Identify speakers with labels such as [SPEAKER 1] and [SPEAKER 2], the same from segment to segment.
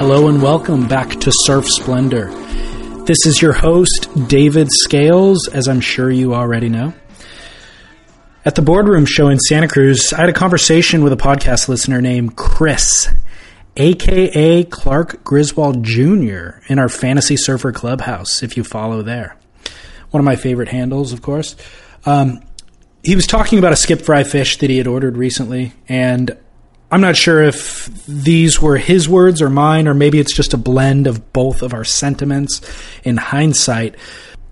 [SPEAKER 1] Hello and welcome back to Surf Splendor. This is your host, David Scales, as I'm sure you already know. At the boardroom show in Santa Cruz, I had a conversation with a podcast listener named Chris, aka Clark Griswold Jr., in our Fantasy Surfer Clubhouse, if you follow there. One of my favorite handles, of course. Um, he was talking about a Skip Frye fish that he had ordered recently, and I'm not sure if these were his words or mine, or maybe it's just a blend of both of our sentiments in hindsight.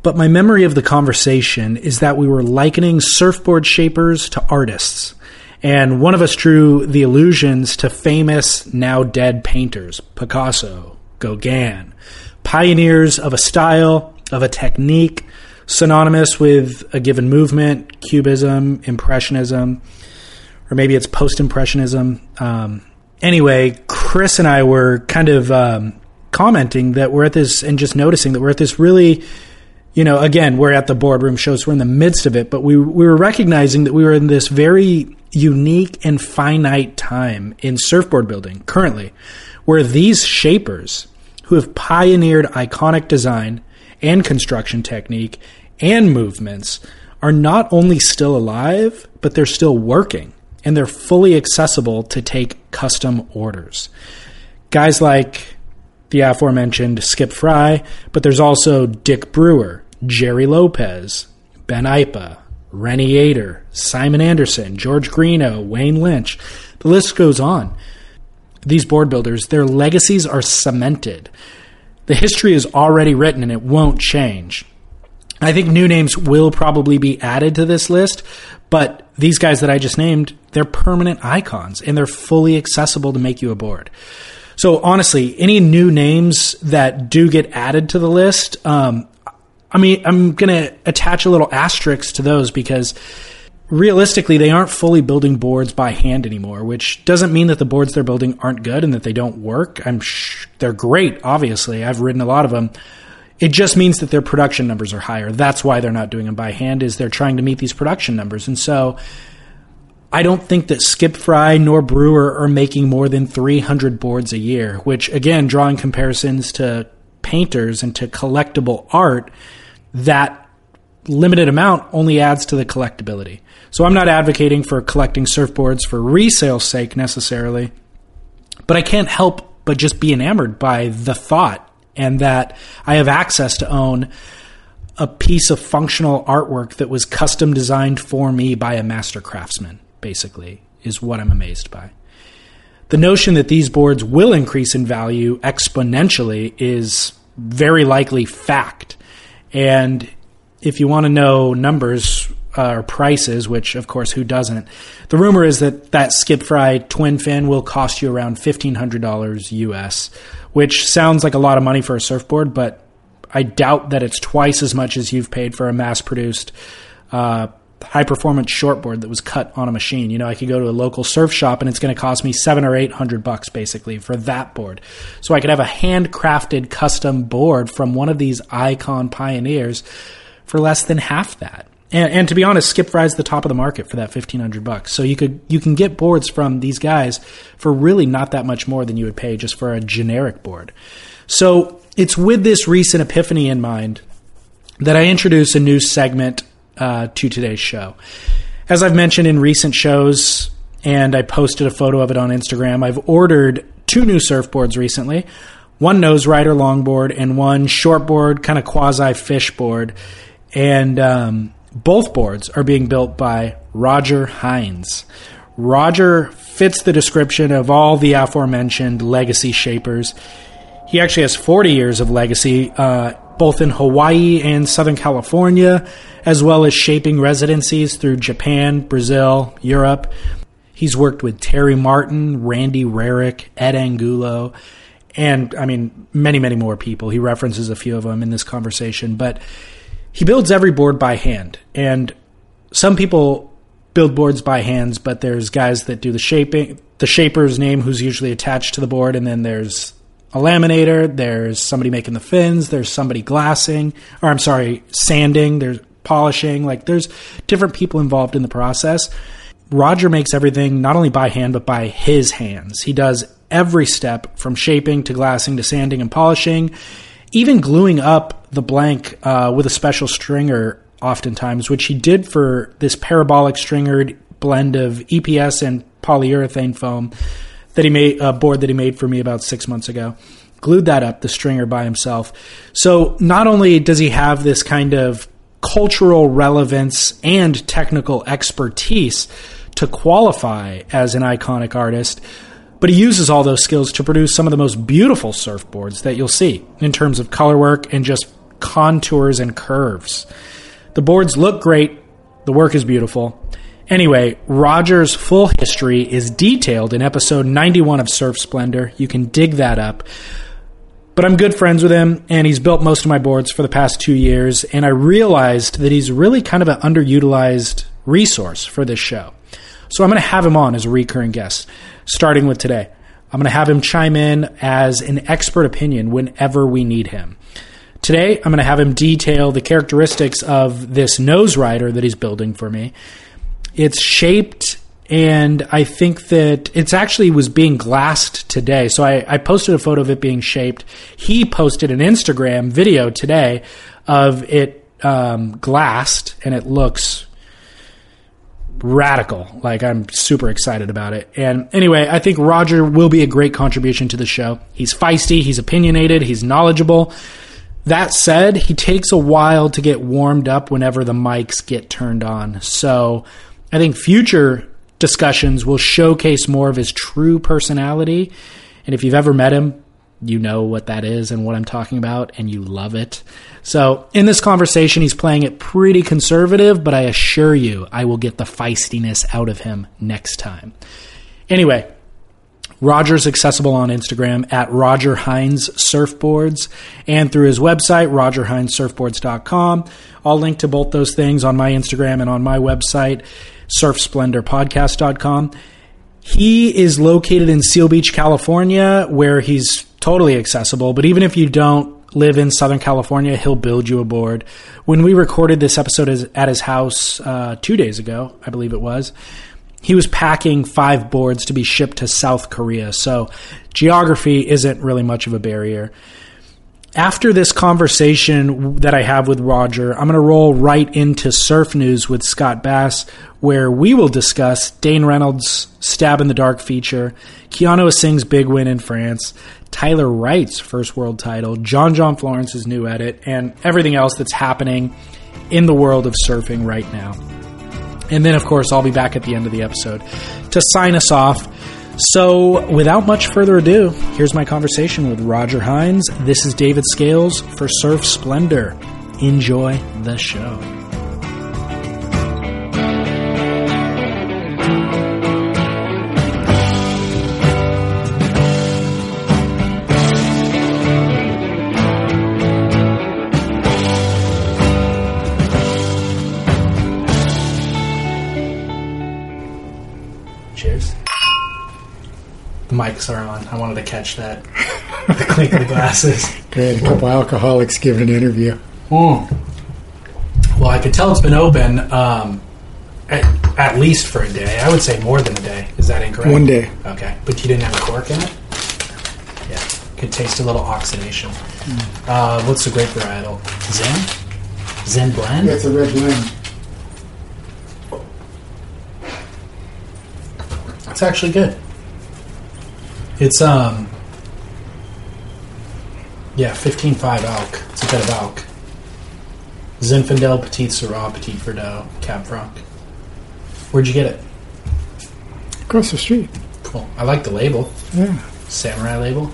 [SPEAKER 1] But my memory of the conversation is that we were likening surfboard shapers to artists. And one of us drew the illusions to famous, now dead painters Picasso, Gauguin, pioneers of a style, of a technique, synonymous with a given movement, Cubism, Impressionism or maybe it's post impressionism. Um, anyway, Chris and I were kind of um, commenting that we're at this and just noticing that we're at this really, you know, again, we're at the boardroom shows, we're in the midst of it, but we we were recognizing that we were in this very unique and finite time in surfboard building currently, where these shapers who have pioneered iconic design and construction technique and movements are not only still alive, but they're still working and they're fully accessible to take custom orders. Guys like the aforementioned Skip Frye, but there's also Dick Brewer, Gerry Lopez, Ben Aipa, Renny Yater, Simon Anderson, George Greenough, Wayne Lynch. The list goes on. These board builders, their legacies are cemented. The history is already written and it won't change. I think new names will probably be added to this list, but these guys that I just named, they're permanent icons and they're fully accessible to make you a board. So honestly, any new names that do get added to the list, um, I mean, I'm going to attach a little asterisk to those because realistically, they aren't fully building boards by hand anymore, which doesn't mean that the boards they're building aren't good and that they don't work. I'm sh- they're great, obviously. I've ridden a lot of them. It just means that their production numbers are higher. That's why they're not doing them by hand is they're trying to meet these production numbers. And so I don't think that Skip Frye nor Brewer are making more than 300 boards a year, which again, drawing comparisons to painters and to collectible art, that limited amount only adds to the collectability. So I'm not advocating for collecting surfboards for resale's sake necessarily, but I can't help but just be enamored by the thought and that I have access to own a piece of functional artwork that was custom designed for me by a master craftsman, basically, is what I'm amazed by. The notion that these boards will increase in value exponentially is very likely fact. And if you want to know numbers uh, or prices, which of course who doesn't, the rumor is that that Skip Frye twin fin will cost you around $1,500 US which sounds like a lot of money for a surfboard, but I doubt that it's twice as much as you've paid for a mass produced uh, high performance shortboard that was cut on a machine. You know, I could go to a local surf shop and it's going to cost me seven or eight hundred bucks basically for that board. So I could have a handcrafted custom board from one of these icon pioneers for less than half that. And, and to be honest, Skip Frye's the top of the market for that fifteen hundred bucks. So you could you can get boards from these guys for really not that much more than you would pay just for a generic board. So it's with this recent epiphany in mind that I introduce a new segment uh, to today's show. As I've mentioned in recent shows, and I posted a photo of it on Instagram, I've ordered two new surfboards recently one nose rider longboard and one shortboard, kind of quasi fish board. And um, both boards are being built by Roger Hinds. Roger fits the description of all the aforementioned legacy shapers. He actually has 40 years of legacy, uh, both in Hawaii and Southern California, as well as shaping residencies through Japan, Brazil, Europe. He's worked with Terry Martin, Randy Rarick, Ed Angulo, and I mean, many, many more people. He references a few of them in this conversation, but he builds every board by hand. And some people build boards by hands, but there's guys that do the shaping, the shaper's name who's usually attached to the board, and then there's a laminator, there's somebody making the fins, there's somebody glassing, or I'm sorry, sanding, there's polishing, like there's different people involved in the process. Roger makes everything not only by hand but by his hands. He does every step from shaping to glassing to sanding and polishing, even gluing up the blank uh, with a special stringer, oftentimes, which he did for this parabolic stringered blend of EPS and polyurethane foam that he made a board that he made for me about six months ago. Glued that up, the stringer by himself. So not only does he have this kind of cultural relevance and technical expertise to qualify as an iconic artist, but he uses all those skills to produce some of the most beautiful surfboards that you'll see in terms of color work and just contours and curves. The boards look great, the work is beautiful. Anyway, Roger's full history is detailed in episode 91 of Surf Splendor. You can dig that up. But I'm good friends with him, and he's built most of my boards for the past two years, and I realized that he's really kind of an underutilized resource for this show. So I'm going to have him on as a recurring guest, starting with today. I'm going to have him chime in as an expert opinion whenever we need him. Today, I'm going to have him detail the characteristics of this nose rider that he's building for me. It's shaped and I think that it's actually was being glassed today. So I, I, posted a photo of it being shaped. He posted an Instagram video today of it um, glassed, and it looks radical. Like I'm super excited about it. And anyway, I think Roger will be a great contribution to the show. He's feisty, he's opinionated, he's knowledgeable. That said, he takes a while to get warmed up whenever the mics get turned on. So I think future discussions will showcase more of his true personality. And if you've ever met him, you know what that is and what I'm talking about, and you love it. So, in this conversation, he's playing it pretty conservative, but I assure you, I will get the feistiness out of him next time. Anyway, Roger's accessible on Instagram at Roger Hinds Surfboards and through his website, rogerhindssurfboards.com. I'll link to both those things on my Instagram and on my website surfsplendorpodcast.com. He is located in Seal Beach, California, where he's totally accessible. But even if you don't live in Southern California, he'll build you a board. When we recorded this episode at his house uh, two days ago, I believe it was, he was packing five boards to be shipped to South Korea. So geography isn't really much of a barrier after this conversation that I have with Roger, I'm going to roll right into surf news with Scott Bass, where we will discuss Dane Reynolds' Stab in the Dark feature, Keanu Asing's big win in France, Tyler Wright's first world title, John John Florence's new edit, and everything else that's happening in the world of surfing right now. And then, of course, I'll be back at the end of the episode to sign us off. So, without much further ado, here's my conversation with Roger Hinds. This is David Scales for Surf Splendor. Enjoy the show. Mics are on. I wanted to catch that. the clink of the glasses.
[SPEAKER 2] Great. A couple alcoholics giving an interview.
[SPEAKER 1] Mm. Well, I could tell it's been open um, at, at, least for a day. I would say more than a day. Is that incorrect?
[SPEAKER 2] One day.
[SPEAKER 1] Okay. But you didn't have a cork in it? Yeah. Could taste a little oxidation. Mm. Uh, what's the grape varietal? Zen? Zen blend?
[SPEAKER 2] Yeah, it's a red blend.
[SPEAKER 1] It's actually good. It's um yeah, fifteen five alk. It's a bit of alk. Zinfandel, Petite Sirah, Petit Verdot, Cab Franc. Where'd you get it?
[SPEAKER 2] Across the street.
[SPEAKER 1] Cool. I like the label.
[SPEAKER 2] Yeah.
[SPEAKER 1] Samurai label.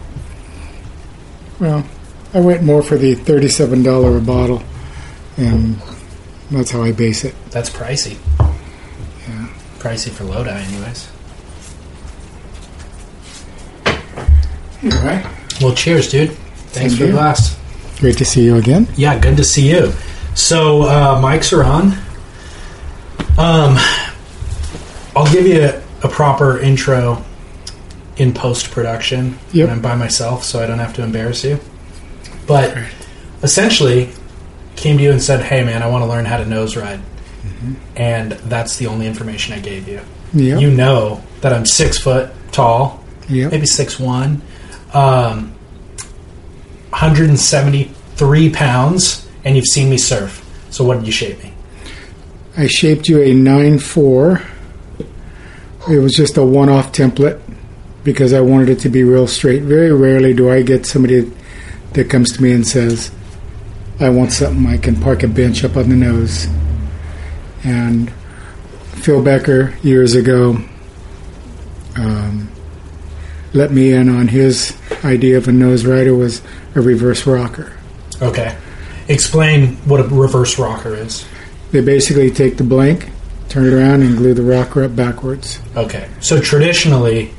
[SPEAKER 2] Well, I went more for the thirty-seven dollar a bottle, and that's how I base it.
[SPEAKER 1] That's pricey.
[SPEAKER 2] Yeah.
[SPEAKER 1] Pricey for Lodi, anyways.
[SPEAKER 2] All right.
[SPEAKER 1] Well, cheers, dude. Thanks Thank for you. the glass.
[SPEAKER 2] Great to see you again.
[SPEAKER 1] Yeah, good to see you. So, uh, mics are on. Um, I'll give you a, a proper intro in post production
[SPEAKER 2] yep.
[SPEAKER 1] when I'm by myself, so I don't have to embarrass you. But essentially, came to you and said, "Hey, man, I want to learn how to nose ride," mm-hmm. and that's the only information I gave you.
[SPEAKER 2] Yep.
[SPEAKER 1] You know that I'm six foot tall
[SPEAKER 2] Yep.
[SPEAKER 1] maybe six one, um, 173 pounds, and you've seen me surf. So what did you shape me?
[SPEAKER 2] I shaped you a 9 4. It was just a one off template because I wanted it to be real straight. Very rarely do I get somebody that comes to me and says, I want something I can park a bench up on the nose. And Phil Becker, years ago, um, let me in on his idea of a nose rider was a reverse rocker.
[SPEAKER 1] Okay, explain what a reverse rocker is.
[SPEAKER 2] They basically take the blank, turn it around, and glue the rocker up backwards.
[SPEAKER 1] Okay, so traditionally,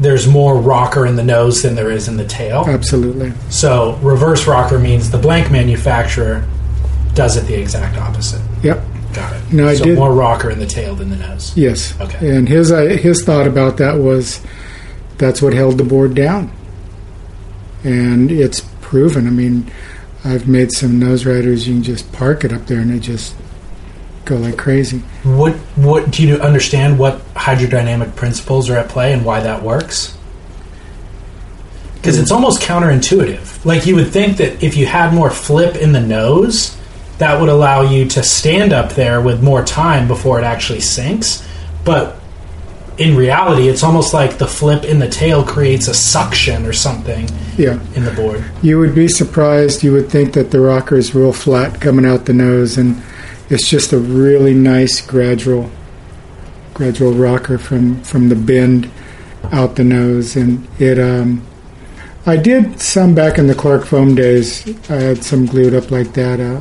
[SPEAKER 1] there's more rocker in the nose than there is in the tail.
[SPEAKER 2] Absolutely.
[SPEAKER 1] So reverse rocker means the blank manufacturer does it the exact opposite.
[SPEAKER 2] Yep.
[SPEAKER 1] Got it.
[SPEAKER 2] No, I
[SPEAKER 1] so
[SPEAKER 2] did-
[SPEAKER 1] more rocker in the tail than the nose.
[SPEAKER 2] Yes.
[SPEAKER 1] Okay.
[SPEAKER 2] And his uh, his thought about that was that's what held the board down, and it's proven. I mean, I've made some nose riders. You can just park it up there, and they just go like crazy.
[SPEAKER 1] What what do you understand what hydrodynamic principles are at play and why that works? Because it's almost counterintuitive. Like you would think that if you had more flip in the nose, that would allow you to stand up there with more time before it actually sinks. But in reality, it's almost like the flip in the tail creates a suction or something
[SPEAKER 2] Yeah.
[SPEAKER 1] in the board.
[SPEAKER 2] You would be surprised. You would think that the rocker is real flat coming out the nose, and it's just a really nice gradual, gradual rocker from from the bend out the nose. And it, um, I did some back in the Clark Foam days. I had some glued up like that, uh,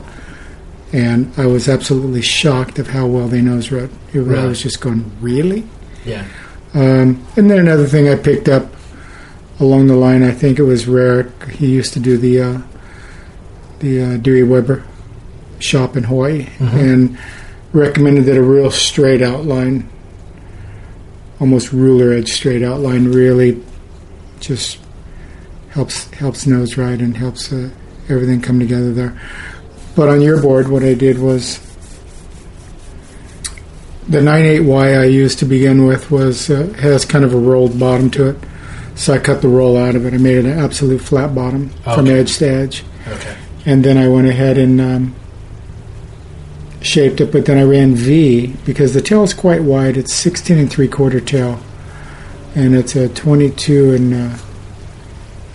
[SPEAKER 2] and I was absolutely shocked of how well they nose rode. It, I was just going, really.
[SPEAKER 1] Yeah.
[SPEAKER 2] Um, and then another thing I picked up along the line, I think it was Rarick. He used to do the uh, the uh, Dewey Weber shop in Hawaii, and recommended that a real straight outline, almost ruler edge straight outline, really just helps helps nose ride and helps uh, everything come together there. But on your board, what I did was the 98Y I used to begin with was uh, has kind of a rolled bottom to it, so I cut the roll out of it. I made it an absolute flat bottom from edge to edge,
[SPEAKER 1] Okay.
[SPEAKER 2] and then I went ahead and um, shaped it. But then I ran V because the tail is quite wide. It's 16 and three quarter tail, and it's a 22 and uh,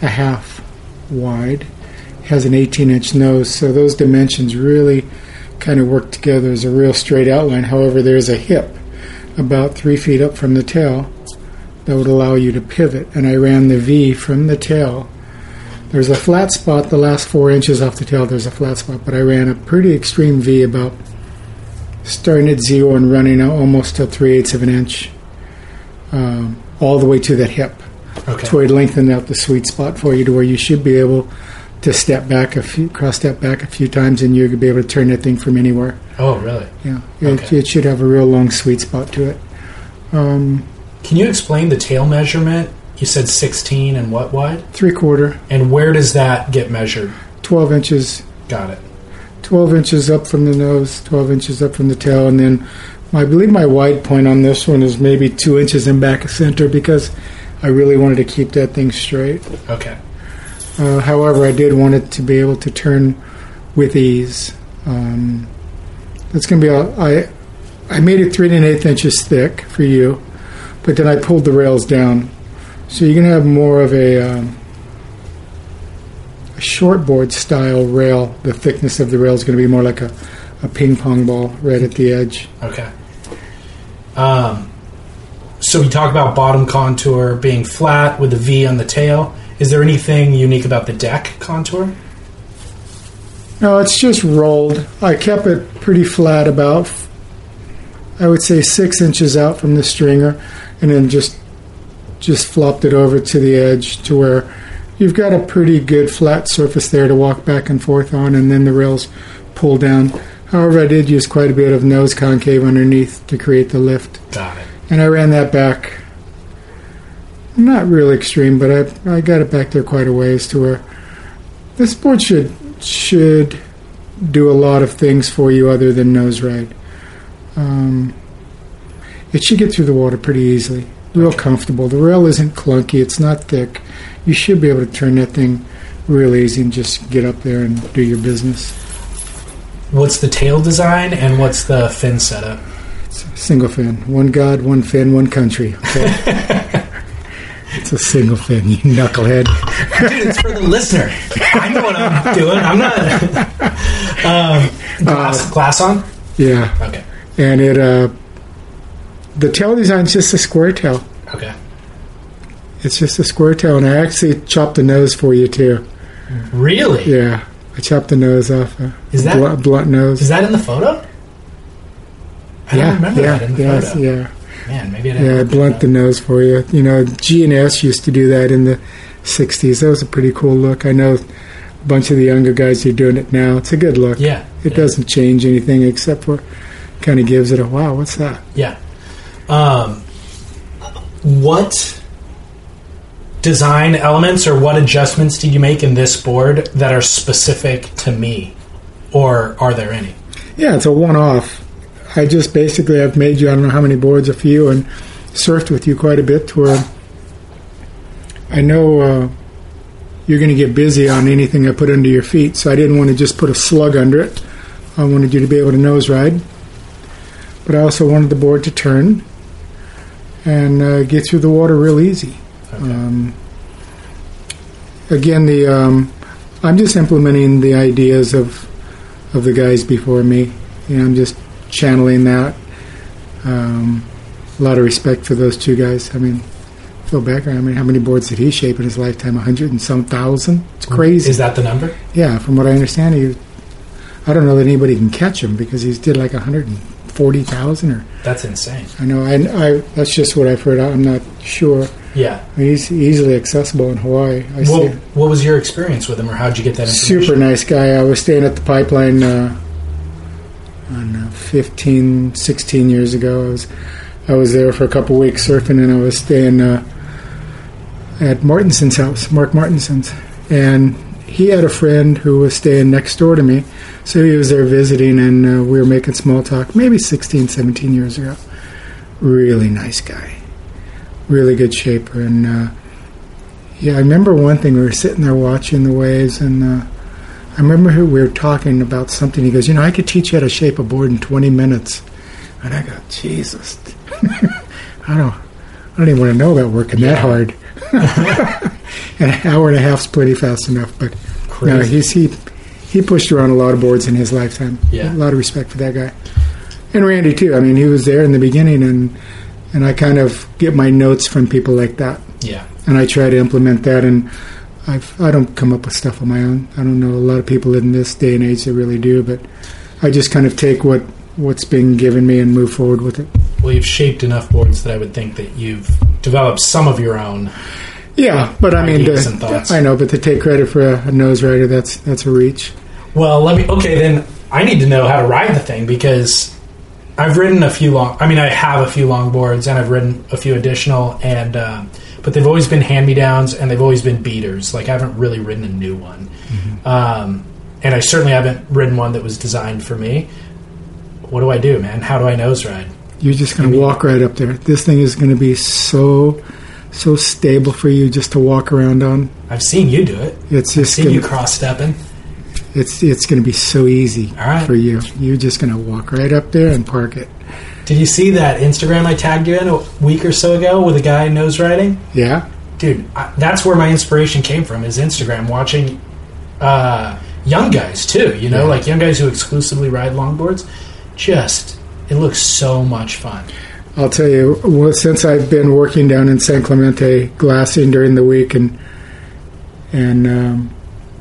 [SPEAKER 2] a half wide. Has an 18 inch nose, so those dimensions really kind of work together as a real straight outline. However, there's a hip about three feet up from the tail that would allow you to pivot. And I ran the V from the tail. There's a flat spot the last four inches off the tail. There's a flat spot, but I ran a pretty extreme V about starting at zero and running almost to three eighths of an inch, um, all the way to that hip.
[SPEAKER 1] Okay.
[SPEAKER 2] So it lengthened out the sweet spot for you to where you should be able to step back a few, cross step back a few times, and you'll be able to turn that thing from anywhere.
[SPEAKER 1] Oh, really?
[SPEAKER 2] Yeah, it,
[SPEAKER 1] Okay.
[SPEAKER 2] it should have a real long sweet spot to it. Um,
[SPEAKER 1] Can you explain the tail measurement? You said 16 and what wide?
[SPEAKER 2] three quarter,
[SPEAKER 1] And where does that get measured?
[SPEAKER 2] 12 inches,
[SPEAKER 1] Got it.
[SPEAKER 2] 12 inches up from the nose, 12 inches up from the tail, and then I believe my wide point on this one is maybe two inches in back of center because I really wanted to keep that thing straight.
[SPEAKER 1] Okay.
[SPEAKER 2] Uh, however, I did want it to be able to turn with ease. Um, that's going to be. A, I I made it three and an eighth inches thick for you, but then I pulled the rails down, so you're going to have more of a, um, a shortboard style rail. The thickness of the rail is going to be more like a, a ping pong ball right at the edge.
[SPEAKER 1] Okay. Um, so we talk about bottom contour being flat with a V on the tail. Is there anything unique about the deck contour?
[SPEAKER 2] No, it's just rolled. I kept it pretty flat, about I would say six inches out from the stringer, and then just just flopped it over to the edge to where you've got a pretty good flat surface there to walk back and forth on, and then the rails pull down. However, I did use quite a bit of nose concave underneath to create the lift,
[SPEAKER 1] Got it.
[SPEAKER 2] and I ran that back. Not real extreme, but I I got it back there quite a ways to where this board should should do a lot of things for you other than nose ride. Um, it should get through the water pretty easily. real comfortable. The rail isn't clunky. It's not thick. You should be able to turn that thing real easy and just get up there and do your business.
[SPEAKER 1] What's the tail design and what's the fin setup?
[SPEAKER 2] Single fin. One God, one fin, one country. Okay? it's a single fin, you knucklehead.
[SPEAKER 1] Dude, it's for the listener. I know what I'm doing. I'm not. um, glass, glass on?
[SPEAKER 2] Yeah.
[SPEAKER 1] Okay.
[SPEAKER 2] And it, uh, the tail design's just a square tail.
[SPEAKER 1] Okay.
[SPEAKER 2] It's just a square tail, and I actually chopped the nose for you too.
[SPEAKER 1] Really?
[SPEAKER 2] Yeah, I chopped the nose off. Uh,
[SPEAKER 1] Is that-
[SPEAKER 2] blunt, blunt nose?
[SPEAKER 1] Is that in the photo? I
[SPEAKER 2] yeah,
[SPEAKER 1] don't remember
[SPEAKER 2] yeah,
[SPEAKER 1] that in the
[SPEAKER 2] yeah,
[SPEAKER 1] photo.
[SPEAKER 2] yeah,
[SPEAKER 1] Man, maybe I
[SPEAKER 2] yeah. I blunt the nose for you. You know, G and S used to do that in the '60s. That was a pretty cool look. I know a bunch of the younger guys are doing it now. It's a good look.
[SPEAKER 1] Yeah.
[SPEAKER 2] It
[SPEAKER 1] yeah,
[SPEAKER 2] doesn't change anything except for kind of gives it a wow. What's that?
[SPEAKER 1] Yeah. Um, what design elements or what adjustments did you make in this board that are specific to me, or are there any?
[SPEAKER 2] Yeah, it's a one-off. I just basically I've made you I don't know how many boards of you and surfed with you quite a bit. To where I know uh, you're going to get busy on anything I put under your feet, so I didn't want to just put a slug under it. I wanted you to be able to nose ride, but I also wanted the board to turn and uh, get through the water real easy.
[SPEAKER 1] Okay.
[SPEAKER 2] Um, again, the um, I'm just implementing the ideas of of the guys before me. You know, I'm just channeling that. Um, a lot of respect for those two guys. I mean, Phil Becker. I mean, how many boards did he shape in his lifetime? A hundred and some thousand. It's crazy.
[SPEAKER 1] Is that the number?
[SPEAKER 2] yeah, from what I understand, he. I don't know that anybody can catch him because he's did like a hundred and forty thousand or
[SPEAKER 1] That's insane.
[SPEAKER 2] I know. I, I that's just what I've heard. I'm not sure.
[SPEAKER 1] Yeah.
[SPEAKER 2] He's easily accessible in Hawaii. I see.
[SPEAKER 1] Well, what was your experience with him, or how'd you get that information?
[SPEAKER 2] Super nice guy. I was staying at the pipeline uh, on uh, 15, 16 years ago. I was I was there for a couple weeks surfing, and I was staying uh, at Martinson's house, Mark Martinson's, and he had a friend who was staying next door to me. So he was there visiting, and uh, we were making small talk. Maybe 16, 17 years ago. Really nice guy, really good shaper, and. Uh, yeah, I remember one thing. We were sitting there watching the waves, and uh, I remember we were talking about something. He goes, "You know, I could teach you how to shape a board in 20 minutes." And I go, "Jesus, I don't, I don't even want to know about working that hard." An hour and a half's pretty fast enough, but no, he's he he pushed around a lot of boards in his lifetime.
[SPEAKER 1] Yeah.
[SPEAKER 2] a lot of respect for that guy, and Randy too. I mean, he was there in the beginning, and and I kind of get my notes from people like that
[SPEAKER 1] yeah.
[SPEAKER 2] and I try to implement that. And I've, I don't come up with stuff on my own. I don't know a lot of people in this day and age that really do, but I just kind of take what what's being given me and move forward with it.
[SPEAKER 1] Well, you've shaped enough boards that I would think that you've developed some of your own.
[SPEAKER 2] Yeah, but I mean, to. I know, but to take credit for a, a nose rider, that's that's a reach.
[SPEAKER 1] Well, let me. Okay, then I need to know how to ride the thing because I've ridden a few long. I mean, I have a few long boards and I've ridden a few additional, and um, but they've always been hand me downs and they've always been beaters. Like I haven't really ridden a new one, um, and I certainly haven't ridden one that was designed for me. What do I do, man? How do I nose ride?
[SPEAKER 2] You're just going to walk right up there. This thing is going to be so so stable for you just to walk around on.
[SPEAKER 1] I've seen you do it.
[SPEAKER 2] It's
[SPEAKER 1] I've
[SPEAKER 2] just
[SPEAKER 1] seen
[SPEAKER 2] gonna,
[SPEAKER 1] you cross stepping.
[SPEAKER 2] it's it's going to be so easy
[SPEAKER 1] All right.
[SPEAKER 2] for you. You're just going to walk right up there and park it.
[SPEAKER 1] Did you see that Instagram I tagged you in a week or so ago with a guy nose riding?
[SPEAKER 2] Yeah,
[SPEAKER 1] dude I, that's where my inspiration came from is instagram watching uh, young guys too you know
[SPEAKER 2] Yeah.
[SPEAKER 1] like young guys who exclusively ride longboards just it looks so much fun
[SPEAKER 2] I'll tell you, well, since I've been working down in San Clemente glassing during the week, and and um,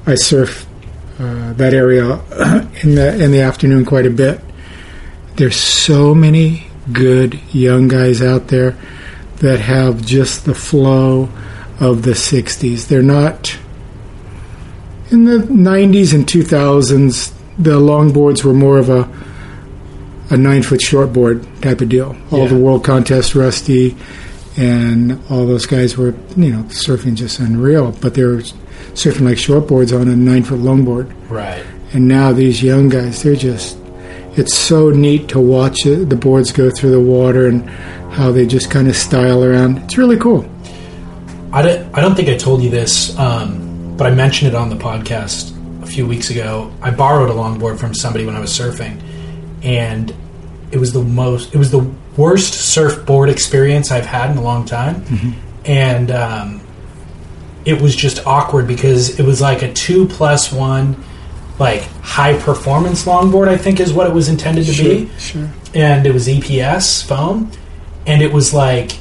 [SPEAKER 2] I surf uh, that area in the in the afternoon quite a bit. There's so many good young guys out there that have just the flow of the '60s. They're not in the '90s and 2000s. The longboards were more of a a nine foot shortboard type of deal. All
[SPEAKER 1] Yeah.
[SPEAKER 2] the world contest, Rusty, and all those guys were, you know, surfing just unreal. But they were surfing like shortboards on a nine foot longboard.
[SPEAKER 1] right
[SPEAKER 2] And now these young guys, they're just, it's so neat to watch it, the boards go through the water and how they just kind of style around. It's really cool.
[SPEAKER 1] I don't, I don't think I told you this, um, but I mentioned it on the podcast a few weeks ago. I borrowed a longboard from somebody when I was surfing, and it was the most, it was the worst surfboard experience I've had in a long time, mm-hmm. and um, it was just awkward because it was like a two plus one, like high performance longboard. I think is what it was intended to be
[SPEAKER 2] sure.
[SPEAKER 1] and it was EPS foam, and it was like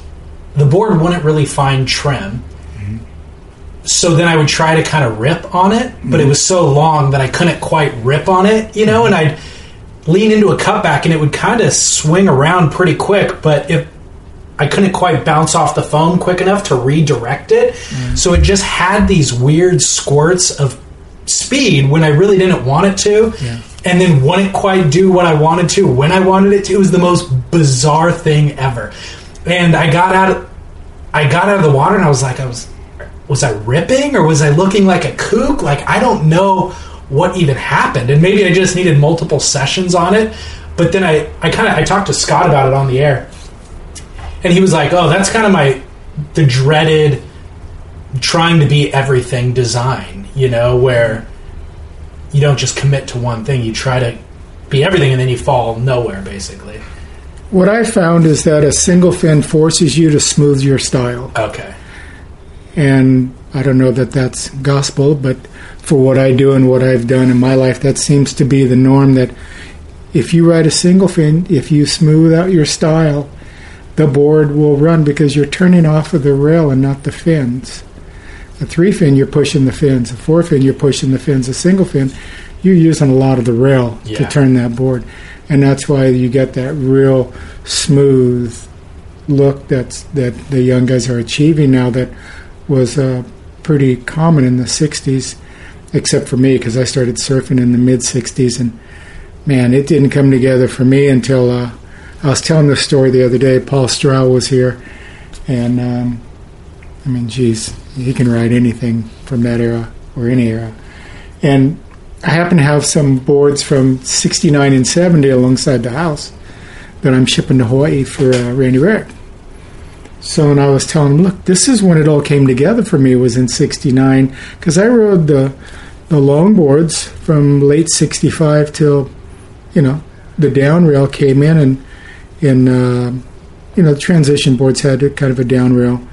[SPEAKER 1] the board wouldn't really find trim. Mm-hmm. So then I would try to kind of rip on it, but it mm-hmm. was so long that I couldn't quite rip on it, you know, and I'd lean into a cutback and it would kind of swing around pretty quick, but if I couldn't quite bounce off the foam quick enough to redirect it. Mm. So it just had these weird squirts of speed when I really didn't want it to.
[SPEAKER 2] Yeah.
[SPEAKER 1] And then wouldn't quite do what I wanted to when I wanted it to. It was the most bizarre thing ever. And I got out of I got out of the water and I was like I was was I ripping or was I looking like a kook? Like I don't know what even happened. And maybe I just needed multiple sessions on it. But then I, I kind of I talked to Scott about it on the air and he was like, "Oh, that's kind of my the dreaded trying to be everything design, you know, where you don't just commit to one thing, you try to be everything and then you fall nowhere basically."
[SPEAKER 2] What I found is that a single fin forces you to smooth your style.
[SPEAKER 1] Okay.
[SPEAKER 2] And I don't know that that's gospel, but for what I do and what I've done in my life, that seems to be the norm that if you ride a single fin, if you smooth out your style, the board will run because you're turning off of the rail and not the fins. A three fin, you're pushing the fins. A four fin, you're pushing the fins. A single fin, you're using a lot of the rail to turn that board. And that's why you get that real smooth look that's that the young guys are achieving now that was uh, pretty common in the 60s except for me because I started surfing in the mid 60s and man it didn't come together for me until uh, I was telling this story the other day. Paul Strauch was here and um, I mean geez he can ride anything from that era or any era. And I happen to have some boards from 69 and 70 alongside the house that I'm shipping to Hawaii for uh, Randy Rarick so when I was telling him, look, this is when it all came together for me was in '69 because I rode the the longboards from late '65 till you know the down rail came in and in uh, you know transition boards had kind of a down rail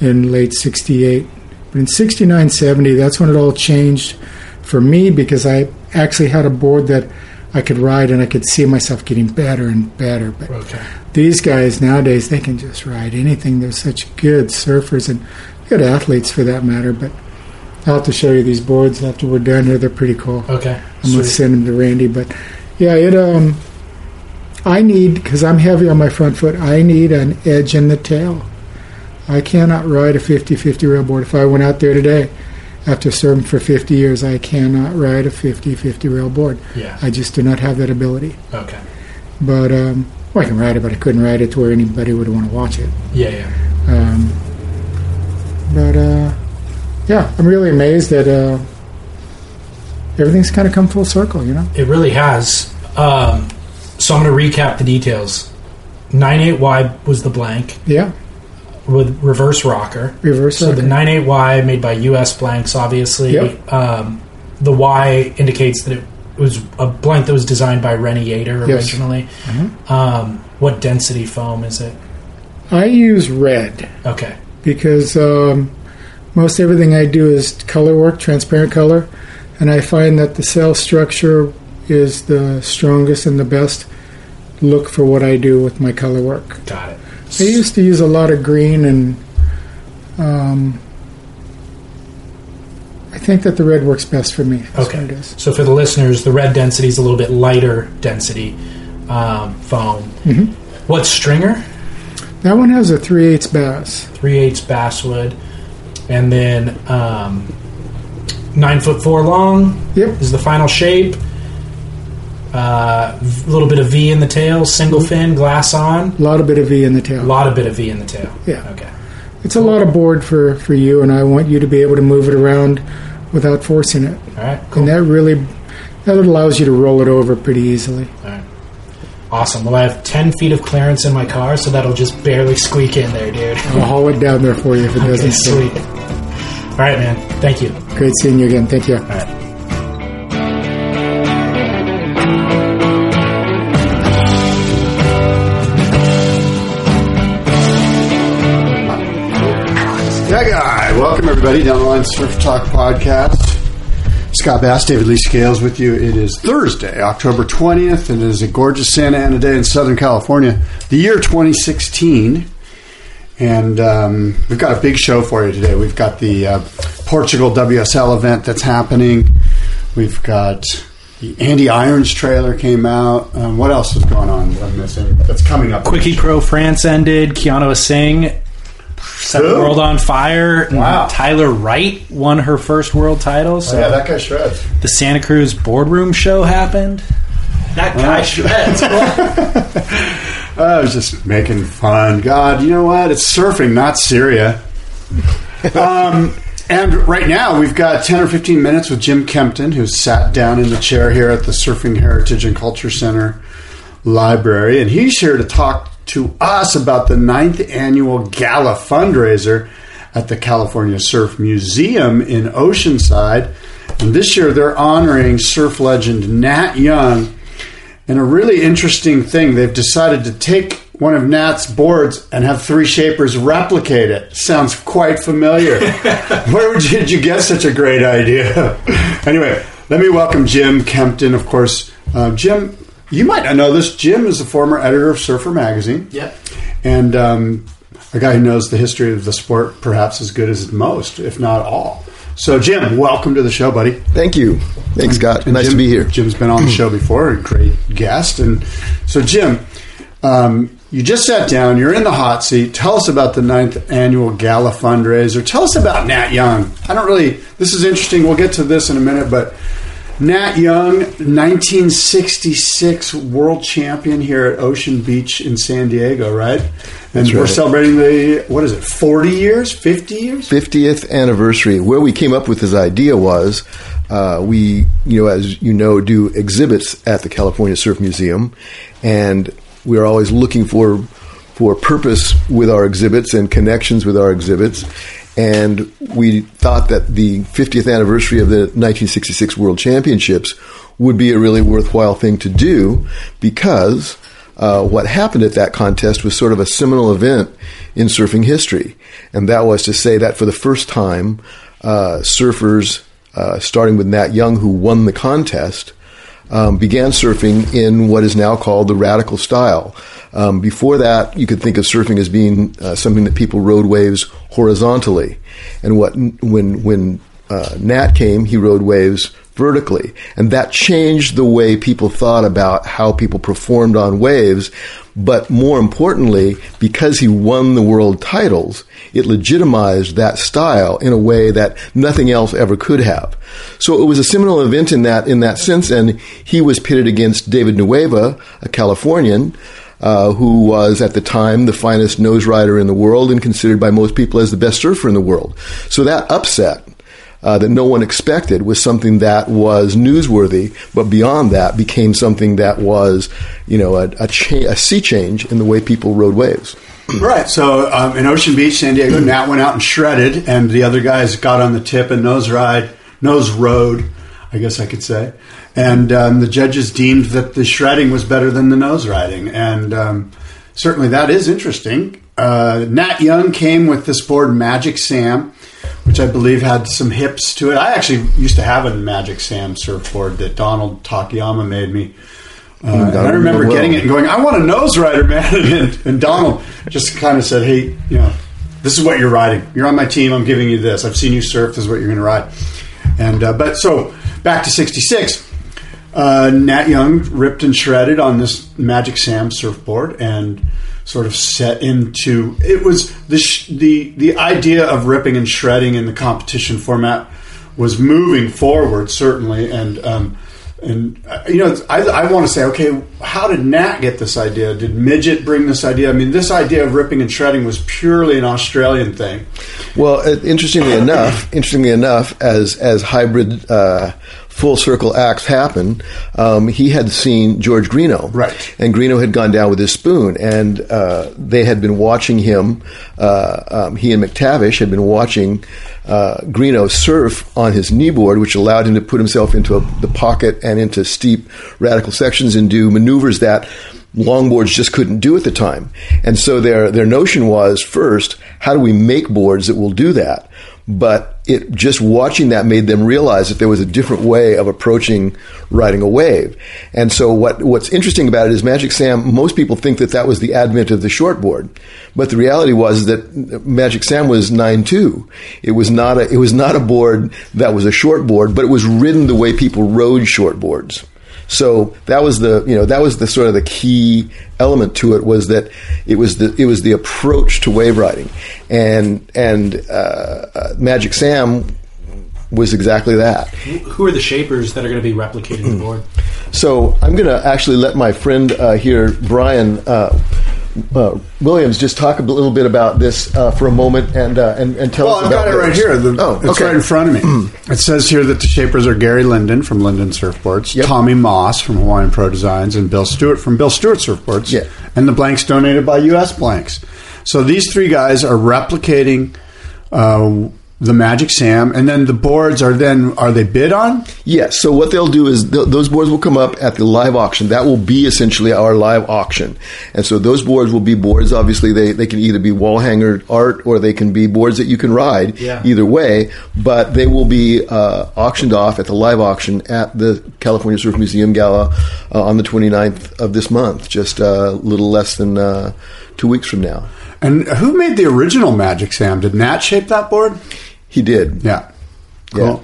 [SPEAKER 2] in late '68. But in '69, '70, that's when it all changed for me because I actually had a board that I could ride and I could see myself getting better and better. But
[SPEAKER 1] Okay.
[SPEAKER 2] these guys nowadays they can just ride anything. They're such good surfers and good athletes for that matter. But I'll have to show you these boards after we're done here. They're pretty cool.
[SPEAKER 1] Okay.
[SPEAKER 2] I'm gonna send them to Randy. But yeah, it um, I need because I'm heavy on my front foot. I need an edge in the tail. I cannot ride a 50-50 rail board. If I went out there today, after serving for 50 years, I cannot ride a 50-50 rail board.
[SPEAKER 1] Yeah.
[SPEAKER 2] I just do not have that ability.
[SPEAKER 1] Okay.
[SPEAKER 2] But um, well, I can ride it, but I couldn't ride it to where anybody would want to watch it.
[SPEAKER 1] Yeah, yeah.
[SPEAKER 2] Um, but uh, yeah, I'm really amazed that uh, everything's kind of come full circle. You know,
[SPEAKER 1] It really has. Um, so I'm going to recap the details. 98Y was the blank
[SPEAKER 2] yeah,
[SPEAKER 1] with reverse rocker.
[SPEAKER 2] reverse.
[SPEAKER 1] So the
[SPEAKER 2] rocker.
[SPEAKER 1] 98Y made by US blanks, obviously.
[SPEAKER 2] Yep.
[SPEAKER 1] Um, the Y indicates that it was a blank that was designed by Renny Yater
[SPEAKER 2] Yes.
[SPEAKER 1] originally.
[SPEAKER 2] Mhm.
[SPEAKER 1] Um, what density foam is it?
[SPEAKER 2] I use red
[SPEAKER 1] Okay.
[SPEAKER 2] because um, most everything I do is color work, transparent color, and I find that the cell structure is the strongest and the best look for what I do with my color work.
[SPEAKER 1] Got it.
[SPEAKER 2] I used to use a lot of green, and um, I think that the red works best for me. That's
[SPEAKER 1] Okay.
[SPEAKER 2] it is.
[SPEAKER 1] So for the listeners, the red density is a little bit lighter density um, foam.
[SPEAKER 2] Mhm.
[SPEAKER 1] What stringer?
[SPEAKER 2] That one has a 3 8 bass.
[SPEAKER 1] 3 8 basswood. And then um, 9 foot 4 long
[SPEAKER 2] Yep.
[SPEAKER 1] is the final shape. A little bit of V in the tail, single mm-hmm. fin, glass on.
[SPEAKER 2] A lot of bit of V in the tail.
[SPEAKER 1] A lot of bit of V in the tail.
[SPEAKER 2] Yeah.
[SPEAKER 1] Okay.
[SPEAKER 2] It's a lot of board for, for you, and I want you to be able to move it around without forcing it.
[SPEAKER 1] All right. Cool.
[SPEAKER 2] And that really that allows you to roll it over pretty easily.
[SPEAKER 1] All right. Awesome. Well, I have 10 feet of clearance in my car, so that'll just barely squeak in there, dude.
[SPEAKER 2] I'll haul it down there for you if it
[SPEAKER 1] Okay,
[SPEAKER 2] doesn't.
[SPEAKER 1] sweet. All right, man. Thank you.
[SPEAKER 2] Great seeing you again. Thank you.
[SPEAKER 1] All right.
[SPEAKER 3] Everybody down the line Surf Talk podcast. Scott Bass, David Lee Scales with you. It is Thursday, October twentieth, and it is a gorgeous Santa Ana day in Southern California. The year 2016, and um, we've got a big show for you today. We've got the uh, Portugal WSL event that's happening. We've got the Andy Irons trailer came out. Um, what else is going on? that I'm missing. That's coming up.
[SPEAKER 1] Quickie Pro France ended. Keanu Asing set the world on fire. and
[SPEAKER 3] Wow.
[SPEAKER 1] Tyler Wright won her first world title. So
[SPEAKER 3] Oh, yeah, that guy shreds.
[SPEAKER 1] the Santa Cruz boardroom show happened. That guy shreds.
[SPEAKER 3] I was just making fun. God, you know what? It's surfing, not Syria. um, and right now, we've got 10 or 15 minutes with Jim Kempton, who's sat down in the chair here at the Surfing Heritage and Culture Center Library. And he's here to talk to us about the ninth annual gala fundraiser at the California Surf Museum in Oceanside. And this year, they're honoring surf legend Nat Young. And a really interesting thing, they've decided to take one of Nat's boards and have three shapers replicate it. Sounds quite familiar. Where did you get such a great idea? anyway, let me welcome Jim Kempton, of course. Uh, Jim, you might not know this. Jim is the former editor of Surfer Magazine.
[SPEAKER 1] Yep.
[SPEAKER 3] And um, a guy who knows the history of the sport perhaps as good as most, if not all. So, Jim, welcome to the show, buddy.
[SPEAKER 4] Thank you. Thanks, Scott.
[SPEAKER 3] And
[SPEAKER 4] nice
[SPEAKER 3] Jim-
[SPEAKER 4] to be here.
[SPEAKER 3] Jim's been on the show before, a great guest. And so, Jim, um, you just sat down. You're in the hot seat. Tell us about the ninth annual gala fundraiser. Tell us about Nat Young. I don't really. This is interesting. We'll get to this in a minute, but Nat Young, 1966 world champion here at Ocean Beach in San Diego, right? And
[SPEAKER 4] That's
[SPEAKER 3] we're
[SPEAKER 4] right.
[SPEAKER 3] celebrating the what is it? 40 years? 50 years?
[SPEAKER 4] 50th anniversary. Where we came up with this idea was uh, we, you know, as you know, do exhibits at the California Surf Museum, and we are always looking for for purpose with our exhibits and connections with our exhibits. And we thought that the 50th anniversary of the 1966 World Championships would be a really worthwhile thing to do because uh, what happened at that contest was sort of a seminal event in surfing history. And that was to say that for the first time, uh, surfers, uh, starting with Nat Young, who won the contest, um, began surfing in what is now called the radical style. Um, before that, you could think of surfing as being uh, something that people rode waves horizontally, and what when when uh, Nat came, he rode waves vertically, and that changed the way people thought about how people performed on waves. But more importantly, because he won the world titles, it legitimized that style in a way that nothing else ever could have. So it was a seminal event in that in that sense, and he was pitted against David Nuuhiwa, a Californian. Uh, who was at the time the finest nose rider in the world and considered by most people as the best surfer in the world. So that upset uh, that no one expected was something that was newsworthy, but beyond that became something that was, you know, a, a, cha- a sea change in the way people rode waves.
[SPEAKER 3] Right. So um, in Ocean Beach, San Diego, Nat went out and shredded, and the other guys got on the tip and nose ride, nose rode, I guess I could say. And um, the judges deemed that the shredding was better than the nose riding, and um, certainly that is interesting. Uh, Nat Young came with this board, Magic Sam, which I believe had some hips to it. I actually used to have a Magic Sam surfboard that Donald Takayama made me. Uh, and I remember
[SPEAKER 4] well.
[SPEAKER 3] getting it and going, I want a nose rider, man. And, and Donald just kind of said, Hey, you know, this is what you're riding. You're on my team. I'm giving you this. I've seen you surf. This is what you're going to ride. And uh, but so back to '66. Uh, Nat Young ripped and shredded on this Magic Sam surfboard and sort of set into it was the sh- the the idea of ripping and shredding in the competition format was moving forward certainly and um, and uh, you know I, I want to say okay how did Nat get this idea? Did Midget bring this idea? I mean this idea of ripping and shredding was purely an Australian thing.
[SPEAKER 4] Well, uh, interestingly enough, interestingly enough, as as hybrid uh, full circle acts happen, um, he had seen George Greenough.
[SPEAKER 3] Right.
[SPEAKER 4] And Greenough had gone down with his spoon, and uh, they had been watching him. Uh, um, he and McTavish had been watching uh, Greenough surf on his kneeboard, which allowed him to put himself into a, the pocket and into steep radical sections and do maneuvers that longboards just couldn't do at the time. And so their their notion was first, how do we make boards that will do that? But it just watching that made them realize that there was a different way of approaching riding a wave. And so what what's interesting about it is Magic Sam. Most people think that that was the advent of the shortboard, but the reality was that Magic Sam was nine two. It was not a it was not a board that was a shortboard, but it was ridden the way people rode shortboards. So that was the you know that was the sort of the key element to it was that it was the it was the approach to wave riding, and and uh, uh, Magic Sam was exactly that.
[SPEAKER 1] Who are the shapers that are going to be replicating the board?
[SPEAKER 4] So I'm going to actually let my friend uh, here, Brian. Uh, uh, Williams, just talk a little bit about this uh, for a moment and uh, and, and tell
[SPEAKER 3] Well,
[SPEAKER 4] us
[SPEAKER 3] I've
[SPEAKER 4] about
[SPEAKER 3] got it right
[SPEAKER 4] this.
[SPEAKER 3] here. The,
[SPEAKER 4] oh,
[SPEAKER 3] It's right in front of me. it says here that the shapers are Gary Linden from Linden Surfboards,
[SPEAKER 4] Yep.
[SPEAKER 3] Tommy Moss from Hawaiian Pro Designs, and Bill Stewart from Bill Stewart Surfboards.
[SPEAKER 4] Yeah.
[SPEAKER 3] And the blanks donated by U.S. Blanks. So these three guys are replicating uh, the Magic Sam, and then the boards are then are they bid on?
[SPEAKER 4] Yes. So what they'll do is th- those boards will come up at the live auction. That will be essentially our live auction. And so those boards will be boards. Obviously, they, they can either be wall hanger art or they can be boards that you can ride.
[SPEAKER 1] Yeah.
[SPEAKER 4] Either way, but they will be uh, auctioned off at the live auction at the California Surf Museum Gala uh, on the 29th of this month, just uh, a little less than uh, two weeks from now.
[SPEAKER 3] And who made the original Magic Sam? Did Nat shape that board?
[SPEAKER 4] He did.
[SPEAKER 3] Yeah.
[SPEAKER 4] Yeah.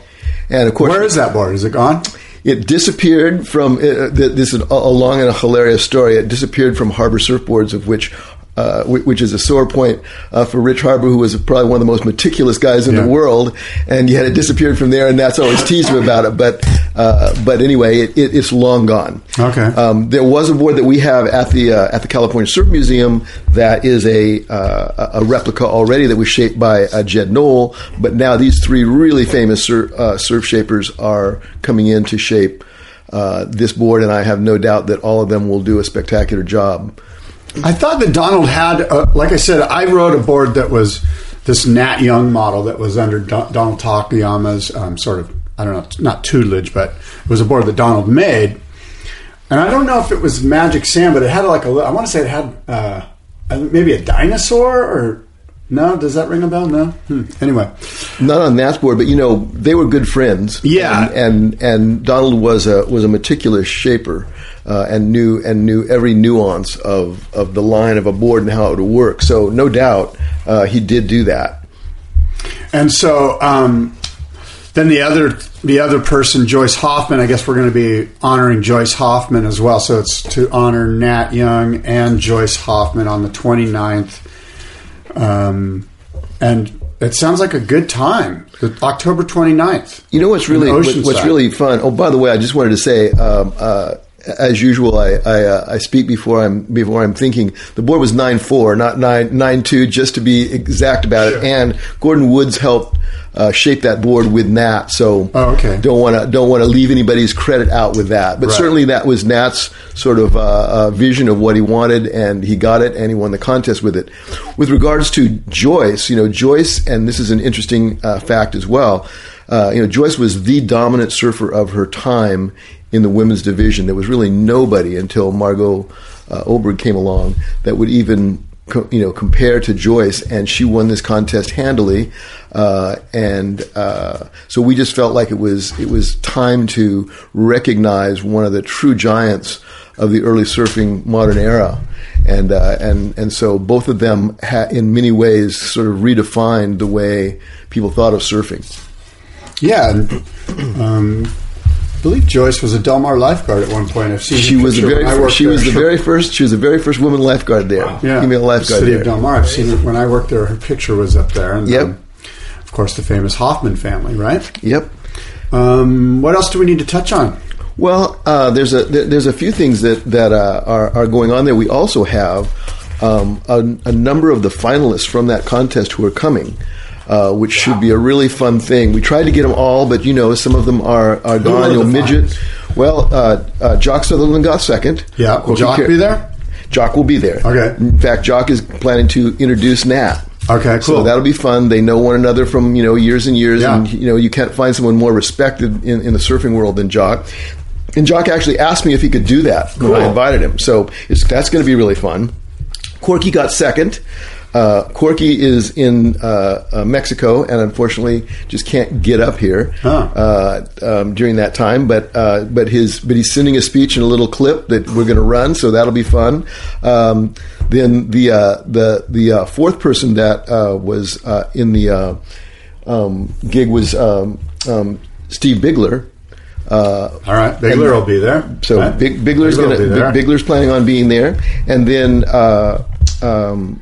[SPEAKER 4] And of course,
[SPEAKER 3] Where is that board? Is it gone?
[SPEAKER 4] It disappeared from. Uh, this is a long and a hilarious story. It disappeared from Harbor Surfboards, of which. Uh, which is a sore point uh, for Rich Harbor, who was probably one of the most meticulous guys in
[SPEAKER 3] Yeah.
[SPEAKER 4] the world, and yet it disappeared from there, and that's always teased him about it. But uh, but anyway, it, it, it's long gone.
[SPEAKER 3] Okay.
[SPEAKER 4] Um, there was a board that we have at the uh, at the California Surf Museum that is a uh, a replica already that was shaped by uh, Jed Noll. But now these three really famous sur- uh, surf shapers are coming in to shape uh, this board, and I have no doubt that all of them will do a spectacular job.
[SPEAKER 3] I thought that Donald had, uh, like I said, I wrote a board that was this Nat Young model that was under Don- Donald Takayama's um, sort of, I don't know, not tutelage, but it was a board that Donald made. And I don't know if it was Magic Sam, but it had like a, I want to say it had uh, uh, maybe a dinosaur or, no, does that ring a bell? No? Hmm. Anyway.
[SPEAKER 4] Not on that board, but you know they were good friends.
[SPEAKER 3] Yeah.
[SPEAKER 4] and and, and Donald was a was a meticulous shaper. Uh, and knew and knew every nuance of, of the line of a board and how it would work. So no doubt uh, he did do that.
[SPEAKER 3] And so um, then the other the other person, Joyce Hoffman. I guess we're going to be honoring Joyce Hoffman as well. So it's to honor Nat Young and Joyce Hoffman on the 29th. Um, and it sounds like a good time. October 29th.
[SPEAKER 4] You know what's really what- what's really fun. Oh, by the way, I just wanted to say, um, uh, as usual, I I, uh, I speak before I'm before I'm thinking. The board was nine four, not nine nine two, just to be exact about
[SPEAKER 3] Sure.
[SPEAKER 4] it. And Gordon Woods helped uh, shape that board with Nat, so
[SPEAKER 3] Oh, okay.
[SPEAKER 4] don't want to don't want to leave anybody's credit out with that. But
[SPEAKER 3] Right.
[SPEAKER 4] certainly that was Nat's sort of uh, uh, vision of what he wanted, and he got it, and he won the contest with it. With regards to Joyce, you know, Joyce, and this is an interesting uh, fact as well. Uh, you know, Joyce was the dominant surfer of her time in the women's division. There was really nobody until Margo uh, Oberg came along that would even co- you know compare to Joyce, and she won this contest handily. Uh, and uh, so we just felt like it was it was time to recognize one of the true giants of the early surfing modern era, and uh, and and so both of them, ha- in many ways, sort of redefined the way people thought of surfing.
[SPEAKER 3] Yeah. Um, I believe Joyce was a Del Mar lifeguard at one point. I've seen
[SPEAKER 4] She was the very
[SPEAKER 3] when I
[SPEAKER 4] fir-
[SPEAKER 3] worked
[SPEAKER 4] she was the
[SPEAKER 3] there.
[SPEAKER 4] very first she was the very first woman lifeguard there,
[SPEAKER 3] yeah,
[SPEAKER 4] female lifeguard
[SPEAKER 3] City
[SPEAKER 4] there.
[SPEAKER 3] of Del Mar. I've seen it when I worked there. Her picture was up there. And,
[SPEAKER 4] Yep.
[SPEAKER 3] um, of course, the famous Hoffman family, right?
[SPEAKER 4] Yep.
[SPEAKER 3] Um, what else do we need to touch on?
[SPEAKER 4] Well, uh, there's a there, there's a few things that that uh, are are going on there. We also have um, a, a number of the finalists from that contest who are coming. Uh, which should be a really fun thing. We tried to get them all, but you know, some of them are, are gone.
[SPEAKER 3] are
[SPEAKER 4] You know,
[SPEAKER 3] the
[SPEAKER 4] midget. Well, uh, uh, Jock Sutherland got second.
[SPEAKER 3] Yeah. Will Jock be there?
[SPEAKER 4] Jock will be there.
[SPEAKER 3] Okay.
[SPEAKER 4] In fact, Jock is planning to introduce Nat.
[SPEAKER 3] Okay, cool.
[SPEAKER 4] So that'll be fun. They know one another from you know years and years,
[SPEAKER 3] Yeah.
[SPEAKER 4] and you know you can't find someone more respected in, in the surfing world than Jock. And Jock actually asked me if he could do that when I invited him. So it's, that's going to be really fun. Corky got second. Uh, Corky is in uh, uh, Mexico and unfortunately just can't get up here
[SPEAKER 3] Huh.
[SPEAKER 4] uh, um, during that time. But uh, but his but he's sending a speech in a little clip that we're going to run, so that'll be fun. Um, then the uh, the the uh, fourth person that uh, was uh, in the uh, um, gig was um, um, Steve Bigler. Uh,
[SPEAKER 3] All right. Bigler will be there.
[SPEAKER 4] so
[SPEAKER 3] Right?
[SPEAKER 4] Big, Bigler's
[SPEAKER 3] Bigler
[SPEAKER 4] gonna. Bigler's planning on being there, and then uh, um,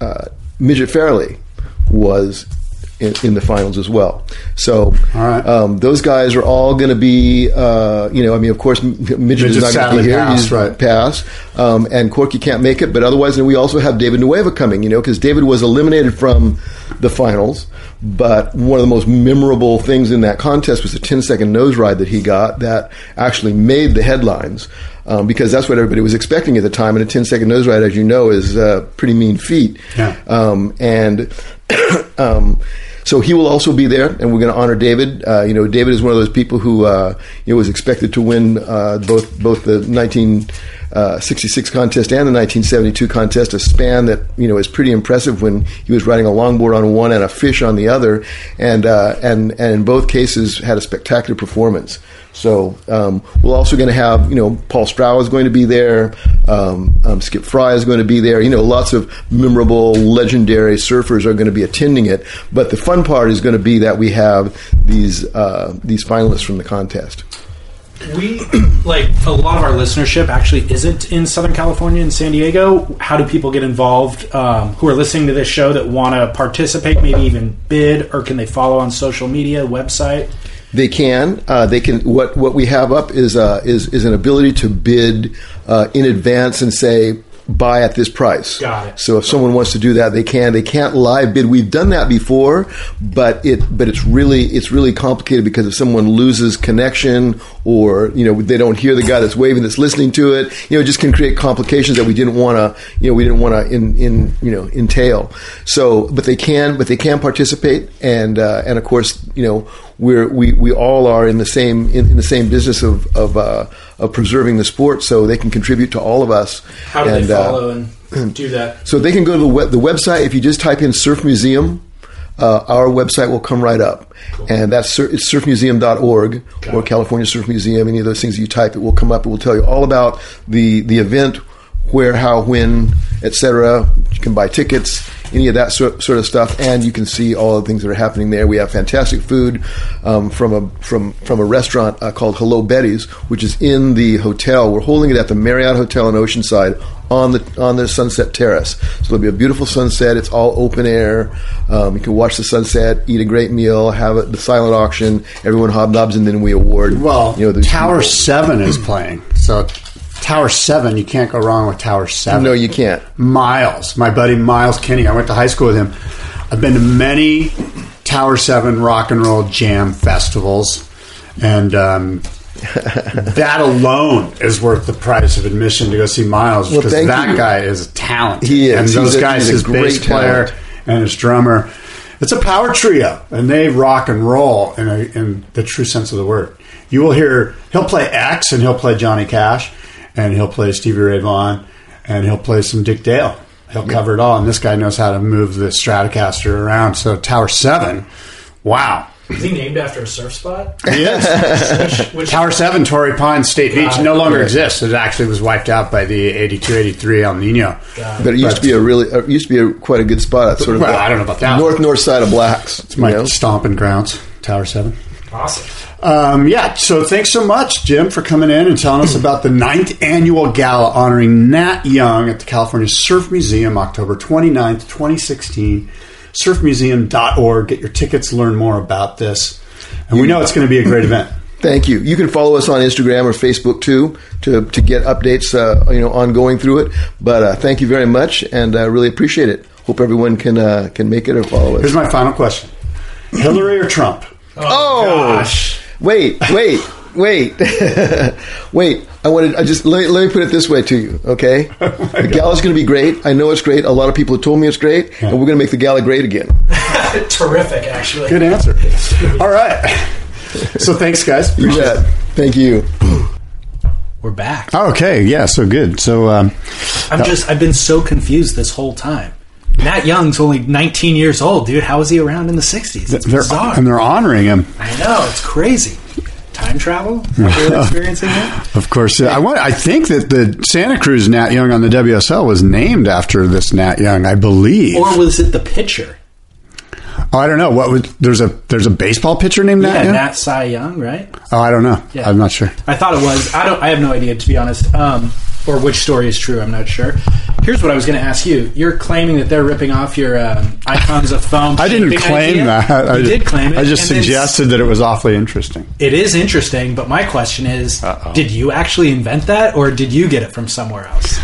[SPEAKER 4] uh, Midget Farrelly was in, in the finals as well. So
[SPEAKER 3] right.
[SPEAKER 4] um, those guys are all going to be, uh, you know, I mean, of course, Midget,
[SPEAKER 3] Midget's
[SPEAKER 4] is not going to be here.
[SPEAKER 3] passed,
[SPEAKER 4] He's
[SPEAKER 3] right.
[SPEAKER 4] passed, um, and Corky can't make it. But otherwise, then we also have David Nuuhiwa coming. You know, because David was eliminated from the finals. But one of the most memorable things in that contest was the 10 second nose ride that he got that actually made the headlines. Um, because that's what everybody was expecting at the time, and a 10 second nose ride, as you know, is a pretty mean feat.
[SPEAKER 3] Yeah.
[SPEAKER 4] Um, and um, so he will also be there, and we're going to honor David. Uh, you know, David is one of those people who uh, you know was expected to win uh, both both the 1966 contest and the 1972 contest, a span that you know is pretty impressive when he was riding a longboard on one and a fish on the other, and uh, and and in both cases had a spectacular performance. So um, we're also going to have, you know, Paul Strauch is going to be there. Um, um, Skip Frye is going to be there. You know, lots of memorable, legendary surfers are going to be attending it. But the fun part is going to be that we have these uh, these finalists from the contest.
[SPEAKER 1] We like a lot of our listenership actually isn't in Southern California and San Diego. How do people get involved um, who are listening to this show that want to participate, maybe even bid, or can they follow on social media, website?
[SPEAKER 4] They can. Uh, they can. What what we have up is uh, is is an ability to bid uh, in advance and say buy at this price.
[SPEAKER 1] Got it.
[SPEAKER 4] So if someone wants to do that, they can. They can't live bid. We've done that before, but it but it's really it's really complicated because if someone loses connection or you know they don't hear the guy that's waving that's listening to it, you know, it just can create complications that we didn't want to you know we didn't want to in in you know entail. So, but they can but they can participate and uh, and of course you know we're we, we all are in the same in, in the same business of of, uh, of preserving the sport, so they can contribute to all of us.
[SPEAKER 1] How do
[SPEAKER 4] And,
[SPEAKER 1] they
[SPEAKER 4] uh,
[SPEAKER 1] follow and do that?
[SPEAKER 4] so they can go to the, web, the website. If you just type in Surf Museum, uh, our website will come right up. And that's sur- it's surfmuseum.org or California Surf Museum. Any of those things you type, it will come up. It will tell you all about the, the event, where, how, when, etc. You can buy tickets, any of that sort, sort of stuff, and you can see all the things that are happening there. We have fantastic food um, from a from from a restaurant uh, called Hello Betty's, which is in the hotel. We're holding it at the Marriott Hotel in Oceanside on the on the Sunset Terrace. So it'll be a beautiful sunset. It's all open air. Um, you can watch the sunset, eat a great meal, have a, the silent auction. Everyone hobnobs, and then we award.
[SPEAKER 3] Well,
[SPEAKER 4] you know, those
[SPEAKER 3] Tower
[SPEAKER 4] people.
[SPEAKER 3] Seven is playing, so Tower Seven, you can't go wrong with Tower Seven.
[SPEAKER 4] No, you can't.
[SPEAKER 3] Miles, my buddy Miles Kenny. I went to high school with him. I've been to many Tower Seven rock and roll jam festivals, and um, that alone is worth the price of admission to go see Miles
[SPEAKER 4] Well,
[SPEAKER 3] because that
[SPEAKER 4] you.
[SPEAKER 3] guy is a talent.
[SPEAKER 4] He is.
[SPEAKER 3] and
[SPEAKER 4] He's
[SPEAKER 3] those
[SPEAKER 4] a-
[SPEAKER 3] guys,
[SPEAKER 4] a
[SPEAKER 3] his
[SPEAKER 4] great
[SPEAKER 3] bass player
[SPEAKER 4] talent.
[SPEAKER 3] and his drummer. It's a power trio, and they rock and roll in, a, in the true sense of the word. You will hear he'll play X, and he'll play Johnny Cash, and he'll play Stevie Ray Vaughan, and he'll play some Dick Dale. He'll cover it all, and this guy knows how to move the Stratocaster around. So Tower Seven, wow.
[SPEAKER 1] Is he named after a surf spot?
[SPEAKER 3] Yes.
[SPEAKER 1] Which, which
[SPEAKER 3] Tower 7, Torrey Pines State Beach,
[SPEAKER 1] it.
[SPEAKER 3] no longer exists. It actually was wiped out by the 82 83 El Nino.
[SPEAKER 4] But it used to be a really, it used to be a, quite a good spot. At sort of
[SPEAKER 3] Well,
[SPEAKER 4] the
[SPEAKER 3] I don't know about that.
[SPEAKER 4] North north side of Blacks.
[SPEAKER 3] It's my
[SPEAKER 4] you know?
[SPEAKER 3] stomping grounds, Tower 7.
[SPEAKER 1] awesome.
[SPEAKER 3] Um, yeah, so thanks so much, Jim, for coming in and telling us about the ninth annual gala honoring Nat Young at the California Surf Museum, October 29th, 2016. Surfmuseum.org. Get your tickets, learn more about this. And we know it's going to be a great event.
[SPEAKER 4] Thank you. You can follow us on Instagram or Facebook too to to get updates, uh, you know, ongoing through it. But uh, thank you very much, and I really appreciate it. Hope hope everyone can uh, can make it or follow us.
[SPEAKER 3] Here's my final question: Hillary or Trump?
[SPEAKER 4] Oh,
[SPEAKER 1] Gosh.
[SPEAKER 4] wait, wait, wait, wait. I wanted. I just let, let me put it this way to you, okay? the gala's going to be great. I know it's great. A lot of people have told me it's great, and we're going to make the gala great again.
[SPEAKER 1] Terrific, actually.
[SPEAKER 3] Good answer. All right. So thanks, guys.
[SPEAKER 4] You bet. Thank you.
[SPEAKER 1] We're back.
[SPEAKER 3] Okay. Yeah. So good. So um,
[SPEAKER 1] I'm just, I've been so confused this whole time. Nat Young's only 19 years old, dude. How was he around in the 60s? It's
[SPEAKER 3] they're
[SPEAKER 1] bizarre.
[SPEAKER 3] and they're honoring him.
[SPEAKER 1] I know, it's crazy. Time travel? Experiencing here?
[SPEAKER 3] Of course, I want. I think that the Santa Cruz Nat Young on the WSL was named after this Nat Young, I believe.
[SPEAKER 1] Or was it the pitcher?
[SPEAKER 3] oh, I don't know. What was there's a there's a baseball pitcher named Nat
[SPEAKER 1] Yeah,
[SPEAKER 3] Young.
[SPEAKER 1] Nat Cy Young, right?
[SPEAKER 3] oh, I don't know.
[SPEAKER 1] Yeah.
[SPEAKER 3] I'm not sure.
[SPEAKER 1] I thought it was. I don't. I have no idea to be honest. Um, or which story is true. I'm not sure. Here's what I was going to ask you. You're claiming that they're ripping off your um, icons of foam.
[SPEAKER 3] I didn't claim
[SPEAKER 1] idea.
[SPEAKER 3] that.
[SPEAKER 1] You
[SPEAKER 3] I just,
[SPEAKER 1] did claim it.
[SPEAKER 3] I just
[SPEAKER 1] then
[SPEAKER 3] suggested that it was awfully interesting.
[SPEAKER 1] It is interesting, but my question is:
[SPEAKER 3] Uh-oh.
[SPEAKER 1] Did you actually invent that, or did you get it from somewhere else?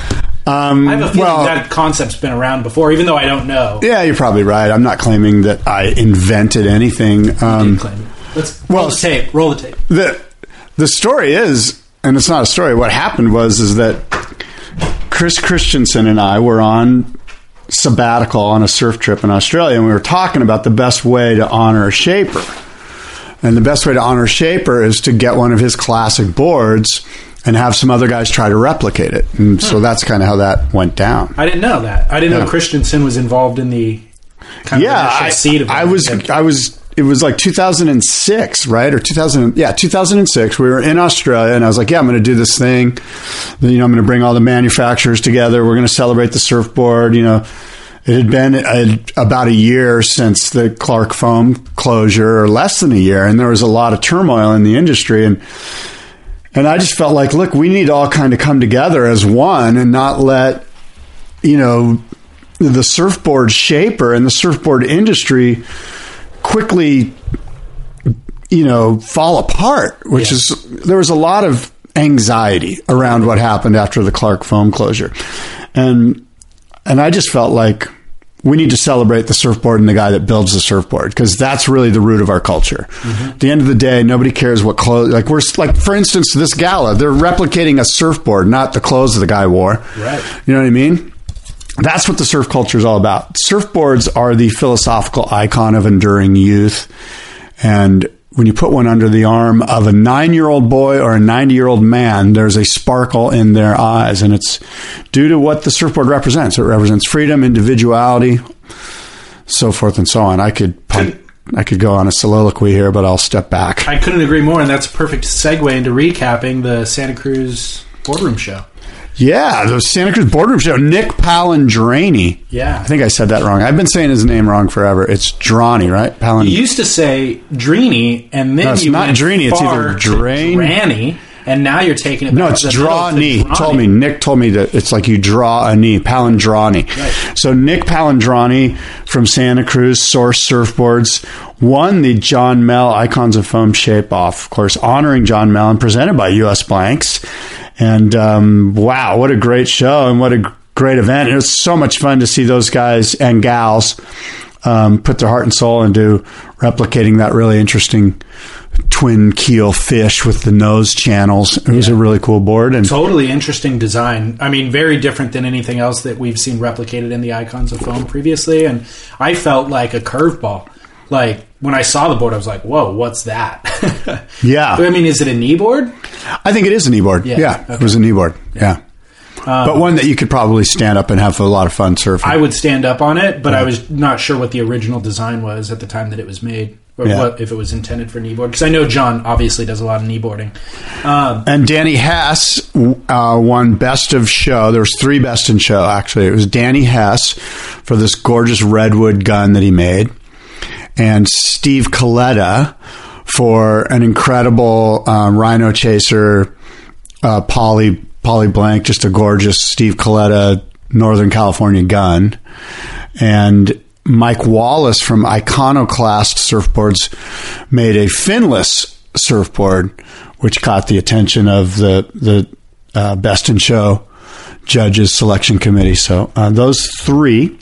[SPEAKER 3] Um,
[SPEAKER 1] I have a feeling
[SPEAKER 3] well,
[SPEAKER 1] that concept's been around before, even though I don't know.
[SPEAKER 3] yeah, you're probably right. I'm not claiming that I invented anything.
[SPEAKER 1] You
[SPEAKER 3] Um,
[SPEAKER 1] claim it. Let's roll
[SPEAKER 3] well,
[SPEAKER 1] the tape. Roll the tape.
[SPEAKER 3] the the story is, and it's not a story. What happened was is that Chris Christensen and I were on sabbatical on a surf trip in Australia, and we were talking about the best way to honor a shaper. And the best way to honor a shaper is to get one of his classic boards and have some other guys try to replicate it. And so hmm. that's kind of how that went down.
[SPEAKER 1] I didn't know that. I didn't
[SPEAKER 3] Yeah.
[SPEAKER 1] know Christensen was involved in the kind
[SPEAKER 3] yeah,
[SPEAKER 1] of
[SPEAKER 3] I,
[SPEAKER 1] seed of it.
[SPEAKER 3] I was, I was, it was like 2006, right? Or 2000, yeah, 2006. We were in Australia and I was like, yeah, I'm going to do this thing. You know, I'm going to bring all the manufacturers together. We're going to celebrate the surfboard. You know, it had been a, about a year since the Clark foam closure or less than a year. And there was a lot of turmoil in the industry. And, and I just felt like, look, we need to all kind of come together as one and not let, you know, the surfboard shaper and the surfboard industry quickly you know fall apart which
[SPEAKER 1] Yeah.
[SPEAKER 3] is there was a lot of anxiety around what happened after the Clark foam closure and and I just felt like we need to celebrate the surfboard and the guy that builds the surfboard because that's really the root of our culture. Mm-hmm. At the end of the day, nobody cares what clothes. Like we're like, for instance, this gala, they're replicating a surfboard, not the clothes the guy wore.
[SPEAKER 1] Right.
[SPEAKER 3] You know what I mean? That's what the surf culture is all about. Surfboards are the philosophical icon of enduring youth. And when you put one under the arm of a nine year old boy or a 90 year old man, there's a sparkle in their eyes. And it's due to what the surfboard represents. It represents freedom, individuality, so forth and so on. I could pump, I could go on a soliloquy here, but I'll step back.
[SPEAKER 1] I couldn't agree more, and that's a perfect segue into recapping the Santa Cruz boardroom show.
[SPEAKER 3] Yeah, the Santa Cruz Boardroom Show. Nick Palandrani.
[SPEAKER 1] Yeah.
[SPEAKER 3] I think I said that wrong. I've been saying his name wrong forever. It's Drawny, right? Palan.
[SPEAKER 1] You used to say Drini, and then
[SPEAKER 3] No, it's
[SPEAKER 1] you
[SPEAKER 3] not Drini, it's either Drain-
[SPEAKER 1] Dranny, and now you're taking it.
[SPEAKER 3] No, it's
[SPEAKER 1] to the
[SPEAKER 3] draw knee. told me. Nick told me that it's like you draw a knee. Palandrani.
[SPEAKER 1] Right.
[SPEAKER 3] So Nick Palandrani from Santa Cruz Source Surfboards won the John Mel Icons of Foam Shape Off. Of course, honoring John Mel and presented by U.S. Blanks. And um, wow, what a great show and what a great event! It was so much fun to see those guys and gals um, put their heart and soul into replicating that really interesting twin keel fish with the nose channels. It was a really cool board, and
[SPEAKER 1] Totally interesting design. I mean, very different than anything else that we've seen replicated in the icons of foam previously. And I felt like a curveball. Like when I saw the board, I was like, "Whoa, what's that?"
[SPEAKER 3] Yeah.
[SPEAKER 1] I mean, is it a knee board?
[SPEAKER 3] I think it is a knee board.
[SPEAKER 1] Yeah,
[SPEAKER 3] Yeah,
[SPEAKER 1] okay.
[SPEAKER 3] it was a knee board. Yeah. but one that you could probably stand up and have a lot of fun surfing.
[SPEAKER 1] I would stand up on it, but I was not sure what the original design was at the time that it was made, or
[SPEAKER 3] Yeah.
[SPEAKER 1] what if it was intended for kneeboard. Because I know John obviously does a lot of kneeboarding. Um,
[SPEAKER 3] and Danny Hess uh, won Best of Show. There was three Best in Show actually. It was Danny Hess for this gorgeous redwood gun that he made, and Steve Coletta for an incredible um, Rhino Chaser uh, poly poly blank, just a gorgeous Steve Coletta Northern California gun, and Mike Wallace from Iconoclast Surfboards made a finless surfboard, which caught the attention of the the uh, Best in Show judges selection committee. So uh, those three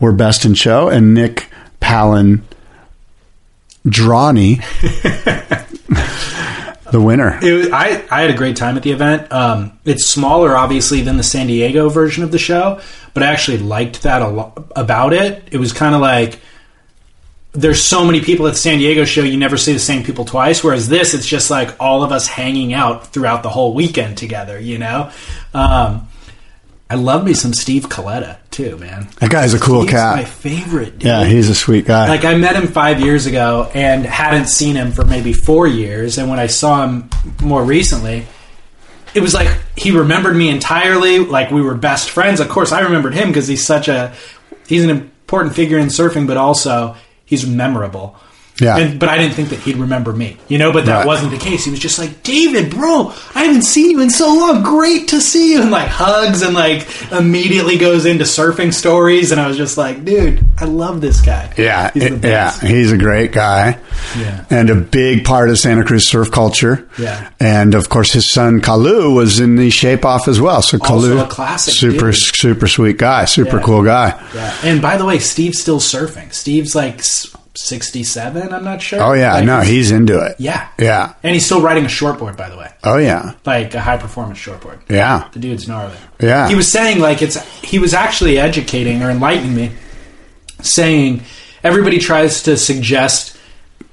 [SPEAKER 3] were best in show, and Nick Palin Drawny, the winner.
[SPEAKER 1] It I, I had a great time at the event. Um, it's smaller, obviously, than the San Diego version of the show, but I actually liked that a lot about it. It was kind of like there's so many people at the San Diego show, you never see the same people twice. Whereas this, it's just like all of us hanging out throughout the whole weekend together, you know? Um, I love me some Steve Coletta too, man.
[SPEAKER 3] That guy's a cool
[SPEAKER 1] He's
[SPEAKER 3] cat.
[SPEAKER 1] my favorite. Dude.
[SPEAKER 3] Yeah, he's a sweet guy.
[SPEAKER 1] like I met him five years ago and hadn't seen him for maybe four years. And when I saw him more recently, it was like he remembered me entirely. Like we were best friends. Of course, I remembered him because he's such a he's an important figure in surfing, but also he's memorable.
[SPEAKER 3] Yeah.
[SPEAKER 1] And, but I didn't think that he'd remember me, you know. But that
[SPEAKER 3] Right.
[SPEAKER 1] wasn't the case. He was just like, David, bro, I haven't seen you in so long. Great to see you, and like hugs, and like immediately goes into surfing stories. And I was just like, dude, I love this guy.
[SPEAKER 3] Yeah,
[SPEAKER 1] he's the
[SPEAKER 3] yeah, he's a great guy.
[SPEAKER 1] Yeah.
[SPEAKER 3] and a big part of Santa Cruz surf culture.
[SPEAKER 1] Yeah.
[SPEAKER 3] and of course his son Kalu was in the shape off as well. So
[SPEAKER 1] Also
[SPEAKER 3] Kalu,
[SPEAKER 1] a classic
[SPEAKER 3] super
[SPEAKER 1] dude.
[SPEAKER 3] super sweet guy, super
[SPEAKER 1] Yeah.
[SPEAKER 3] cool guy.
[SPEAKER 1] Yeah. And by the way, Steve's still surfing. Steve's like 67, I'm not sure.
[SPEAKER 3] Oh yeah,
[SPEAKER 1] Like,
[SPEAKER 3] no, he's into it.
[SPEAKER 1] Yeah.
[SPEAKER 3] yeah.
[SPEAKER 1] And he's still riding a shortboard, by the way.
[SPEAKER 3] Oh yeah,
[SPEAKER 1] Like a high performance shortboard.
[SPEAKER 3] yeah.
[SPEAKER 1] The dude's gnarly.
[SPEAKER 3] Yeah.
[SPEAKER 1] He was saying like it's he was actually educating or enlightening me, saying everybody tries to suggest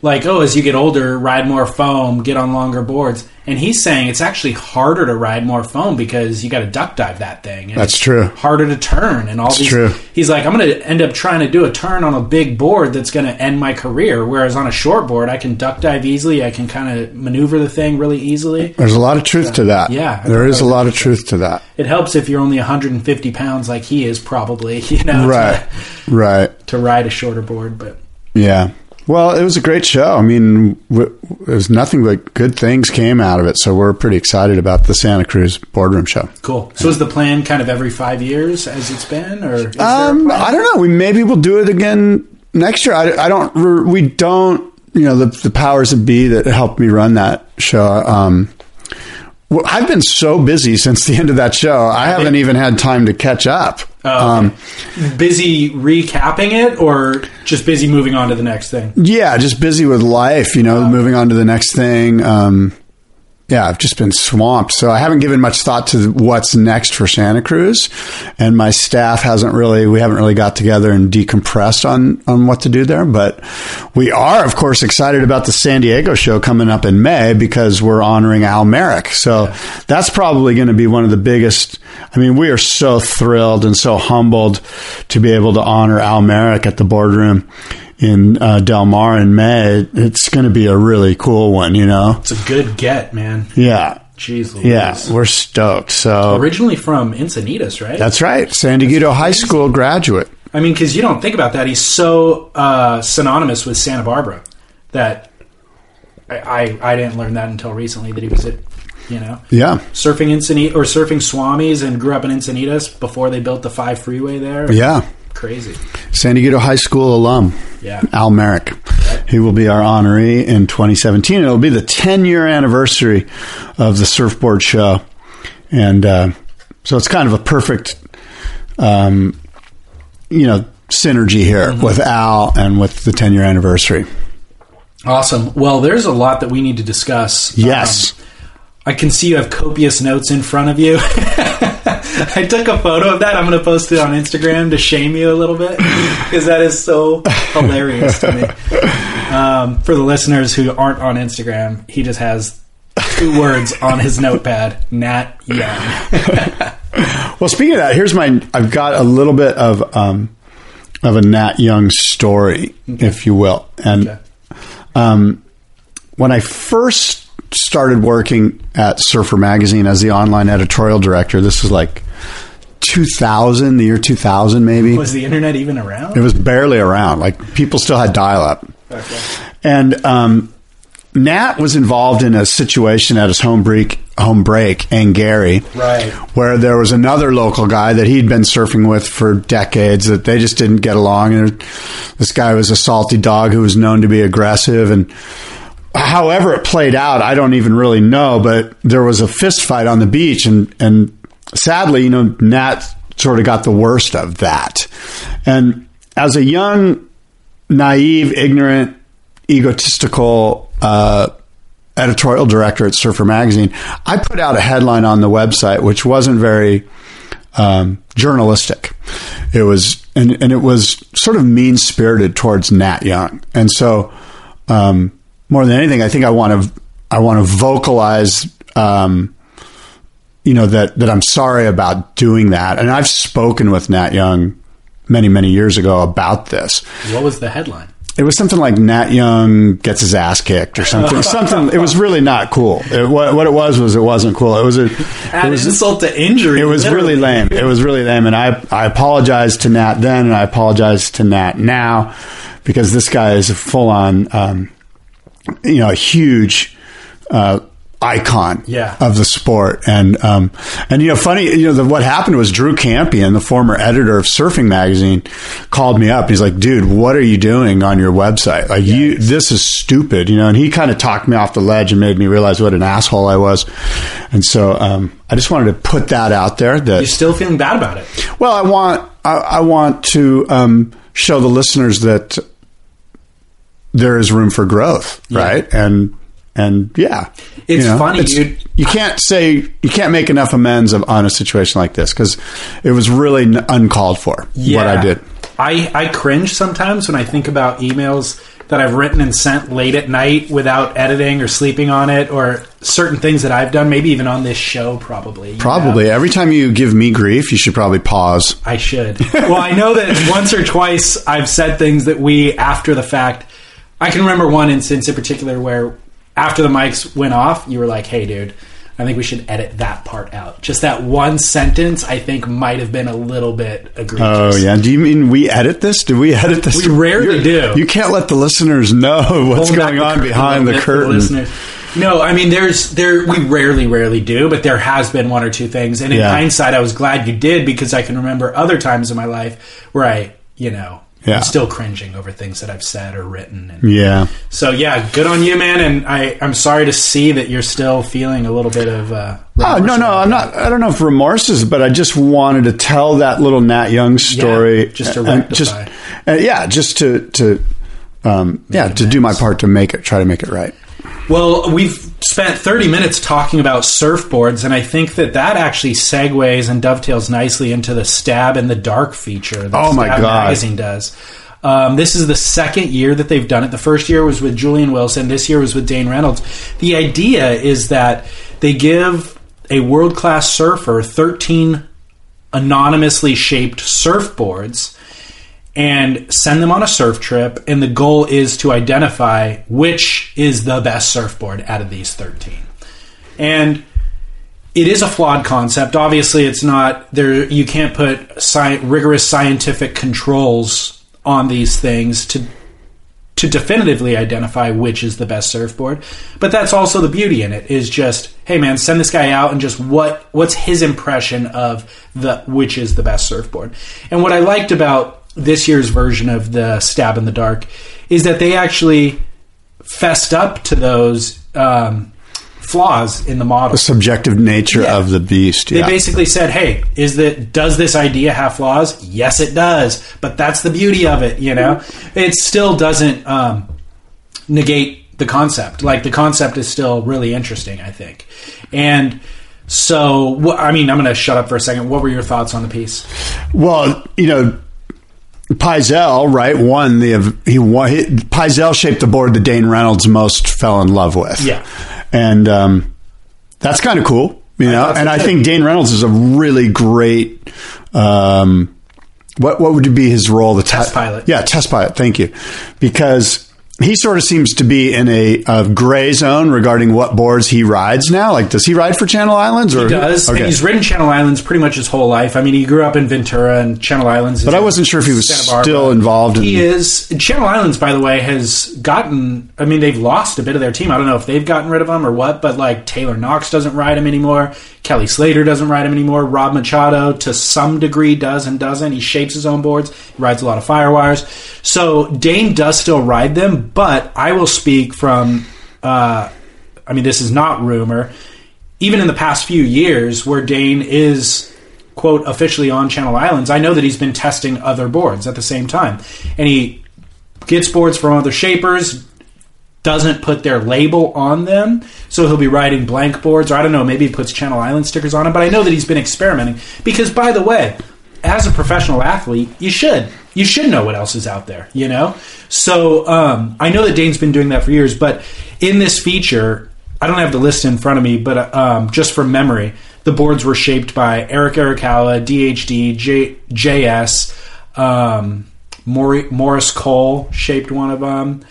[SPEAKER 1] like, oh, as you get older, ride more foam, get on longer boards. And he's saying it's actually harder to ride more foam because you got to duck dive that thing. And
[SPEAKER 3] That's
[SPEAKER 1] it's
[SPEAKER 3] true.
[SPEAKER 1] Harder to turn and all these.
[SPEAKER 3] true.
[SPEAKER 1] He's like, I'm going to end up trying to do a turn on a big board that's going to end my career. Whereas on a short board, I can duck dive easily. I can kind of maneuver the thing really easily.
[SPEAKER 3] There's a lot of truth to that.
[SPEAKER 1] Yeah, I
[SPEAKER 3] there is a lot of truth to that.
[SPEAKER 1] It helps if you're only 150 pounds like he is, probably. You know,
[SPEAKER 3] Right, right.
[SPEAKER 1] To, to ride a shorter board, but
[SPEAKER 3] Yeah. Well, it was a great show. I mean, w- there was nothing but good things came out of it. So we're pretty excited about the Santa Cruz boardroom show.
[SPEAKER 1] cool. So is the plan kind of every five years as it's been, or is there a
[SPEAKER 3] Um? I don't know. We maybe we'll do it again next year. I, I don't. We don't. You know, the the powers that be that helped me run that show. Um, well, I've been so busy since the end of that show. I haven't even had time to catch up.
[SPEAKER 1] Oh,
[SPEAKER 3] Um,
[SPEAKER 1] busy recapping it, or just busy moving on to the next thing?
[SPEAKER 3] yeah, just busy with life. You know, moving on to the next thing. Yeah, I've just been swamped. So I haven't given much thought to what's next for Santa Cruz, and my staff hasn't really. We haven't really got together and decompressed on on what to do there. But we are, of course, excited about the San Diego show coming up in May because we're honoring Al Merrick. So that's probably going to be one of the biggest. I mean, we are so thrilled and so humbled to be able to honor Al Merrick at the boardroom in uh, Del Mar in May. It's going to be a really cool one, you know.
[SPEAKER 1] It's a good get, man.
[SPEAKER 3] Yeah.
[SPEAKER 1] Jeez, Louise.
[SPEAKER 3] Yeah, we're stoked. So
[SPEAKER 1] Originally from Encinitas, right?
[SPEAKER 3] that's right. San Diego High School graduate.
[SPEAKER 1] I mean, because you don't think about that. He's so uh, synonymous with Santa Barbara that I, I I didn't learn that until recently that he was at you know
[SPEAKER 3] Yeah.
[SPEAKER 1] surfing Encinitas or surfing Swamis and grew up in Encinitas before they built the five freeway there.
[SPEAKER 3] Yeah.
[SPEAKER 1] Crazy.
[SPEAKER 3] San Diego High School alum.
[SPEAKER 1] Yeah.
[SPEAKER 3] Al Merrick. He will be our honoree in 2017. It'll be the 10 year anniversary of the surfboard show. And uh, so it's kind of a perfect, um, you know, synergy here with Al and with the 10 year anniversary.
[SPEAKER 1] Awesome. Well, there's a lot that we need to discuss.
[SPEAKER 3] Yes.
[SPEAKER 1] Um, I can see you have copious notes in front of you. I took a photo of that. I'm going to post it on Instagram to shame you a little bit because that is so hilarious to me. Um, for the listeners who aren't on Instagram, he just has two words on his notepad: Nat Young.
[SPEAKER 3] Well, speaking of that, here's my. I've got a little bit of um, of a Nat Young story, if you will. And
[SPEAKER 1] Okay.
[SPEAKER 3] um, when I first started working at Surfer Magazine as the online editorial director, this was like 2000, the year 2000, maybe.
[SPEAKER 1] Was the internet even around?
[SPEAKER 3] It was barely around. Like people still had dial up.
[SPEAKER 1] Okay.
[SPEAKER 3] And um, Nat was involved in a situation at his home break, home break, and Gary,
[SPEAKER 1] Right.
[SPEAKER 3] where there was another local guy that he'd been surfing with for decades that they just didn't get along. And this guy was a salty dog who was known to be aggressive. And however it played out, I don't even really know. But there was a fist fight on the beach, and and sadly, you know, Nat sort of got the worst of that. And as a young, naive, ignorant, egotistical uh, editorial director at Surfer Magazine, I put out a headline on the website which wasn't very um, journalistic. It was, and, and it was sort of mean spirited towards Nat Young. And so, um, more than anything, I think I want to, I want to vocalize, um, you know, that, that I'm sorry about doing that. And I've spoken with Nat Young many, many years ago about this.
[SPEAKER 1] What was the headline?
[SPEAKER 3] It was something like Nat Young gets his ass kicked or something. something. It was really not cool. It, what, what, it was was it wasn't cool. It was a
[SPEAKER 1] Add it was, insult to injury.
[SPEAKER 3] It was
[SPEAKER 1] literally.
[SPEAKER 3] really lame. It was really lame, and I I apologize to Nat then, and I apologize to Nat now because this guy is a full on, um, you know, a huge. Uh, icon
[SPEAKER 1] yeah.
[SPEAKER 3] of the sport. And um, and you know, funny, you know, the, what happened was Drew Campion, the former editor of Surfing Magazine, called me up. He's like, "Dude, what are you doing on your website? Like, you this is stupid." You know, and he kind of talked me off the ledge and made me realize what an asshole I was. And so um, I just wanted to put that out there. That
[SPEAKER 1] you're still feeling bad about it.
[SPEAKER 3] Well, I want I, I want to um, show the listeners that there is room for growth,
[SPEAKER 1] Yeah.
[SPEAKER 3] right? And and yeah,
[SPEAKER 1] It's funny, dude.
[SPEAKER 3] You can't say you can't make enough amends of, on a situation like this because it was really n- uncalled for what I did.
[SPEAKER 1] I, I cringe sometimes when I think about emails that I've written and sent late at night without editing or sleeping on it, or certain things that I've done, maybe even on this show, probably. you know?
[SPEAKER 3] Probably every time you give me grief, you should probably pause.
[SPEAKER 1] I should. well, I know that once or twice I've said things that we, after the fact, I can remember one instance in particular where after the mics went off, you were like, hey, dude, I think we should edit that part out. Just that one sentence, I think, might have been a little bit egregious.
[SPEAKER 3] Oh yeah. Do you mean we edit this? Do we edit this?
[SPEAKER 1] We rarely
[SPEAKER 3] You're-
[SPEAKER 1] do.
[SPEAKER 3] You can't let the listeners know what's
[SPEAKER 1] back
[SPEAKER 3] going on behind the
[SPEAKER 1] little bit for
[SPEAKER 3] curtain.
[SPEAKER 1] listeners. No, I mean, there's there. We rarely, rarely do, but there has been one or two things. And in
[SPEAKER 3] Yeah.
[SPEAKER 1] hindsight, I was glad you did because I can remember other times in my life where I, you know,
[SPEAKER 3] Yeah.
[SPEAKER 1] I'm still cringing over things that I've said or written. And
[SPEAKER 3] yeah.
[SPEAKER 1] so, yeah, good on you, man. And I, I'm sorry to see that you're still feeling a little bit of. Uh,
[SPEAKER 3] Oh no, no, I'm not. I don't know if remorse is, but I just wanted to tell that little Nat Young story,
[SPEAKER 1] Yeah, just to
[SPEAKER 3] and
[SPEAKER 1] rectify.
[SPEAKER 3] just uh, yeah, just to to um, yeah, to do my part to make it, try to make it right.
[SPEAKER 1] Well, we've spent 30 minutes talking about surfboards, and I think that that actually segues and dovetails nicely into the Stab in the Dark feature that
[SPEAKER 3] Oh, my
[SPEAKER 1] Stab
[SPEAKER 3] God.
[SPEAKER 1] Magazine does. Um, this is the second year that they've done it. The first year was with Julian Wilson. This year was with Dane Reynolds. The idea is that they give a world class surfer 13 anonymously shaped surfboards and send them on a surf trip. And the goal is to identify which is the best surfboard out of these 13. And it is a flawed concept. Obviously, it's not there. You can't put sci- rigorous scientific controls on these things to to definitively identify which is the best surfboard. But that's also the beauty in it is just, hey man, send this guy out and just what what's his impression of the which is the best surfboard. And what I liked about this year's version of the Stab in the Dark is that they actually fessed up to those um, flaws in the model.
[SPEAKER 3] The subjective nature
[SPEAKER 1] Yeah.
[SPEAKER 3] of the beast.
[SPEAKER 1] They basically said, "Hey, is that does this idea have flaws? Yes, it does. But that's the beauty of it. You know, it still doesn't um, negate the concept. Like the concept is still really interesting, I think. And so, I mean, I'm going to shut up for a second. What were your thoughts on the piece?
[SPEAKER 3] Well, you know, Pyzel, right, won the he won. He, Pyzel shaped the board that Dane Reynolds most fell in love with.
[SPEAKER 1] Yeah.
[SPEAKER 3] and um, that's kind of cool, you know.
[SPEAKER 1] so
[SPEAKER 3] And I
[SPEAKER 1] too.
[SPEAKER 3] think Dane Reynolds is a really great. Um, what what would be his role? The
[SPEAKER 1] Test pilot.
[SPEAKER 3] Yeah, test pilot. Thank you, because. He sort of seems to be in a, a gray zone regarding what boards he rides now. Like, does he ride for Channel Islands? Or
[SPEAKER 1] He does.
[SPEAKER 3] Okay.
[SPEAKER 1] And he's ridden Channel Islands pretty much his whole life. I mean, he grew up in Ventura and Channel Islands. is
[SPEAKER 3] But I wasn't sure if he was still involved in-
[SPEAKER 1] He is. Channel Islands, by the way, has gotten. I mean, they've lost a bit of their team. I don't know if they've gotten rid of him or what, but like Taylor Knox doesn't ride him anymore. Kelly Slater doesn't ride him anymore. Rob Machado, to some degree, does and doesn't. He shapes his own boards. He rides a lot of firewires. So Dane does still ride them, but I will speak from. Uh, I mean, this is not rumor. Even in the past few years, where Dane is quote officially on Channel Islands, I know that he's been testing other boards at the same time, and he gets boards from other shapers. Doesn't put their label on them, so he'll be riding blank boards, or I don't know, maybe he puts Channel Island stickers on them. But I know that he's been experimenting because, by the way, as a professional athlete, you should you should know what else is out there, you know. So um, I know that Dane's been doing that for years, but in this feature, I don't have the list in front of me, but um, just from memory, the boards were shaped by Eric Arakawa, DHD, J, JS, um, Maurice Cole shaped one of them.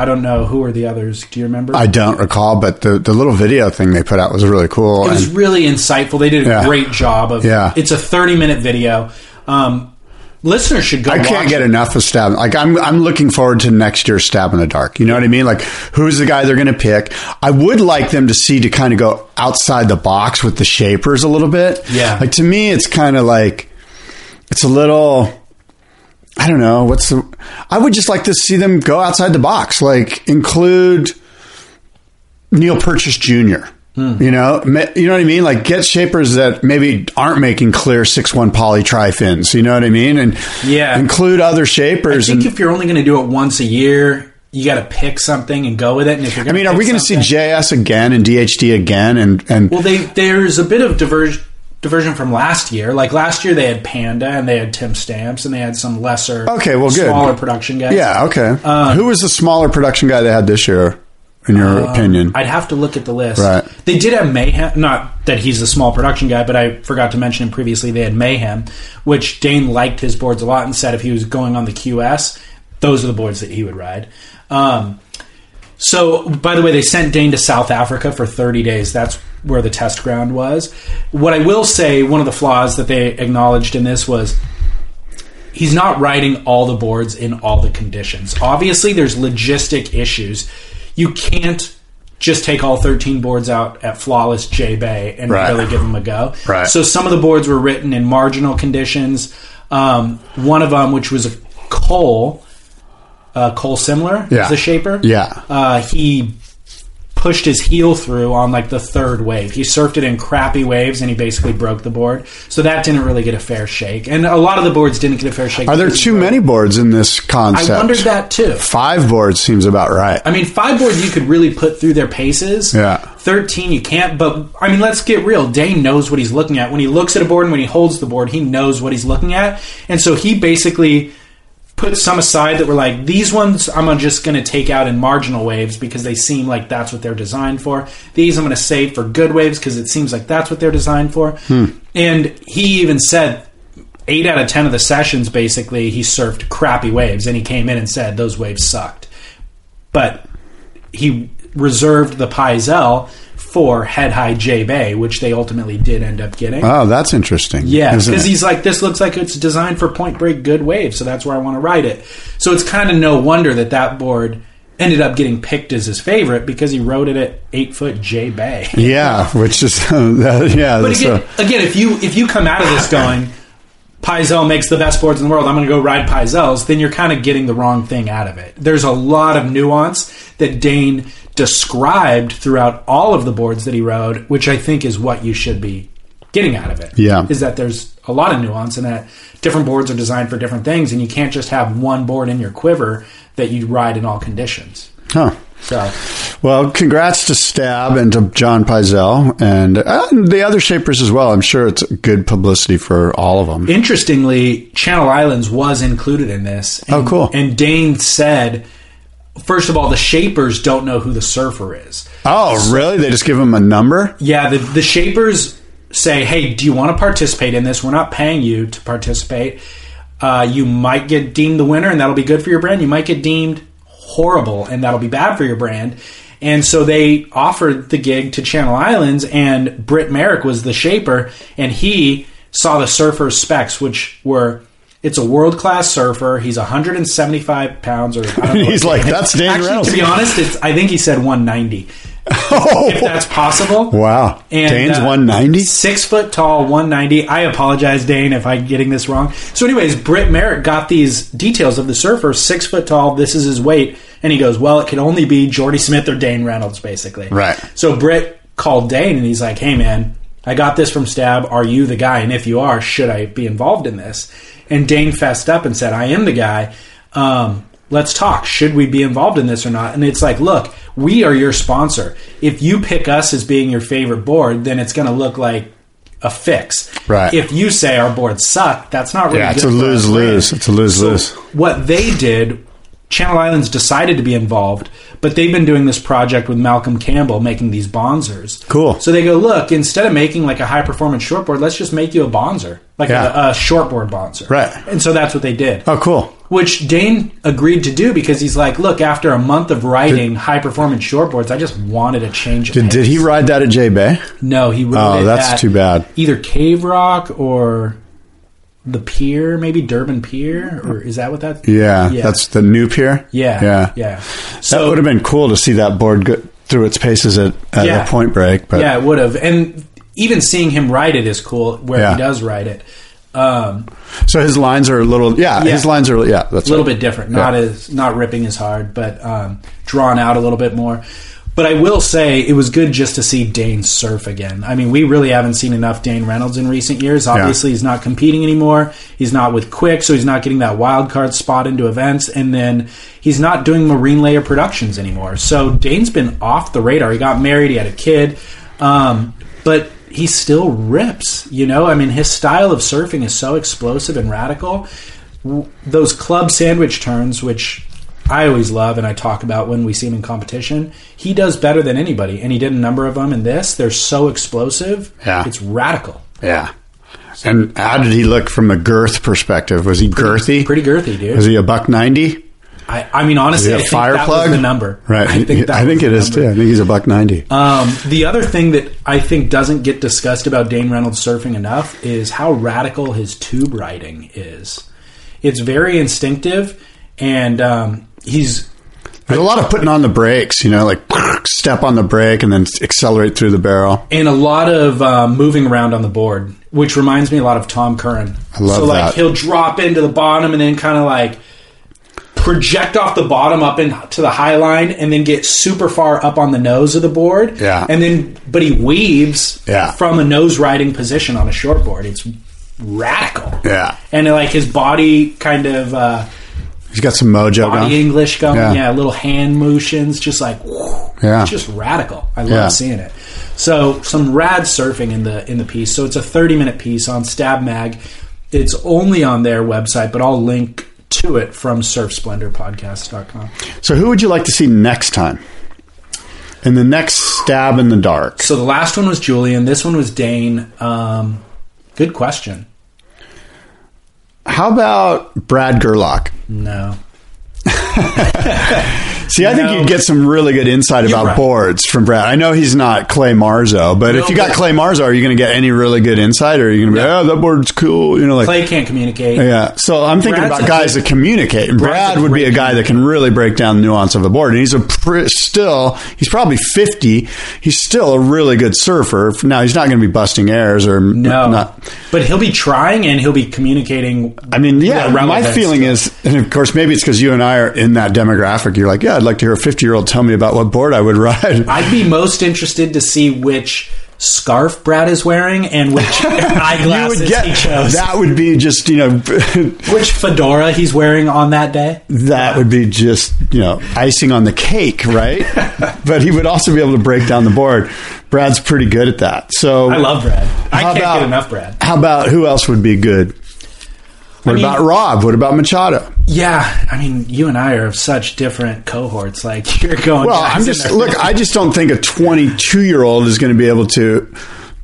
[SPEAKER 1] I don't know who are the others. Do you remember?
[SPEAKER 3] I don't recall, but the, the little video thing they put out was really cool.
[SPEAKER 1] It was
[SPEAKER 3] and-
[SPEAKER 1] really insightful. They did a
[SPEAKER 3] Yeah.
[SPEAKER 1] great job of.
[SPEAKER 3] Yeah.
[SPEAKER 1] It's a thirty minute video. Um, listeners should go.
[SPEAKER 3] I can't get
[SPEAKER 1] it.
[SPEAKER 3] enough of stab. Like I'm, I'm looking forward to next year's stab in the dark. You know what I mean? Like who's the guy they're going to pick? I would like them to see to kind of go outside the box with the shapers a little bit.
[SPEAKER 1] Yeah.
[SPEAKER 3] Like to me, it's kind of like it's a little. I don't know what's the. I would just like to see them go outside the box. Like include Neil Purchase Jr.
[SPEAKER 1] Hmm.
[SPEAKER 3] You know, you know what I mean. Like get shapers that maybe aren't making clear six one poly tri fins. You know what I mean? And
[SPEAKER 1] Yeah.
[SPEAKER 3] include other
[SPEAKER 1] I
[SPEAKER 3] shapers.
[SPEAKER 1] think
[SPEAKER 3] and
[SPEAKER 1] if you're only going to do it once a year, you got to pick something and go with it. And if you're,
[SPEAKER 3] I mean, are we going to see JS again and DHD again? And and
[SPEAKER 1] Well, they there's a bit of diversion diversion from last year. Like last year, they had Panda and they had Tim Stamps and they had some lesser,
[SPEAKER 3] Okay, well, good.
[SPEAKER 1] smaller production guys.
[SPEAKER 3] yeah, okay.
[SPEAKER 1] Um,
[SPEAKER 3] Who was the smaller production guy they had this year? In your opinion,
[SPEAKER 1] I'd have to look at the list.
[SPEAKER 3] Right.
[SPEAKER 1] They did have Mayhem. Not that he's a small production guy, but I forgot to mention him previously. They had Mayhem, which Dane liked his boards a lot and said if he was going on the QS, those are the boards that he would ride. Um, so, by the way, they sent Dane to South Africa for 30 days. That's where the test ground was. What I will say, one of the flaws that they acknowledged in this was he's not riding all the boards in all the conditions. Obviously, there's logistic issues. You can't just take all 13 boards out at flawless J Bay and
[SPEAKER 3] Right.
[SPEAKER 1] really give them a go.
[SPEAKER 3] Right.
[SPEAKER 1] So some of the boards were written in marginal conditions. Um, one of them, which was a Cole, uh, Cole Simler,
[SPEAKER 3] Yeah.
[SPEAKER 1] is the shaper.
[SPEAKER 3] Yeah.
[SPEAKER 1] Uh, he pushed his heel through on like the third wave. He surfed it in crappy waves and he basically broke the board. So that didn't really get a fair shake. And a lot of the boards didn't get a fair shake.
[SPEAKER 3] are there too
[SPEAKER 1] broke.
[SPEAKER 3] many boards in this concept?
[SPEAKER 1] I wondered that too.
[SPEAKER 3] Five boards seems about right.
[SPEAKER 1] I mean, five boards you could really put through their paces.
[SPEAKER 3] Yeah.
[SPEAKER 1] Thirteen you can't. But I mean, let's get real. Dane knows what he's looking at when he looks at a board and when he holds the board. He knows what he's looking at, and so he basically put some aside that were like these ones. I'm just going to take out in marginal waves because they seem like that's what they're designed for. These I'm going to save for good waves because it seems like that's what they're designed for. Hmm. And he even said eight out of ten of the sessions basically he surfed crappy waves and he came in and said those waves sucked but he reserved the Pyzel for head high J Bay, which they ultimately did end up getting.
[SPEAKER 3] Oh, that's interesting.
[SPEAKER 1] yeah, because he's like, this looks like it's designed for point break good waves, so that's where I want to ride it. So it's kind of no wonder that that board ended up getting picked as his favorite because he rode it at eight foot J Bay.
[SPEAKER 3] yeah, which is that, yeah.
[SPEAKER 1] But again,
[SPEAKER 3] a-
[SPEAKER 1] again, if you if you come out of this going, Pyzel makes the best boards in the world, I'm going to go ride Pyzels, then you're kind of getting the wrong thing out of it. There's a lot of nuance that Dane described throughout all of the boards that he rode, which I think is what you should be getting out of it.
[SPEAKER 3] Yeah.
[SPEAKER 1] is that there's a lot of nuance and that different boards are designed for different things, and you can't just have one board in your quiver that you ride in all conditions.
[SPEAKER 3] huh.
[SPEAKER 1] So
[SPEAKER 3] Well, congrats to Stab and to John Pyzel and, uh, the other shapers as well. I'm sure it's good publicity for all of them.
[SPEAKER 1] Interestingly, Channel Islands was included in this. And,
[SPEAKER 3] Oh, cool.
[SPEAKER 1] And Dane said, first of all, the shapers don't know who the surfer is.
[SPEAKER 3] Oh, really? They just give them a number?
[SPEAKER 1] Yeah, the, the shapers say, hey, do you want to participate in this? We're not paying you to participate. Uh, you might get deemed the winner, and that'll be good for your brand. You might get deemed horrible, and that'll be bad for your brand. And so they offered the gig to Channel Islands, and Britt Merrick was the shaper, and he saw the surfer's specs, which were. It's a world class surfer. He's 175 pounds, or I don't know
[SPEAKER 3] He's like, "That's Dan
[SPEAKER 1] Actually,
[SPEAKER 3] Reynolds."
[SPEAKER 1] to be honest, it's, I think he said 190,
[SPEAKER 3] Oh,
[SPEAKER 1] if that's possible.
[SPEAKER 3] wow.
[SPEAKER 1] And,
[SPEAKER 3] Dane's
[SPEAKER 1] uh,
[SPEAKER 3] 190?
[SPEAKER 1] Six foot tall, 190. I apologize, Dane, if I'm getting this wrong. So, anyways, Britt Merrick got these details of the surfer, six foot tall, this is his weight. And he goes, Well, it can only be Jordy Smith or Dane Reynolds, basically.
[SPEAKER 3] Right.
[SPEAKER 1] So, Britt called Dane and he's like, Hey, man, I got this from Stab. Are you the guy? And if you are, should I be involved in this? And Dane fessed up and said, I am the guy. Um, let's talk. Should we be involved in this or not? And it's like, look, we are your sponsor. If you pick us as being your favorite board, then it's going to look like a fix.
[SPEAKER 3] Right.
[SPEAKER 1] If you say our boards suck, that's not really
[SPEAKER 3] Yeah, it's a lose lose. It's a lose
[SPEAKER 1] So
[SPEAKER 3] lose.
[SPEAKER 1] what they did, Channel Islands decided to be involved, but they've been doing this project with Malcolm Campbell making these Bonzers.
[SPEAKER 3] Cool.
[SPEAKER 1] So they go, look, instead of making like a high performance shortboard, let's just make you a Bonzer, like
[SPEAKER 3] Yeah.
[SPEAKER 1] a, a shortboard Bonzer.
[SPEAKER 3] Right.
[SPEAKER 1] And so that's what they did.
[SPEAKER 3] Oh, cool.
[SPEAKER 1] Which Dane agreed to do because he's like, look, after a month of writing high performance shortboards, I just wanted a change. Of
[SPEAKER 3] Did, did he ride that at J Bay?
[SPEAKER 1] No, he wrote
[SPEAKER 3] Oh, that's
[SPEAKER 1] at
[SPEAKER 3] too bad.
[SPEAKER 1] Either Cave Rock or the Pier, maybe Durban Pier, or is that what that?
[SPEAKER 3] Yeah, that's the new pier.
[SPEAKER 1] yeah,
[SPEAKER 3] yeah,
[SPEAKER 1] yeah.
[SPEAKER 3] That
[SPEAKER 1] So
[SPEAKER 3] would have been cool to see that board go through its paces at, at
[SPEAKER 1] Yeah.
[SPEAKER 3] a point break. But
[SPEAKER 1] yeah, it would have, and even seeing him write it is cool. Where
[SPEAKER 3] Yeah.
[SPEAKER 1] he does write it, um,
[SPEAKER 3] so his lines are a little. Yeah,
[SPEAKER 1] Yeah.
[SPEAKER 3] his lines are. Yeah, that's
[SPEAKER 1] a little
[SPEAKER 3] right.
[SPEAKER 1] bit different. Not
[SPEAKER 3] Yeah.
[SPEAKER 1] as not ripping as hard, but um, drawn out a little bit more. But I will say it was good just to see Dane surf again. I mean, we really haven't seen enough Dane Reynolds in recent years. Obviously, he's not competing anymore. He's not with Quick, so he's not getting that wild card spot into events. And then he's not doing Marine Layer Productions anymore. So Dane's been off the radar. He got married, he had a kid, um, but he still rips. You know, I mean, his style of surfing is so explosive and radical w- those club sandwich turns, which I always love and I talk about when we see him in competition, he does better than anybody. And he did a number of them in this. They're so explosive.
[SPEAKER 3] Yeah.
[SPEAKER 1] It's radical.
[SPEAKER 3] Yeah. And how did he look from a girth perspective? Was he girthy?
[SPEAKER 1] Pretty girthy, dude.
[SPEAKER 3] Was he a buck ninety?
[SPEAKER 1] I, I mean, honestly, I think
[SPEAKER 3] fire
[SPEAKER 1] that
[SPEAKER 3] plug?
[SPEAKER 1] was the number.
[SPEAKER 3] Right.
[SPEAKER 1] I think,
[SPEAKER 3] I think it is too. I think he's a buck ninety.
[SPEAKER 1] Um, the other thing that I think doesn't get discussed about Dane Reynolds surfing enough is how radical his tube riding is. It's very instinctive, and um, he's
[SPEAKER 3] There's a lot of putting on the brakes. You know, like step on the brake and then accelerate through the barrel.
[SPEAKER 1] and a lot of um, moving around on the board, which reminds me a lot of Tom Curran.
[SPEAKER 3] I love
[SPEAKER 1] so like
[SPEAKER 3] that.
[SPEAKER 1] he'll drop into the bottom and then kind of like project off the bottom up into the high line and then get super far up on the nose of the board.
[SPEAKER 3] Yeah.
[SPEAKER 1] And then but he weaves
[SPEAKER 3] Yeah.
[SPEAKER 1] from a nose riding position on a short board. It's radical.
[SPEAKER 3] Yeah.
[SPEAKER 1] And like his body kind of uh,
[SPEAKER 3] He's got some mojo
[SPEAKER 1] body
[SPEAKER 3] going.
[SPEAKER 1] English going,
[SPEAKER 3] Yeah.
[SPEAKER 1] yeah. little hand motions, just like whew,
[SPEAKER 3] Yeah.
[SPEAKER 1] it's just radical. I love
[SPEAKER 3] Yeah.
[SPEAKER 1] seeing it. So some rad surfing in the in the piece. So it's a thirty minute piece on Stab Mag. It's only on their website, but I'll link to it from surfsplendorpodcast.com.
[SPEAKER 3] So who would you like to see next time? In the next stab in the dark.
[SPEAKER 1] So the last one was Julian. This one was Dane. Um, good question.
[SPEAKER 3] How about Brad Gerlach?
[SPEAKER 1] No.
[SPEAKER 3] See, I think
[SPEAKER 1] No.
[SPEAKER 3] you'd get some really good insight about
[SPEAKER 1] right.
[SPEAKER 3] boards from Brad. I know he's not Clay Marzo, but
[SPEAKER 1] No,
[SPEAKER 3] if you got Clay Marzo, are you going to get any really good insight, or are you going to be,
[SPEAKER 1] No.
[SPEAKER 3] oh, that board's cool? You know, like
[SPEAKER 1] Clay can't communicate.
[SPEAKER 3] Yeah, so I'm thinking
[SPEAKER 1] Brad's
[SPEAKER 3] about guys
[SPEAKER 1] good-
[SPEAKER 3] that communicate. And Brad would be a guy that can really break down the nuance of a board. And he's a pr- still, he's probably 50. He's still a really good surfer. Now he's not going to be busting airs or
[SPEAKER 1] No.
[SPEAKER 3] not.
[SPEAKER 1] But he'll be trying and he'll be communicating.
[SPEAKER 3] I mean, yeah, my feeling is, and of course, maybe it's because you and I are in that demographic. You're like, yeah, I'd like to hear a 50 year old tell me about what board I would ride.
[SPEAKER 1] I'd be most interested to see which scarf Brad is wearing and which eyeglasses
[SPEAKER 3] would get
[SPEAKER 1] he chose.
[SPEAKER 3] that would be just you know
[SPEAKER 1] which fedora he's wearing on that day.
[SPEAKER 3] that would be just you know icing on the cake right but he would also be able to break down the board brad's pretty good at that so
[SPEAKER 1] I love Brad. I can't
[SPEAKER 3] about-
[SPEAKER 1] get enough Brad.
[SPEAKER 3] how about who else would be good what
[SPEAKER 1] I mean-
[SPEAKER 3] about rob what about machado
[SPEAKER 1] Yeah, I mean, you and I are of such different cohorts. Like you're going.
[SPEAKER 3] well i'm just look i just don't think a 22 year old is going to be able to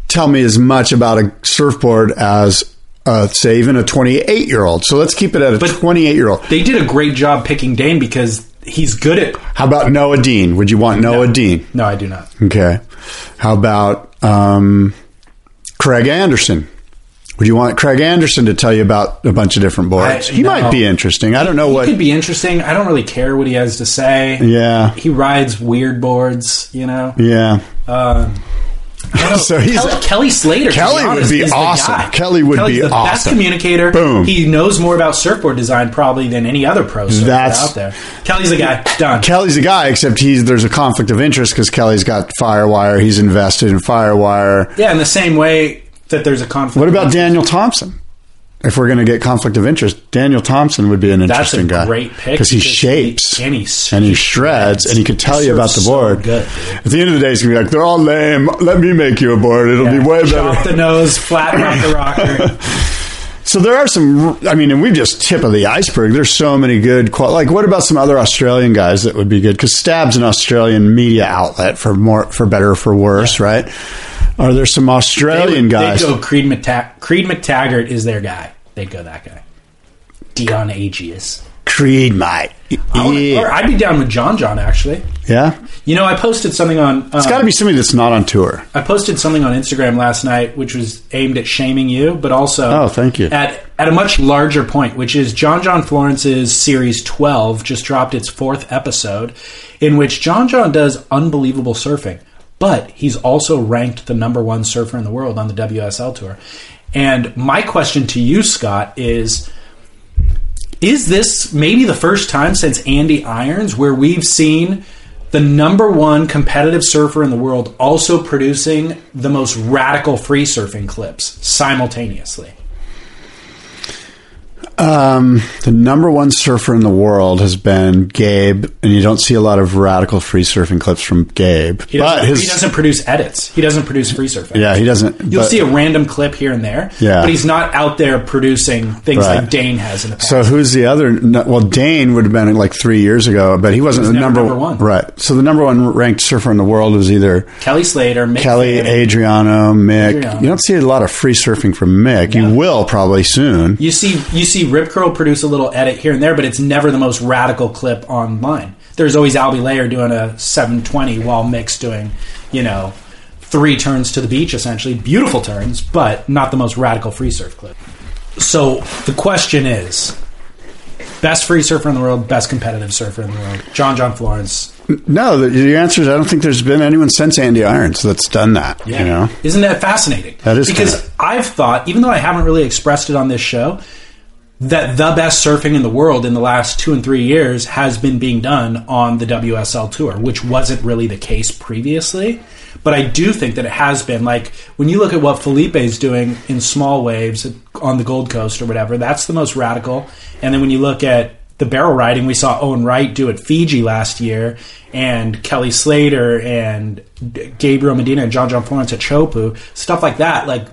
[SPEAKER 3] tell me as much about a surfboard as uh, say even a 28 year old so let's keep it at a 28 year old
[SPEAKER 1] They did a great job picking Dane because he's good at.
[SPEAKER 3] how about noah dean would you want noah dean
[SPEAKER 1] No, I do not.
[SPEAKER 3] Okay. How about um, Craig Anderson? Would you want Craig Anderson to tell you about a bunch of different boards?
[SPEAKER 1] I-
[SPEAKER 3] he
[SPEAKER 1] no.
[SPEAKER 3] might be interesting. I don't know what
[SPEAKER 1] He
[SPEAKER 3] what.
[SPEAKER 1] could be interesting. I don't really care what he has to say.
[SPEAKER 3] Yeah.
[SPEAKER 1] he rides weird boards. You know.
[SPEAKER 3] Yeah.
[SPEAKER 1] Um,
[SPEAKER 3] so he's
[SPEAKER 1] Kelly, Kelly Slater.
[SPEAKER 3] Kelly would
[SPEAKER 1] honest,
[SPEAKER 3] be awesome. Kelly would
[SPEAKER 1] Kelly's
[SPEAKER 3] be
[SPEAKER 1] the best communicator.
[SPEAKER 3] Boom.
[SPEAKER 1] He knows more about surfboard design probably than any other pro
[SPEAKER 3] That's-
[SPEAKER 1] out there. Kelly's the guy. Done.
[SPEAKER 3] Kelly's the guy, except he's there's a conflict of interest because Kelly's got Firewire. He's invested in Firewire.
[SPEAKER 1] yeah, in the same way that there's a conflict.
[SPEAKER 3] What about Daniel Thompson? If we're going to get conflict of interest, Daniel Thompson would be an
[SPEAKER 1] That's a
[SPEAKER 3] interesting guy.
[SPEAKER 1] great pick
[SPEAKER 3] because he shapes
[SPEAKER 1] he- and he
[SPEAKER 3] and he shreds and he could tell you about the
[SPEAKER 1] surfs so
[SPEAKER 3] board.
[SPEAKER 1] good.
[SPEAKER 3] At the end of the day, he's going to be like, "They're all lame. Let me make you a board. It'll be way
[SPEAKER 1] Chop
[SPEAKER 3] better."
[SPEAKER 1] the nose, flatten out the rocker.
[SPEAKER 3] So there are some. I mean, and we've just tip of the iceberg. There's so many good. qual- Like, what about some other Australian guys that would be good? Because Stab's an Australian media outlet for more, for better, or for worse, right? Are there some Australian
[SPEAKER 1] they,
[SPEAKER 3] guys?
[SPEAKER 1] They go Creed, McTag- Creed McTaggart is their guy. They'd go that guy. Dion Agius.
[SPEAKER 3] Creed, mate.
[SPEAKER 1] Wanna- Or
[SPEAKER 3] Yeah,
[SPEAKER 1] I'd be down with John John actually.
[SPEAKER 3] yeah.
[SPEAKER 1] You know, I posted something on. Um,
[SPEAKER 3] It's got to be somebody that's not on tour.
[SPEAKER 1] I posted something on Instagram last night, which was aimed at shaming you, but also
[SPEAKER 3] Oh, thank you.
[SPEAKER 1] at at a much larger point, which is John John Florence's series twelve just dropped its fourth episode, in which John John does unbelievable surfing, but he's also ranked the number one surfer in the world on the WSL tour. And my question to you, Scott, is. Is this maybe the first time since Andy Irons where we've seen the number one competitive surfer in the world also producing the most radical free surfing clips simultaneously?
[SPEAKER 3] Um, the number one surfer in the world has been Gabe, and you don't see a lot of radical free surfing clips from Gabe.
[SPEAKER 1] He
[SPEAKER 3] but
[SPEAKER 1] doesn't,
[SPEAKER 3] his,
[SPEAKER 1] he doesn't produce edits. He doesn't produce free surfing.
[SPEAKER 3] yeah, he doesn't.
[SPEAKER 1] You'll
[SPEAKER 3] but-
[SPEAKER 1] see a random clip here and there,
[SPEAKER 3] Yeah.
[SPEAKER 1] but he's not out there producing things
[SPEAKER 3] Right.
[SPEAKER 1] like Dane has in the past.
[SPEAKER 3] So who's the other? Well, Dane would have been like three years ago, but he wasn't
[SPEAKER 1] was
[SPEAKER 3] the number,
[SPEAKER 1] number one.
[SPEAKER 3] Right. So the number one ranked surfer in the world was either
[SPEAKER 1] Kelly Slater, Mick
[SPEAKER 3] Kelly. Adriano, Mick.
[SPEAKER 1] Adriano.
[SPEAKER 3] You don't see a lot of free surfing from Mick.
[SPEAKER 1] Yeah.
[SPEAKER 3] You will probably soon.
[SPEAKER 1] You see, you see Rip Curl produce a little edit here and there, but it's never the most radical clip online. There's always Albie Layer doing a 720 while Mick's doing, you know, three turns to the beach essentially, beautiful turns, but not the most radical free surf clip. So the question is, best free surfer in the world, best competitive surfer in the world, John John Florence.
[SPEAKER 3] No, the, the answer is I don't think there's been anyone since Andy Irons that's done that. You know.
[SPEAKER 1] Isn't that fascinating?
[SPEAKER 3] That is
[SPEAKER 1] because
[SPEAKER 3] kinda-
[SPEAKER 1] I've thought, even though I haven't really expressed it on this show, that the best surfing in the world in the last two and three years has been being done on the WSL tour, which wasn't really the case previously. But I do think that it has been. Like when you look at what Filipe's doing in small waves on the Gold Coast or whatever, that's the most radical. And then when you look at the barrel riding, we saw Owen Wright do at Fiji last year, and Kelly Slater and Gabriel Medina and John John Florence at Chopu, stuff like that. Like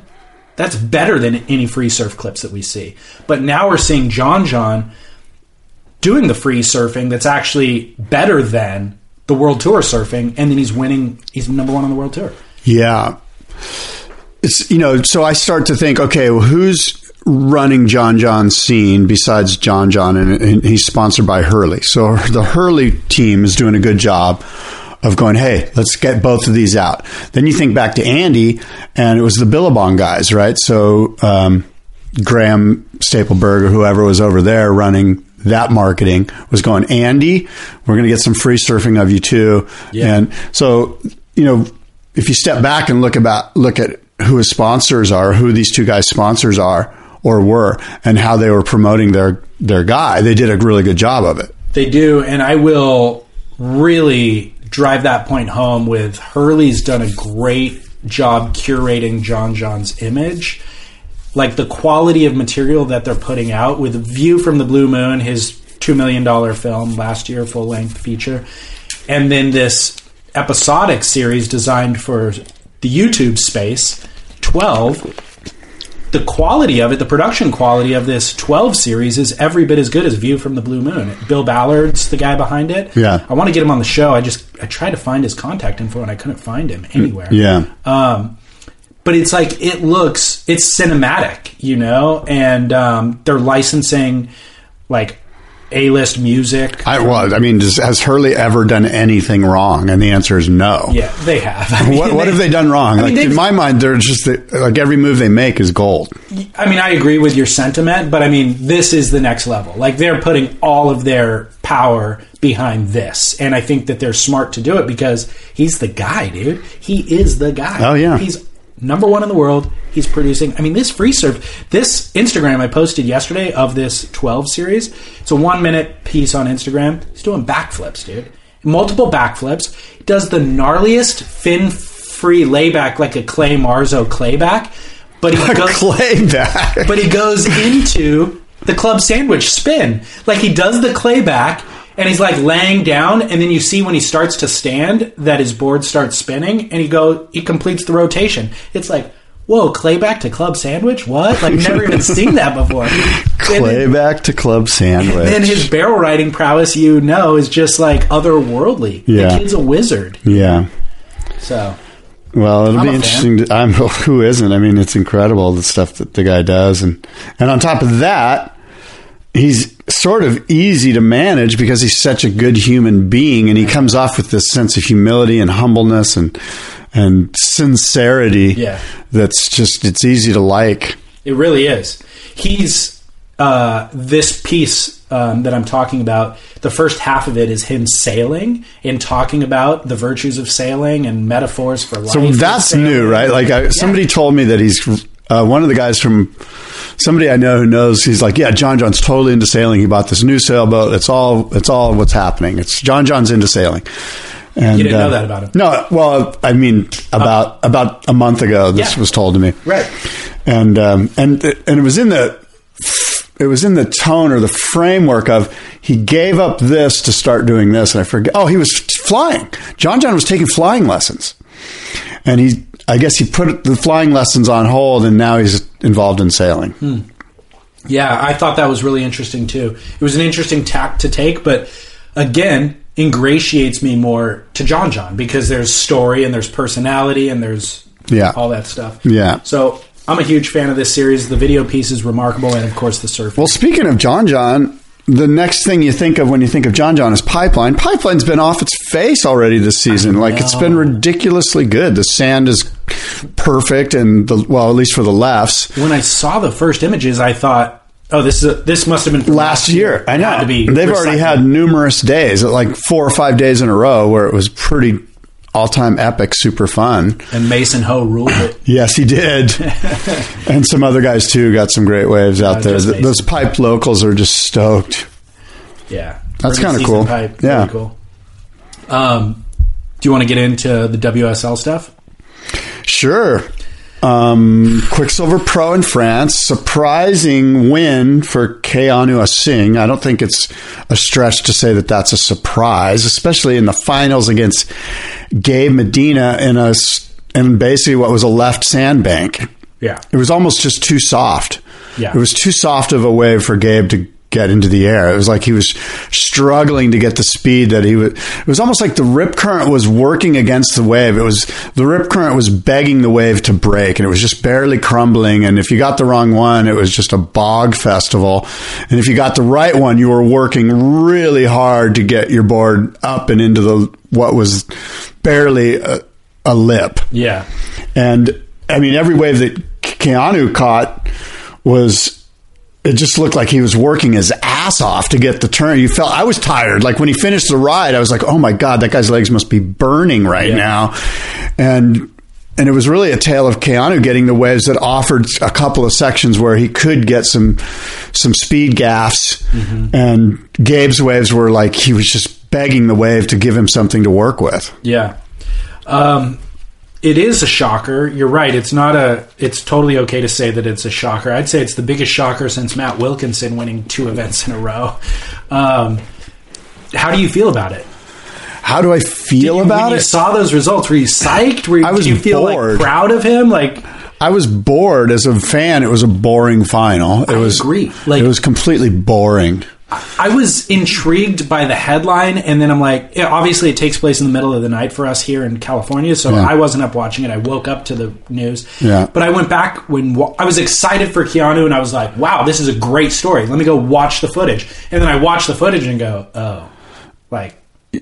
[SPEAKER 1] that's better than any free surf clips that we see. But now we're seeing John John doing the free surfing that's actually better than the world tour surfing, and then he's winning. He's number one on the world tour.
[SPEAKER 3] Yeah. It's you know, so I start to think, okay, well, who's running John John's scene besides John John, and, and he's sponsored by Hurley. So the Hurley team is doing a good job of going, hey, let's get both of these out. Then you think back to Andy, and it was the Billabong guys, right? So um, Graham Stapelberg or whoever was over there running that marketing was going, Andy, we're going to get some free surfing of you too.
[SPEAKER 1] Yeah.
[SPEAKER 3] And so, you know, if you step back and look about look at who his sponsors are, who these two guys' sponsors are or were, and how they were promoting their their guy, they did a really good job of it.
[SPEAKER 1] They do, and I will really drive that point home with Hurley's done a great job curating John John's image. Like the quality of material that they're putting out with View from the Blue Moon, his $2 million film last year, full length feature, and then this episodic series designed for the YouTube space, 12 the quality of it, the production quality of this 12 series is every bit as good as View from the Blue Moon. Bill Ballard's the guy behind it.
[SPEAKER 3] Yeah.
[SPEAKER 1] I want to get him on the show. I just I tried to find his contact info and I couldn't find him anywhere.
[SPEAKER 3] Yeah.
[SPEAKER 1] Um, but it's like it looks it's cinematic, you know, and um, they're licensing like A-list music.
[SPEAKER 3] I was. I mean, does, has Hurley ever done anything wrong? And the answer is no.
[SPEAKER 1] yeah, they have. I mean,
[SPEAKER 3] What, what have they done wrong?
[SPEAKER 1] I mean,
[SPEAKER 3] like in my mind, they're just the, like every move they make is gold.
[SPEAKER 1] I mean, I agree with your sentiment, but I mean, this is the next level. Like they're putting all of their power behind this, and I think that they're smart to do it because he's the guy, dude. He is the guy.
[SPEAKER 3] Oh, yeah.
[SPEAKER 1] he's number one in the world. He's producing. I mean, this free serve, this Instagram I posted yesterday of this twelve series. It's a one minute piece on Instagram. He's doing backflips, dude. Multiple backflips. He does the gnarliest fin free layback like a Clay Marzo clayback. But he goes,
[SPEAKER 3] Clay back.
[SPEAKER 1] but he goes into the club sandwich spin. Like he does the clay back and he's like laying down and then you see when he starts to stand that his board starts spinning and he go he completes the rotation. It's like, whoa, clay back to club sandwich? What? Like never even seen that before. And
[SPEAKER 3] Clay
[SPEAKER 1] then,
[SPEAKER 3] back to club sandwich.
[SPEAKER 1] And then his barrel riding prowess, you know, is just like otherworldly.
[SPEAKER 3] Yeah.
[SPEAKER 1] The kid's a wizard.
[SPEAKER 3] yeah.
[SPEAKER 1] So
[SPEAKER 3] Well, it'll
[SPEAKER 1] I'm
[SPEAKER 3] be interesting. To, I'm who isn't. I mean, it's incredible the stuff that the guy does, and and on top of that, he's sort of easy to manage because he's such a good human being, and he comes off with this sense of humility and humbleness and and sincerity.
[SPEAKER 1] Yeah.
[SPEAKER 3] that's just it's easy to like.
[SPEAKER 1] It really is. He's uh, this piece um, that I'm talking about. The first half of it is him sailing and talking about the virtues of sailing and metaphors for life.
[SPEAKER 3] So that's new, right? Like I, somebody told me that he's uh, one of the guys from somebody I know who knows. He's like, yeah, John John's totally into sailing. He bought this new sailboat. It's all it's all what's happening. It's John John's into sailing. And,
[SPEAKER 1] You didn't know that about him?
[SPEAKER 3] No, well, I mean, about about a month ago, this
[SPEAKER 1] Yeah.
[SPEAKER 3] was told to me,
[SPEAKER 1] Right.
[SPEAKER 3] And um, and and it was in the it was in the tone or the framework of he gave up this to start doing this, and I forget. Oh, he was flying. John John was taking flying lessons, and he I guess he put the flying lessons on hold, and now he's involved in sailing.
[SPEAKER 1] Hmm. Yeah, I thought that was really interesting too. It was an interesting tack to take, but again, ingratiates me more to John John because there's story and there's personality and there's
[SPEAKER 3] Yeah.
[SPEAKER 1] all that stuff.
[SPEAKER 3] Yeah.
[SPEAKER 1] So I'm a huge fan of this series. The video piece is remarkable, and of course the surf.
[SPEAKER 3] Well, speaking of John John, the next thing you think of when you think of John John is Pipeline. Pipeline's been off its face already this season. Like it's been ridiculously good. The sand is perfect, and the well, at least for the lefts.
[SPEAKER 1] when I saw the first images, I thought, "Oh, this is a, this must have been from
[SPEAKER 3] Last year, I know
[SPEAKER 1] had to be
[SPEAKER 3] they've already had numerous days, like four or five days in a row, where it was pretty all-time epic, super fun.
[SPEAKER 1] and Mason Ho ruled it.
[SPEAKER 3] Yes, he did, and some other guys too got some great waves out
[SPEAKER 1] Uh,
[SPEAKER 3] there. Those pipe locals are just stoked.
[SPEAKER 1] Yeah,
[SPEAKER 3] That's kinda cool.
[SPEAKER 1] Pipe.
[SPEAKER 3] Yeah.
[SPEAKER 1] Cool. Um, do you want to get into the WSL stuff?
[SPEAKER 3] Sure. Um, Quiksilver Pro in France, surprising win for Keanu Asing. I don't think it's a stretch to say that that's a surprise, especially in the finals against Gabe Medina in a in basically what was a left sandbank.
[SPEAKER 1] Yeah.
[SPEAKER 3] It was almost just too soft.
[SPEAKER 1] Yeah.
[SPEAKER 3] It was too soft of a wave for Gabe to get into the air. It was like he was struggling to get the speed that he would. It was almost like the rip current was working against the wave. It was the rip current was begging the wave to break, and it was just barely crumbling. And if you got the wrong one, it was just a bog festival. And if you got the right one, you were working really hard to get your board up and into the what was barely a, a lip.
[SPEAKER 1] Yeah.
[SPEAKER 3] And I mean, every wave that Keanu caught was. It just looked like he was working his ass off to get the turn. You felt I was tired. Like when he finished the ride, I was like, "Oh my god, that guy's legs must be burning right
[SPEAKER 1] Yeah.
[SPEAKER 3] now." And and it was really a tale of Keanu getting the waves that offered a couple of sections where he could get some some speed gaffs, and Gabe's waves were like he was just begging the wave to give him something to work with.
[SPEAKER 1] Yeah. Um, it is a shocker. You're right. It's not a. It's totally okay to say that it's a shocker. I'd say it's the biggest shocker since Matt Wilkinson winning two events in a row. Um, how do you feel about it?
[SPEAKER 3] How do I feel
[SPEAKER 1] you-
[SPEAKER 3] about
[SPEAKER 1] when
[SPEAKER 3] it?
[SPEAKER 1] you saw those results, were you psyched? Were you,
[SPEAKER 3] I was
[SPEAKER 1] you feel
[SPEAKER 3] bored.
[SPEAKER 1] like proud of him? Like
[SPEAKER 3] I was bored as a fan. It was a boring final. It
[SPEAKER 1] I
[SPEAKER 3] was
[SPEAKER 1] agree. Like-
[SPEAKER 3] it was completely boring.
[SPEAKER 1] I was intrigued by the headline, and then I'm like, yeah, obviously it takes place in the middle of the night for us here in California, so
[SPEAKER 3] Yeah.
[SPEAKER 1] I wasn't up watching it. I woke up to the news.
[SPEAKER 3] Yeah.
[SPEAKER 1] But I went back when I was excited for Keanu, and I was like, wow, this is a great story. Let me go watch the footage. And then I watched the footage and go, oh, like,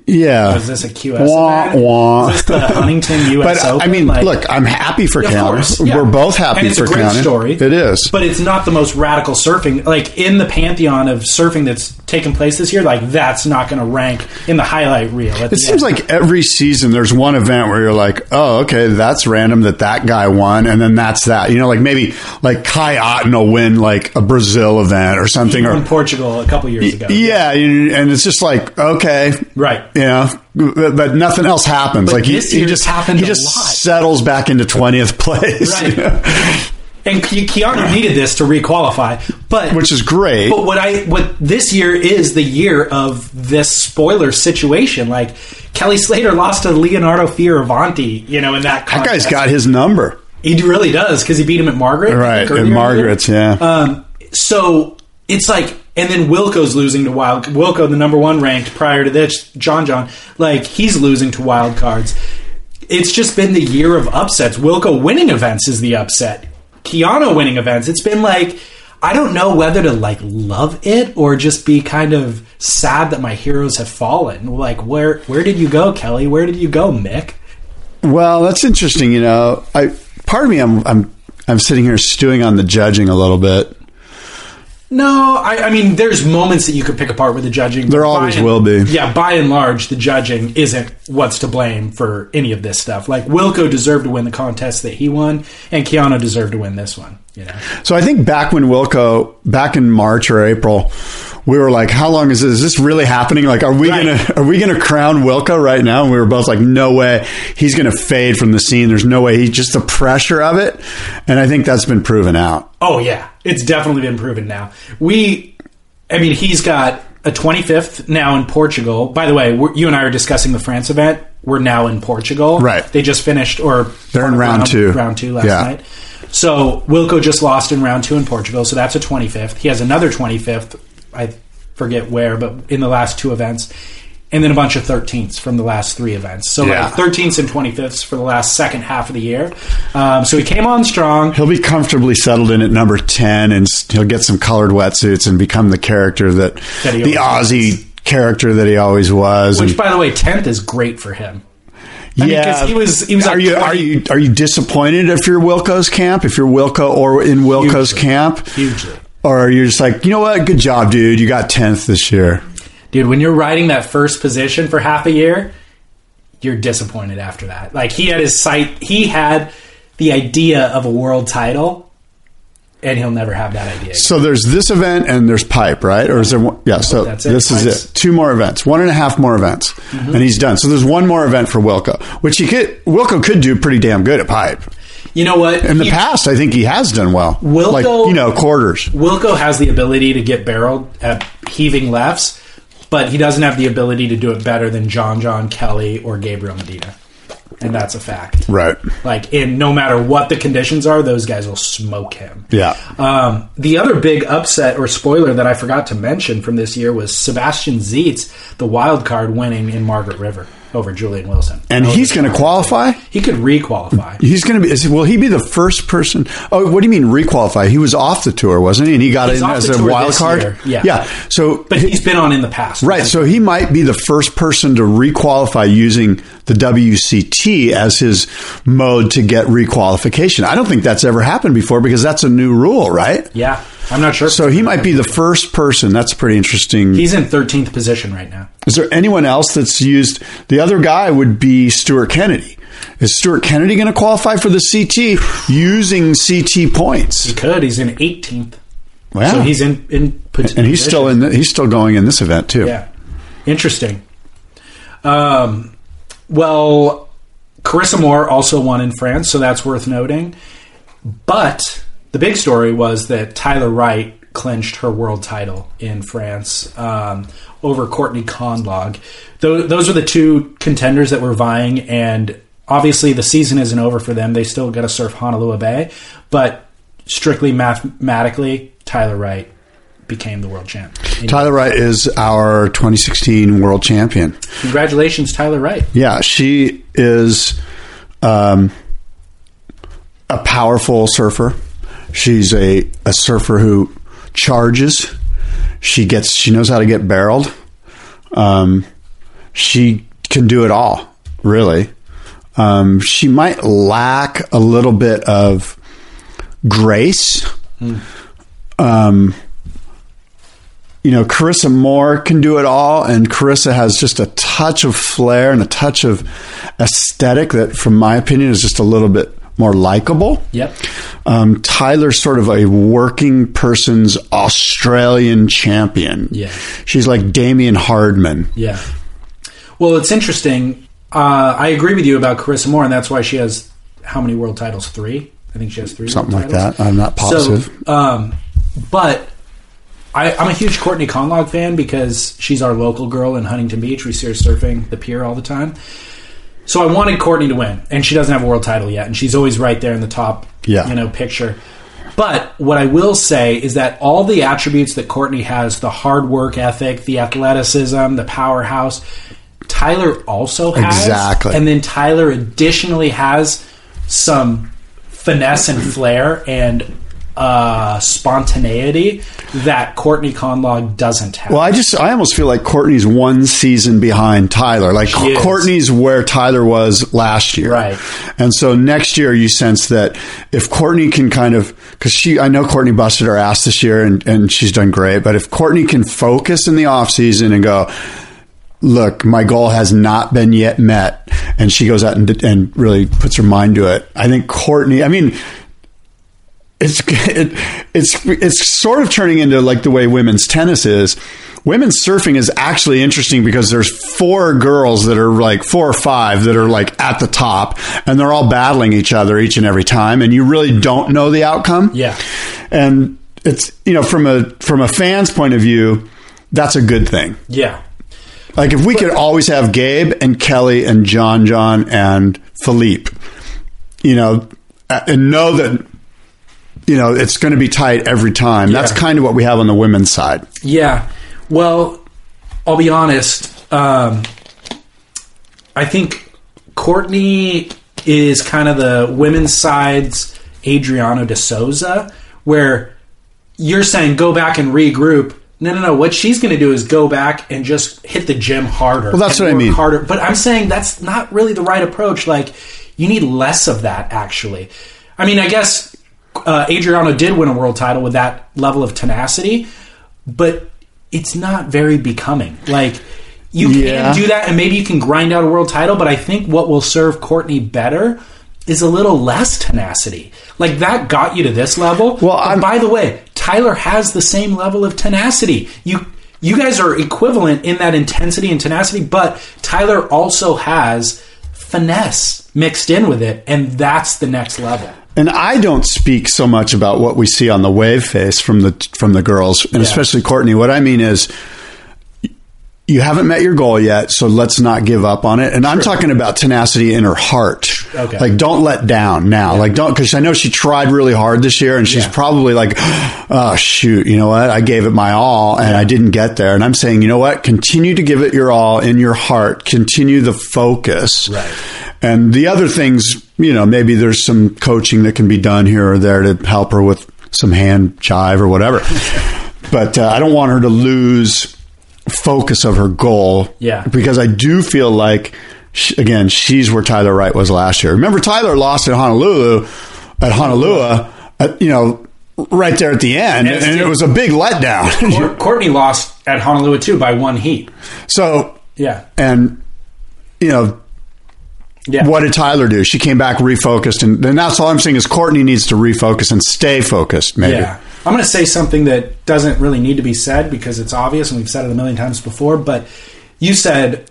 [SPEAKER 3] Yeah.
[SPEAKER 1] is this a QS
[SPEAKER 3] Wah, wah.
[SPEAKER 1] Is this the Huntington U.S.
[SPEAKER 3] But
[SPEAKER 1] Open?
[SPEAKER 3] I mean,
[SPEAKER 1] Like-
[SPEAKER 3] look, I'm happy for Keanu.
[SPEAKER 1] yeah.
[SPEAKER 3] We're both happy for
[SPEAKER 1] a great
[SPEAKER 3] Keanu.
[SPEAKER 1] story.
[SPEAKER 3] It is.
[SPEAKER 1] but it's not the most radical surfing. Like in the pantheon of surfing that's taken place this year, like that's not going to rank in the highlight reel.
[SPEAKER 3] It seems
[SPEAKER 1] end.
[SPEAKER 3] like every season there's one event where you're like, oh, okay, that's random that that guy won, and then that's that. You know, like maybe like Kai Otton will win like a Brazil event or something,
[SPEAKER 1] in
[SPEAKER 3] or
[SPEAKER 1] Portugal a couple years ago.
[SPEAKER 3] yeah, and it's just like okay,
[SPEAKER 1] Right.
[SPEAKER 3] you know, but nothing else happens.
[SPEAKER 1] But
[SPEAKER 3] like he, he just
[SPEAKER 1] happened
[SPEAKER 3] he just
[SPEAKER 1] lot.
[SPEAKER 3] settles back into twentieth place,
[SPEAKER 1] Right.
[SPEAKER 3] you know,
[SPEAKER 1] And Ke- Keanu needed this to requalify, but
[SPEAKER 3] which is great.
[SPEAKER 1] But what I what this year is the year of this spoiler situation. Like Kelly Slater lost to Leonardo Fioravanti, you know, in that.
[SPEAKER 3] that guy's
[SPEAKER 1] contest.
[SPEAKER 3] got his number,
[SPEAKER 1] He really does because he beat him at Margaret,
[SPEAKER 3] right?
[SPEAKER 1] think, earlier
[SPEAKER 3] And
[SPEAKER 1] in the year.
[SPEAKER 3] Margaret's, yeah.
[SPEAKER 1] Um, so it's like, and then Wilco's losing to Wild. Wilco, the number one ranked prior to this, John John, like he's losing to wild cards. It's just been the year of upsets. Wilco winning events is the upset. Keanu winning events. It's been like I don't know whether to like love it or just be kind of sad that my heroes have fallen. Like where where did you go, Kelly? Where did you go, Mick?
[SPEAKER 3] Well, that's interesting. You know, I part of me, I'm I'm I'm sitting here stewing on the judging a little bit.
[SPEAKER 1] No, I, I mean, there's moments that you could pick apart with the judging.
[SPEAKER 3] There always
[SPEAKER 1] and-
[SPEAKER 3] will be.
[SPEAKER 1] Yeah, by and large, the judging isn't what's to blame for any of this stuff. Like Wilco deserved to win the contest that he won, and Keanu deserved to win this one. You know,
[SPEAKER 3] So I think back when Wilco, back in March or April, we were like, "How long is this? Is this really happening? Like, are we
[SPEAKER 1] Right.
[SPEAKER 3] gonna are we gonna crown Wilco right now?" And we were both like, "No way, he's gonna fade from the scene. There's no way. He just the pressure of it." And I think that's been proven out.
[SPEAKER 1] oh yeah, it's definitely been proven now. We, I mean, he's got a 25th now in Portugal. By the way, you and I are discussing the France event. We're now in Portugal.
[SPEAKER 3] Right.
[SPEAKER 1] They just finished, or
[SPEAKER 3] They're in round um, two.
[SPEAKER 1] Round two last
[SPEAKER 3] Yeah.
[SPEAKER 1] night. So Wilco just lost in round two in Portugal, so that's a 25th. He has another 25th, I forget where, but in the last two events. And then a bunch of 13ths from the last three events. So
[SPEAKER 3] Yeah.
[SPEAKER 1] like 13ths and 25ths for the last second half of the year. Um, so he came on strong.
[SPEAKER 3] He'll be comfortably settled in at number ten, and he'll get some colored wetsuits and become the character that,
[SPEAKER 1] That
[SPEAKER 3] the Aussie character that he always was.
[SPEAKER 1] Which,
[SPEAKER 3] and-
[SPEAKER 1] by the way, 10th is great for him. I mean, 'cause he was- he was
[SPEAKER 3] Are
[SPEAKER 1] like
[SPEAKER 3] you
[SPEAKER 1] 20
[SPEAKER 3] are you are you disappointed if you're Wilco's camp? If you're Wilco or in Wilco's
[SPEAKER 1] Hugely.
[SPEAKER 3] camp,
[SPEAKER 1] Hugely.
[SPEAKER 3] Or you're just like, you know what? Good job, dude. You got tenth this year.
[SPEAKER 1] Dude, when you're riding that first position for half a year, you're disappointed after that. Like he had his sight, he had the idea of a world title, and he'll never have that idea. Again.
[SPEAKER 3] So there's this event and there's pipe, right? Or is there one? Yeah. So
[SPEAKER 1] it.
[SPEAKER 3] this is it. Two more events, one and a half more events, mm-hmm. and he's done. So there's one more event for Wilco, which he could Wilco could do pretty damn good at pipe.
[SPEAKER 1] You know what?
[SPEAKER 3] In the
[SPEAKER 1] He-
[SPEAKER 3] past, I think he has done well.
[SPEAKER 1] Wilco-
[SPEAKER 3] like you know, quarters.
[SPEAKER 1] Wilco has the ability to get barreled at heaving lefts, but he doesn't have the ability to do it better than John John Kelly or Gabriel Medina. And that's a fact.
[SPEAKER 3] Right.
[SPEAKER 1] Like in no matter what the conditions are, those guys will smoke him.
[SPEAKER 3] Yeah.
[SPEAKER 1] Um, the other big upset or spoiler that I forgot to mention from this year was Sebastian Zietz, the wild card winning in Margaret River over Julian Wilson.
[SPEAKER 3] And he's going to qualify.
[SPEAKER 1] He could re-qualify.
[SPEAKER 3] He's going to be. Is, will he be the first person? Oh, what do you mean requalify? He was off the tour, wasn't he? And he got
[SPEAKER 1] He's
[SPEAKER 3] in as a wild card.
[SPEAKER 1] year, yeah.
[SPEAKER 3] yeah. So,
[SPEAKER 1] But he's been on in the past.
[SPEAKER 3] right. So he might be the first person to requalify using the WCT as his mode to get requalification. I don't think that's ever happened before because that's a new rule, right?
[SPEAKER 1] Yeah. I'm not sure.
[SPEAKER 3] So he might be the first person. That's pretty interesting.
[SPEAKER 1] He's in 13th position right now.
[SPEAKER 3] Is there anyone else that's used? The other guy would be Stuart Kennedy. Is Stuart Kennedy going to qualify for the CT using CT points?
[SPEAKER 1] He could. He's in 18th.
[SPEAKER 3] Wow.
[SPEAKER 1] So he's in in pos-
[SPEAKER 3] and he's still in. The, he's still going in this event too.
[SPEAKER 1] Yeah. Interesting. Um, well, Carissa Moore also won in France, so that's worth noting. But the big story was that Tyler Wright clinched her world title in France um, over Courtney Conlogue. Those, those are the two contenders that were vying, and obviously the season isn't over for them. They still got to surf Honolua Bay, but strictly mathematically, Tyler Wright became the world champ.
[SPEAKER 3] Tyler Wright is our 2016 world champion.
[SPEAKER 1] Congratulations, Tyler Wright.
[SPEAKER 3] Yeah, she is um, a powerful surfer. She's a, a surfer who charges. She gets. She knows how to get barreled. Um, she can do it all. Really, um, she might lack a little bit of grace. Um, you know, Carissa Moore can do it all, and Carissa has just a touch of flair and a touch of aesthetic that, from my opinion, is just a little bit more likable.
[SPEAKER 1] Yep.
[SPEAKER 3] Um, Tyler's sort of a working person's Australian champion.
[SPEAKER 1] Yeah.
[SPEAKER 3] She's like Damien Hardman.
[SPEAKER 1] Yeah. Well, it's interesting. Uh, I agree with you about Carissa Moore, and that's why she has how many world titles? Three. I think she has three.
[SPEAKER 3] Something like
[SPEAKER 1] titles.
[SPEAKER 3] that. I'm not positive.
[SPEAKER 1] So, um, but I, I'm a huge Courtney Conlogue fan because she's our local girl in Huntington Beach. We see her surfing the pier all the time. So I wanted Courtney to win, and she doesn't have a world title yet, and she's always right there in the top,
[SPEAKER 3] Yeah.
[SPEAKER 1] you know, picture. But what I will say is that all the attributes that Courtney has—the hard work ethic, the athleticism, the powerhouse, Tyler also has.
[SPEAKER 3] Exactly.
[SPEAKER 1] And then Tyler additionally has some finesse and flair and uh, spontaneity that Courtney Conlogue doesn't have.
[SPEAKER 3] Well, I just I almost feel like Courtney's one season behind Tyler. Like
[SPEAKER 1] She is.
[SPEAKER 3] Courtney's where Tyler was last year,
[SPEAKER 1] Right.
[SPEAKER 3] And so next year, you sense that if Courtney can kind of because she, I know Courtney busted her ass this year and and she's done great. But if Courtney can focus in the off season and go. Look, my goal has not been yet met, and she goes out and, and really puts her mind to it. I think Courtney. I mean, it's it, it's it's sort of turning into like the way women's tennis is. Women's surfing is actually interesting because there's four girls that are like four or five that are like at the top, and they're all battling each other each and every time, and you really don't know the outcome.
[SPEAKER 1] Yeah.
[SPEAKER 3] and it's you know from a from a fan's point of view, that's a good thing.
[SPEAKER 1] yeah.
[SPEAKER 3] Like if we could always have Gabe and Kelly and John John and Filipe, you know, and know that you know it's going to be tight every time. That's kind of what we have on the women's side.
[SPEAKER 1] Yeah. Well, I'll be honest. Um, I think Courtney is kind of the women's side's Adriano de Souza, where you're saying go back and regroup. No, no, no. What she's going to do is go back and just hit the gym harder.
[SPEAKER 3] Well, that's what I mean.
[SPEAKER 1] Harder, but I'm saying that's not really the right approach. Like you need less of that. Actually, I mean, I guess uh, Adriano did win a world title with that level of tenacity, but it's not very becoming. Like you
[SPEAKER 3] Yeah.
[SPEAKER 1] can do that, and maybe you can grind out a world title. But I think what will serve Courtney better is a little less tenacity. Like that got you to this level.
[SPEAKER 3] Well,
[SPEAKER 1] But by the way, Tyler has the same level of tenacity. You you guys are equivalent in that intensity and tenacity, but Tyler also has finesse mixed in with it, and that's the next level.
[SPEAKER 3] And I don't speak so much about what we see on the wave face from the from the girls, and
[SPEAKER 1] Yeah.
[SPEAKER 3] especially Courtney. What I mean is, you haven't met your goal yet, so let's not give up on it. And I'm talking about tenacity in her heart.
[SPEAKER 1] Okay.
[SPEAKER 3] Like, don't let down now. Like, don't because I know she tried really hard this year, and she's
[SPEAKER 1] Yeah.
[SPEAKER 3] probably like, oh shoot, you know what? I gave it my all, and I didn't get there. And I'm saying, you know what? Continue to give it your all in your heart. Continue the focus.
[SPEAKER 1] Right.
[SPEAKER 3] And the other things, you know, maybe there's some coaching that can be done here or there to help her with some hand jive or whatever. but uh, I don't want her to lose focus of her goal.
[SPEAKER 1] Yeah.
[SPEAKER 3] Because I do feel like, sh again, she's where Tyler Wright was last year. Remember, Tyler lost at Honolua, at Honolua, at, you know, right there at the end,
[SPEAKER 1] And
[SPEAKER 3] and, it was a big letdown.
[SPEAKER 1] Cour- Courtney lost at Honolua too by one heat.
[SPEAKER 3] so,
[SPEAKER 1] Yeah,
[SPEAKER 3] and, you know,
[SPEAKER 1] yeah.
[SPEAKER 3] What did Tyler do? She came back refocused, and, and that's all I'm saying is Courtney needs to refocus and stay focused. Maybe.
[SPEAKER 1] Yeah. I'm going to say something that doesn't really need to be said because it's obvious and we've said it a million times before. But you said,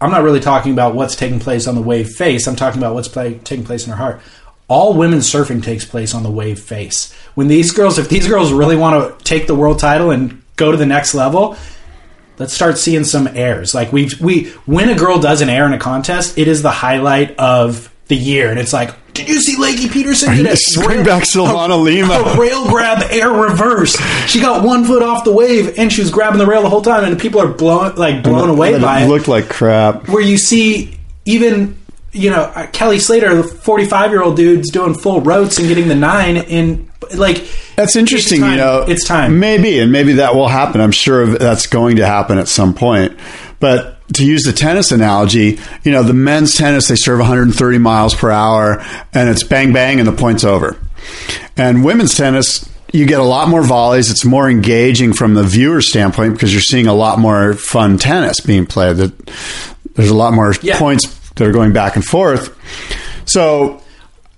[SPEAKER 1] I'm not really talking about what's taking place on the wave face. I'm talking about what's play, taking place in her heart. All women's surfing takes place on the wave face. When these girls, if these girls really want to take the world title and go to the next level, let's start seeing some airs. Like we we when a girl does an air in a contest, it is the highlight of the year, and it's like Did you see Lakey Peterson? Did a rail-
[SPEAKER 3] back Silvana
[SPEAKER 1] a-
[SPEAKER 3] Lima.
[SPEAKER 1] A rail grab air reverse. She got one foot off the wave and she was grabbing the rail the whole time, and people are blown like blown away
[SPEAKER 3] And
[SPEAKER 1] by
[SPEAKER 3] it
[SPEAKER 1] it.
[SPEAKER 3] looked like crap.
[SPEAKER 1] Where you see even you know uh, Kelly Slater, the forty-five year old dude's doing full rotes and getting the nine in like
[SPEAKER 3] That's interesting, you know.
[SPEAKER 1] It's time.
[SPEAKER 3] Maybe, and maybe that will happen. I'm sure that's going to happen at some point. But to use the tennis analogy, you know, the men's tennis, they serve 130 miles per hour and it's bang bang and the point's over. And women's tennis, you get a lot more volleys. It's more engaging from the viewer standpoint because you're seeing a lot more fun tennis being played. That There's a lot more
[SPEAKER 1] Yeah.
[SPEAKER 3] points that are going back and forth. So,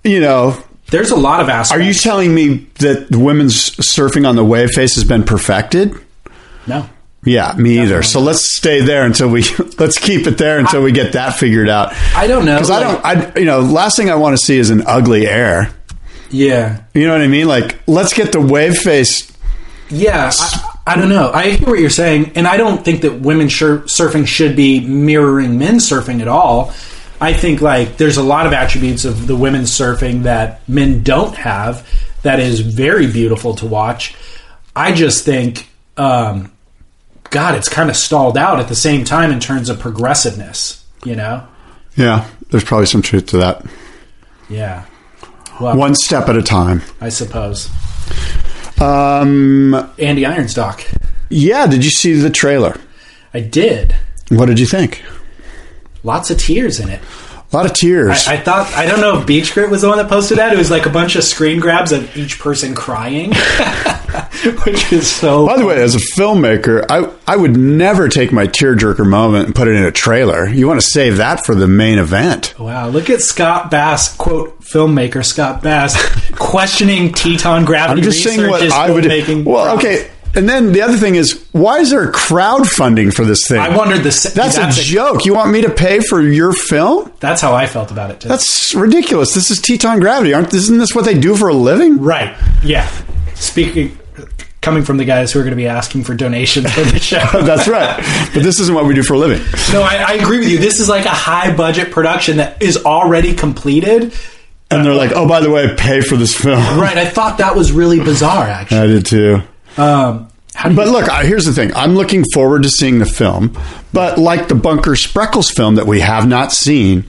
[SPEAKER 3] you know,
[SPEAKER 1] there's a lot of aspects.
[SPEAKER 3] are you telling me that the women's surfing on the wave face has been perfected?
[SPEAKER 1] no?
[SPEAKER 3] Yeah, me either. So let's stay there until we let's keep it there until we get that figured out.
[SPEAKER 1] I don't know,
[SPEAKER 3] because I don't. I you know, last thing I want to see is an ugly air.
[SPEAKER 1] Yeah,
[SPEAKER 3] You know what I mean? Like, let's get the wave face.
[SPEAKER 1] yeah. I, I don't know. I hear what you're saying, and I don't think that women shir- surfing should be mirroring men's surfing at all. I think like there's a lot of attributes of the women's surfing that men don't have that is very beautiful to watch. I just think, um, God, it's kind of stalled out at the same time in terms of progressiveness. You know?
[SPEAKER 3] Yeah, there's probably some truth to that.
[SPEAKER 1] Yeah. Well,
[SPEAKER 3] One step at a time.
[SPEAKER 1] I suppose
[SPEAKER 3] Um,
[SPEAKER 1] Andy Irons doc.
[SPEAKER 3] yeah. Did you see the trailer?
[SPEAKER 1] I did.
[SPEAKER 3] What did you think?
[SPEAKER 1] Lots of tears in it.
[SPEAKER 3] A lot of tears.
[SPEAKER 1] I, I thought I don't know if Beach Grit was the one that posted that. It was like a bunch of screen grabs of each person crying, which is so.
[SPEAKER 3] By the way, as a filmmaker, I I would never take my tearjerker moment and put it in a trailer. You want to save that for the main event.
[SPEAKER 1] wow, look at Scott Bass, quote filmmaker Scott Bass, questioning Teton gravity
[SPEAKER 3] I'm just saying what I would. Well,
[SPEAKER 1] process.
[SPEAKER 3] okay. And then the other thing is, why is there crowdfunding for this thing?
[SPEAKER 1] I wondered the se-
[SPEAKER 3] That's,
[SPEAKER 1] that's
[SPEAKER 3] a
[SPEAKER 1] a-
[SPEAKER 3] joke. You want me to pay for your film?
[SPEAKER 1] That's how I felt about it too.
[SPEAKER 3] That's ridiculous. This is Teton Gravity. Aren't isn't this what they do for a living?
[SPEAKER 1] right. Yeah. Speaking, coming from the guys who are going to be asking for donations for the show.
[SPEAKER 3] That's right. But this isn't what we do for a living.
[SPEAKER 1] No, I, I agree with you. This is like a high budget production that is already completed.
[SPEAKER 3] And they're like, oh, by the way, pay for this film.
[SPEAKER 1] Right. I thought that was really bizarre, actually.
[SPEAKER 3] I did too.
[SPEAKER 1] Um, how do you,
[SPEAKER 3] But look, I- here's the thing. I'm looking forward to seeing the film, but like the Bunker Spreckels film that we have not seen,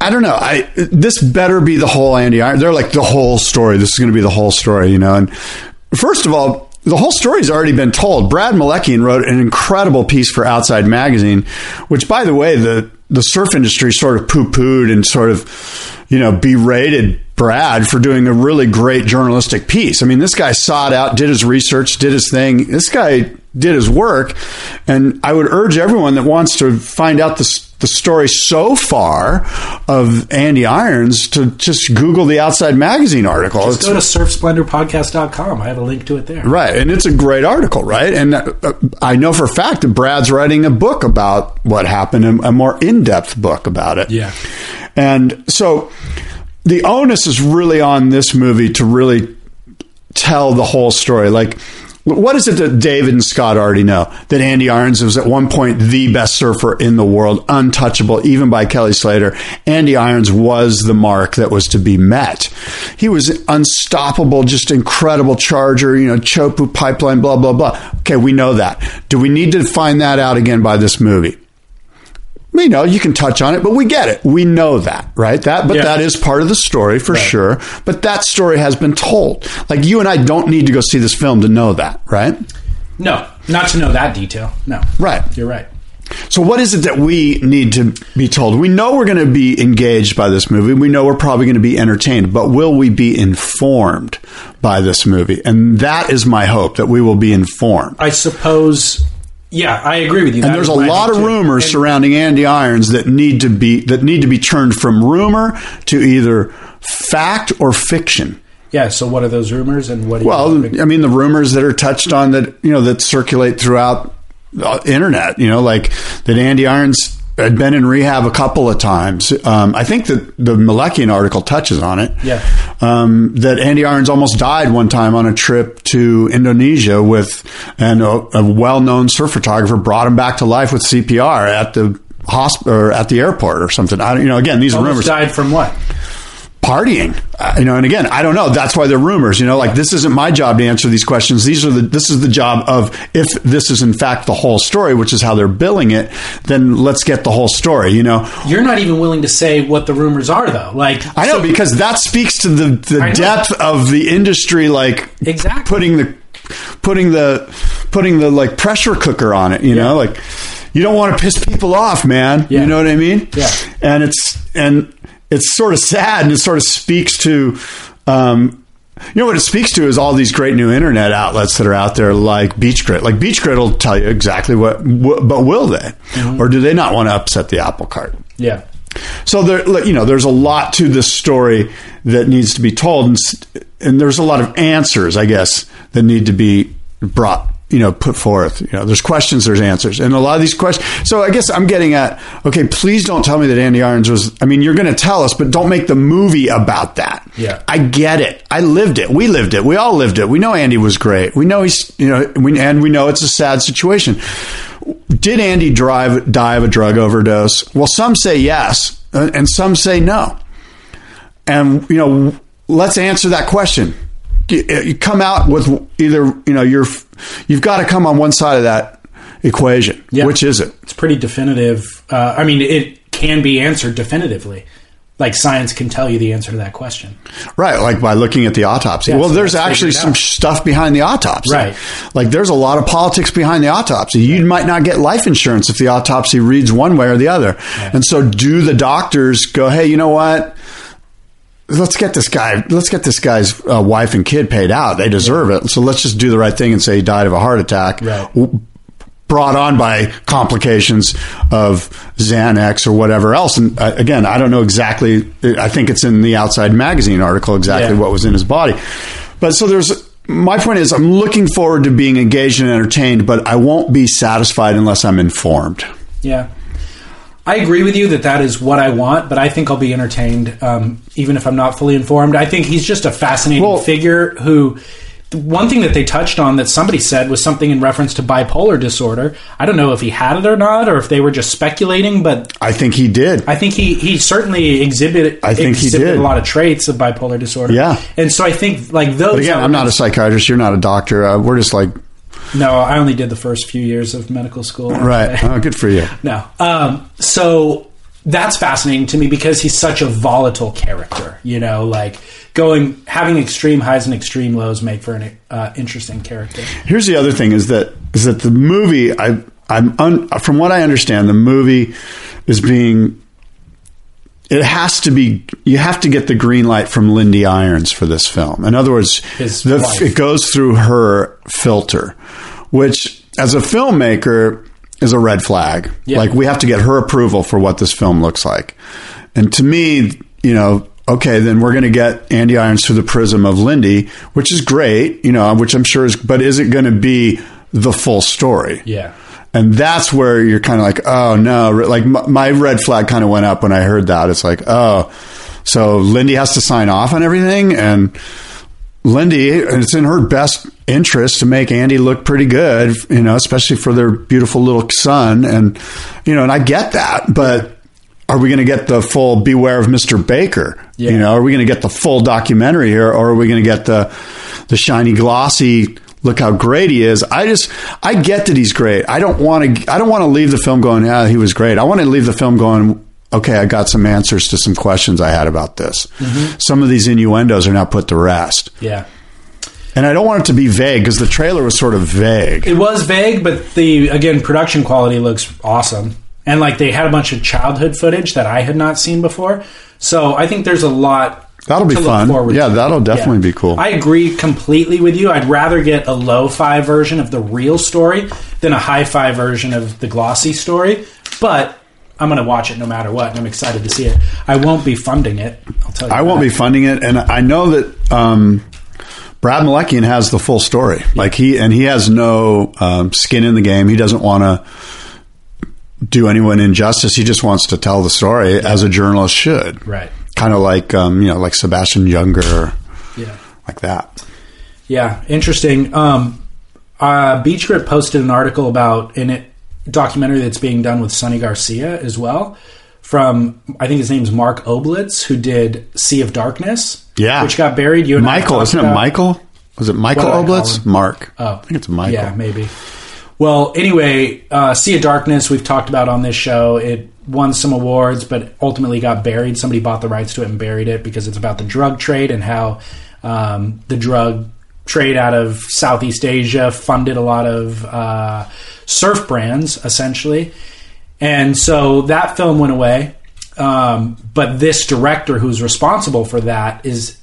[SPEAKER 3] I don't know. I this better be the whole Andy Iron. They're like the whole story. This is going to be the whole story, you know. And first of all, the whole story's already been told. Brad Melekian wrote an incredible piece for Outside Magazine, which, by the way, the the surf industry sort of poo pooed and sort of, you know, berated Brad for doing a really great journalistic piece. I mean, this guy sought out, did his research, did his thing. This guy did his work, and I would urge everyone that wants to find out the the story so far of Andy Irons to just Google the Outside Magazine article.
[SPEAKER 1] just
[SPEAKER 3] It's-
[SPEAKER 1] go to surfsplendorpodcast.com. I have a link to it there.
[SPEAKER 3] Right, and it's a great article, right? And uh, I know for a fact that Brad's writing a book about what happened, a a more in-depth book about it.
[SPEAKER 1] Yeah.
[SPEAKER 3] and so the onus is really on this movie to really tell the whole story. Like, what is it that David and Scott already know? That Andy Irons was at one point the best surfer in the world, untouchable even by Kelly Slater. Andy Irons was the mark that was to be met. He was unstoppable, just incredible charger, you know, Chopu pipeline, blah, blah, blah. Okay, we know that. Do we need to find that out again by this movie? You know, you can touch on it, but we get it. We know that, right? That, but
[SPEAKER 1] Yeah.
[SPEAKER 3] that is part of the story for sure. But that story has been told. Like you and I don't need to go see this film to know that, right?
[SPEAKER 1] No, not to know that detail. No.
[SPEAKER 3] Right.
[SPEAKER 1] You're right.
[SPEAKER 3] So what is it that we need to be told? We know we're going to be engaged by this movie. We know we're probably going to be entertained, but will we be informed by this movie? And that is my hope that we will be informed.
[SPEAKER 1] I suppose. Yeah, I agree with you.
[SPEAKER 3] And
[SPEAKER 1] That
[SPEAKER 3] there's a lot of rumors
[SPEAKER 1] And-
[SPEAKER 3] surrounding Andy Irons that need to be that need to be turned from rumor to either fact or fiction.
[SPEAKER 1] Yeah. So, what are those rumors, and what? Do you
[SPEAKER 3] Well, I mean, the rumors that are touched on that you know that circulate throughout the internet. You know, like that Andy Irons had been in rehab a couple of times. Um, I think that the Melekian article touches on it.
[SPEAKER 1] Yeah.
[SPEAKER 3] Um, that Andy Irons almost died one time on a trip to Indonesia with, and a, a well-known surf photographer brought him back to life with CPR at the hospital or at the airport or something. I don't, you know, again, these are rumors.
[SPEAKER 1] died from what?
[SPEAKER 3] Partying, uh, you know, and again, I don't know. That's why they're rumors. You know, like this isn't my job to answer these questions. These are the. This is the job of if this is in fact the whole story, which is how they're billing it. Then let's get the whole story. You know,
[SPEAKER 1] You're not even willing to say what the rumors are, though. Like
[SPEAKER 3] I know
[SPEAKER 1] so-
[SPEAKER 3] because that speaks to the, the depth of the industry, like
[SPEAKER 1] Exactly.
[SPEAKER 3] putting the putting the putting the like pressure cooker on it. You know, like you don't want to piss people off, man.
[SPEAKER 1] Yeah.
[SPEAKER 3] You know what I mean?
[SPEAKER 1] Yeah.
[SPEAKER 3] And it's and it's sort of sad, and it sort of speaks to. Um, you know what it speaks to is all these great new internet outlets that are out there, like Beach Grit. Like Beach Grit will tell you exactly what, wh- but will they,
[SPEAKER 1] Mm-hmm.
[SPEAKER 3] or do they not want to upset the apple cart?
[SPEAKER 1] yeah,
[SPEAKER 3] So there, you know, there's a lot to this story that needs to be told, and, and there's a lot of answers, I guess, that need to be brought, you know, put forth. You know, there's questions, there's answers, and a lot of these questions. So I guess I'm getting at, okay, please don't tell me that Andy Irons was. I mean, you're going to tell us, but don't make the movie about that.
[SPEAKER 1] Yeah.
[SPEAKER 3] I get it. I lived it. We lived it. We all lived it. We know Andy was great. We know he's, you know, we, and we know it's a sad situation. Did Andy drive die of a drug overdose? Well, some say yes, uh, and some say no. And you know, let's answer that question. You, come out with either you know you're you've got to come on one side of that equation.
[SPEAKER 1] Yeah.
[SPEAKER 3] Which is it?
[SPEAKER 1] it's pretty definitive. Uh, I mean, it can be answered definitively. Like science can tell you the answer to that question.
[SPEAKER 3] Right, like by looking at the autopsy.
[SPEAKER 1] Yeah,
[SPEAKER 3] well,
[SPEAKER 1] so
[SPEAKER 3] there's actually some
[SPEAKER 1] out.
[SPEAKER 3] stuff behind the autopsy.
[SPEAKER 1] Right.
[SPEAKER 3] Like there's a lot of politics behind the autopsy. You might not get life insurance if the autopsy reads one way or the other. And so do the doctors go, "Hey, you know what? Let's get this guy. Let's get this guy's uh, wife and kid paid out. They deserve it. So let's just do the right thing and say he died of a heart attack."
[SPEAKER 1] Right.
[SPEAKER 3] Brought on by complications of Xanax or whatever else. And uh, again, I don't know exactly. I think it's in the Outside Magazine article exactly
[SPEAKER 1] Yeah.
[SPEAKER 3] what was in his body. But so there's my point is I'm looking forward to being engaged and entertained, but I won't be satisfied unless I'm informed.
[SPEAKER 1] Yeah. I agree with you that that is what I want, but I think I'll be entertained um, even if I'm not fully informed. I think he's just a fascinating
[SPEAKER 3] Well-
[SPEAKER 1] figure who. One thing that they touched on that somebody said was something in reference to bipolar disorder. I don't know if he had it or not, or if they were just speculating, but
[SPEAKER 3] I think he did.
[SPEAKER 1] I think he, he certainly exhibited
[SPEAKER 3] I think he did.
[SPEAKER 1] a lot of traits of bipolar disorder.
[SPEAKER 3] Yeah.
[SPEAKER 1] and so I think like those.
[SPEAKER 3] But again, I'm not a psychiatrist. You're not a doctor. Uh, we're just like
[SPEAKER 1] no. I only did the first few years of medical school.
[SPEAKER 3] right. Oh, good for you.
[SPEAKER 1] No. Um, so that's fascinating to me because he's such a volatile character. You know, like going having extreme highs and extreme lows make for an uh, interesting character.
[SPEAKER 3] Here's the other thing: is that is that the movie? I I'm un, from what I understand, the movie is being. It has to be. You have to get the green light from Lyndie Irons for this film. In other words, the, it goes through her filter, which, as a filmmaker, is a red flag.
[SPEAKER 1] Yeah.
[SPEAKER 3] Like we have to get her approval for what this film looks like. And to me, you know, okay, then we're going to get Andy Irons through the prism of Lyndie, which is great, you know, which I'm sure is, but is it going to be the full story?
[SPEAKER 1] Yeah.
[SPEAKER 3] And that's where you're kind of like, oh no, like my, my red flag kind of went up when I heard that. It's like, oh, so Lyndie has to sign off on everything, and Lyndie, it's in her best interest to make Andy look pretty good, you know, especially for their beautiful little son, and you know, and I get that, but are we going to get the full beware of Mr. Baker?
[SPEAKER 1] Yeah.
[SPEAKER 3] You know, are we going to get the full documentary here, or are we going to get the the shiny glossy? Look how great he is. I just, I get that he's great. I don't want to, I don't want to leave the film going, yeah, he was great. I want to leave the film going, okay, I got some answers to some questions I had about this. Some of these innuendos are now put to rest.
[SPEAKER 1] Yeah.
[SPEAKER 3] And I don't want it to be vague because the trailer was sort of vague.
[SPEAKER 1] It was vague, but the again production quality looks awesome, and like they had a bunch of childhood footage that I had not seen before. So I think there's a lot.
[SPEAKER 3] That'll be fun.
[SPEAKER 1] forward
[SPEAKER 3] Yeah,
[SPEAKER 1] to.
[SPEAKER 3] that'll definitely be cool.
[SPEAKER 1] I agree completely with you. I'd rather get a lo-fi version of the real story than a hi-fi version of the glossy story. But I'm going to watch it no matter what, and I'm excited to see it. I won't be funding it. I'll tell you.
[SPEAKER 3] I won't be funding it, and I know that um, Brad Melekian has the full story. Like he and he has no um, skin in the game. He doesn't want to do anyone injustice. He just wants to tell the story as a journalist should.
[SPEAKER 1] Right.
[SPEAKER 3] Kind of like um, you know, like Sebastian Junger.
[SPEAKER 1] Yeah.
[SPEAKER 3] like that.
[SPEAKER 1] Yeah, interesting. Um, uh, Beach Grit posted an article about, and it documentary that's being done with Sunny Garcia as well. From I think his name's Mark Oblitz, who did Sea of Darkness,
[SPEAKER 3] Yeah.
[SPEAKER 1] which got buried. You and
[SPEAKER 3] Michael, isn't it Michael? Was it Michael
[SPEAKER 1] What did I call
[SPEAKER 3] Oblitz? Mark.
[SPEAKER 1] Oh.
[SPEAKER 3] I think it's Michael.
[SPEAKER 1] Yeah, maybe. Well, anyway, uh, Sea of Darkness we've talked about on this show. It won some awards, but ultimately got buried. Somebody bought the rights to it and buried it because it's about the drug trade and how um, the drug trade out of Southeast Asia funded a lot of uh, surf brands, essentially. And so that film went away. Um, but this director who's responsible for that is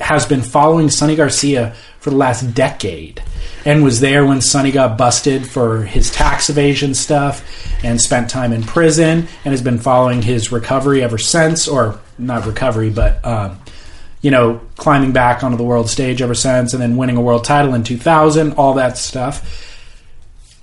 [SPEAKER 1] has been following Sunny Garcia for the last decade and was there when Sunny got busted for his tax evasion stuff and spent time in prison and has been following his recovery ever since or not recovery but um, you know climbing back onto the world stage ever since and then winning a world title in 2000 all that stuff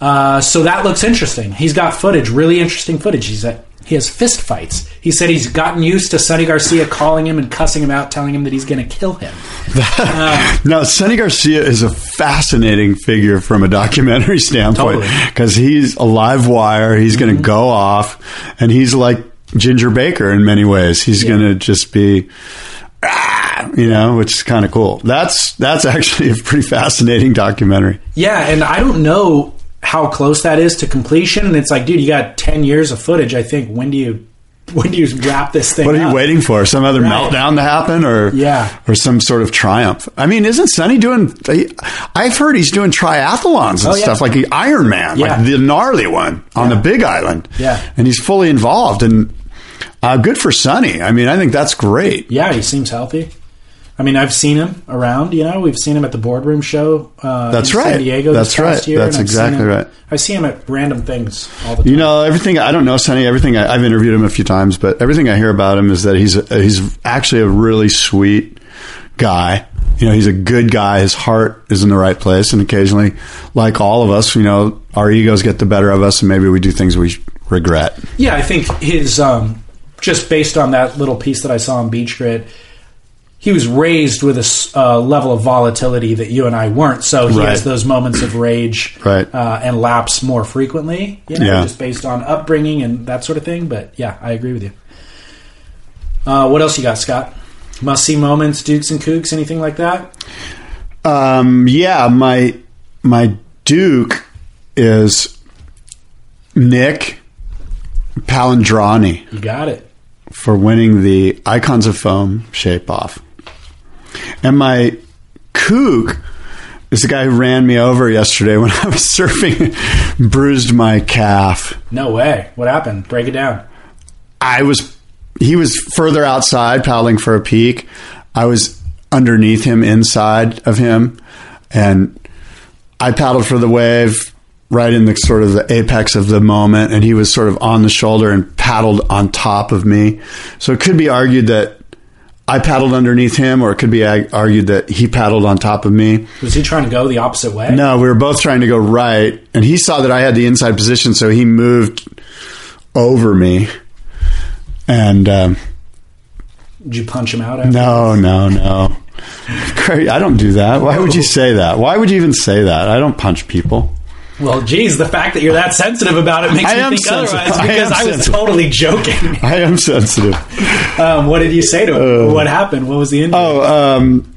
[SPEAKER 1] uh, so that looks interesting. He's got footage, really interesting footage. He's at, he has fist fights. He said he's gotten used to Sunny Garcia calling him and cussing him out, telling him that he's going to kill him.
[SPEAKER 3] Now, Sunny Garcia is a fascinating figure from a documentary standpoint
[SPEAKER 1] Totally. Mm-hmm.
[SPEAKER 3] because he's a live wire. He's going to go off, and he's like Ginger Baker in many ways. He's
[SPEAKER 1] Yeah.
[SPEAKER 3] going to just be. "Ah," You know, which is kind of cool. That's that's actually a pretty fascinating documentary.
[SPEAKER 1] Yeah, and I don't know how close that is to completion. And it's like, dude, you got ten years of footage. I think when do you when do you wrap this thing?
[SPEAKER 3] What are you
[SPEAKER 1] up?
[SPEAKER 3] waiting for? Some other
[SPEAKER 1] Right.
[SPEAKER 3] meltdown to happen, or
[SPEAKER 1] Yeah.
[SPEAKER 3] or some sort of triumph? I mean, isn't Sunny doing? I've heard he's doing triathlons and
[SPEAKER 1] Oh, yeah.
[SPEAKER 3] stuff like the Ironman,
[SPEAKER 1] Yeah.
[SPEAKER 3] like the gnarly one on
[SPEAKER 1] Yeah.
[SPEAKER 3] the Big Island.
[SPEAKER 1] Yeah.
[SPEAKER 3] and he's fully involved, and uh, good for Sunny. I mean, I think that's great.
[SPEAKER 1] Yeah, he seems healthy. I mean, I've seen him around. You know, we've seen him at the boardroom show. Uh,
[SPEAKER 3] That's
[SPEAKER 1] in
[SPEAKER 3] right.
[SPEAKER 1] San Diego.
[SPEAKER 3] That's
[SPEAKER 1] this past
[SPEAKER 3] right.
[SPEAKER 1] Year,
[SPEAKER 3] That's
[SPEAKER 1] and I've seen
[SPEAKER 3] exactly
[SPEAKER 1] him-
[SPEAKER 3] right.
[SPEAKER 1] I see him at random things all the time.
[SPEAKER 3] You know, everything I don't know Sunny. Everything I, I've interviewed him a few times, but everything I hear about him is that he's a, he's actually a really sweet guy. You know, he's a good guy. His heart is in the right place, and occasionally, like all of us, you know, our egos get the better of us, and maybe we do things we regret.
[SPEAKER 1] Yeah, I think his um, just based on that little piece that I saw on Beach Grit, he was raised with a uh, level of volatility that you and I weren't. So he
[SPEAKER 3] Right.
[SPEAKER 1] has those moments of rage
[SPEAKER 3] Right.
[SPEAKER 1] uh, and lapse more frequently. You know,
[SPEAKER 3] Yeah.
[SPEAKER 1] just based on upbringing and that sort of thing. But yeah, I agree with you. Uh, what else you got, Scott? Must see moments, Dukes and Kooks, anything like that?
[SPEAKER 3] Um, yeah, my my Duke is Nick Palandrani.
[SPEAKER 1] You got it.
[SPEAKER 3] for winning the Icons of Foam shape off. And my kook is the guy who ran me over yesterday when I was surfing, bruised my calf.
[SPEAKER 1] No way. What happened? Break it down.
[SPEAKER 3] I was, he was further outside paddling for a peak. I was underneath him, inside of him, and I paddled for the wave right in the sort of the apex of the moment, and he was sort of on the shoulder and paddled on top of me. So it could be argued that I paddled underneath him, or it could be argued that he paddled on top of me.
[SPEAKER 1] Was he trying to go the opposite way?
[SPEAKER 3] No, we were both trying to go right, and he saw that I had the inside position, so he moved over me. And um,
[SPEAKER 1] Did you punch him out? After?
[SPEAKER 3] no, no, no. I don't do that. Why would you say that? Why would you even say that? I don't punch people.
[SPEAKER 1] Well, geez, the fact that you're that sensitive about it makes
[SPEAKER 3] I
[SPEAKER 1] me think
[SPEAKER 3] sensitive.
[SPEAKER 1] otherwise. Because
[SPEAKER 3] am
[SPEAKER 1] I, was
[SPEAKER 3] sensitive.
[SPEAKER 1] totally joking.
[SPEAKER 3] I am sensitive.
[SPEAKER 1] Um, what did you say to him? what happened? What was the injury?
[SPEAKER 3] Oh, um,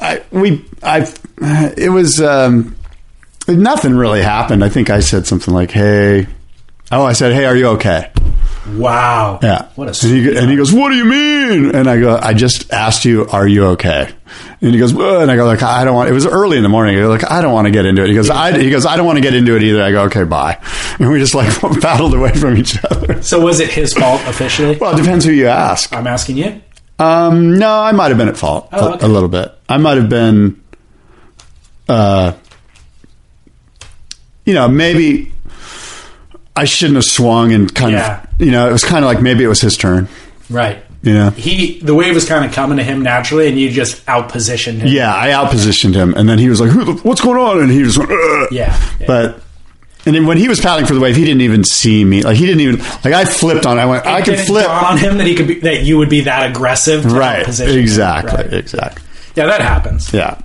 [SPEAKER 3] I we I it was um, nothing really happened. I think I said something like, "Hey." Oh, I said, "Hey, are you okay?"
[SPEAKER 1] Wow.
[SPEAKER 3] Yeah.
[SPEAKER 1] What a
[SPEAKER 3] and he, and he goes, "What do you mean?" And I go, "I just asked you, are you okay?" And he goes, "Uh," and I go, "Like I don't want." It was early in the morning. I go, "Like I don't want to get into it." He goes, "I." He goes, "I don't want to get into it either." I go, "Okay, bye." And we just like battled away from each other.
[SPEAKER 1] So was it his fault officially?
[SPEAKER 3] Well, it depends who you ask.
[SPEAKER 1] I'm asking you.
[SPEAKER 3] Um, no, I might have been at fault
[SPEAKER 1] Oh,
[SPEAKER 3] a- a, little bit. I might have been, uh, you know, maybe I shouldn't have swung and kind
[SPEAKER 1] Yeah.
[SPEAKER 3] of, you know, it was kind of like maybe it was his turn.
[SPEAKER 1] Right.
[SPEAKER 3] You know,
[SPEAKER 1] He the wave was kind of coming to him naturally, and you just outpositioned him.
[SPEAKER 3] yeah, I outpositioned him, and then he was like, "What's going on?" And he was, Ugh.
[SPEAKER 1] Yeah. yeah.
[SPEAKER 3] but. And then when he was paddling for the wave, he didn't even see me. Like he didn't even like I flipped on. it. I went. I could flip.
[SPEAKER 1] on him that he could be that you would be that aggressive. To
[SPEAKER 3] Right.
[SPEAKER 1] outposition.
[SPEAKER 3] Exactly.
[SPEAKER 1] Right.
[SPEAKER 3] Exactly.
[SPEAKER 1] Yeah, that happens.
[SPEAKER 3] Yeah.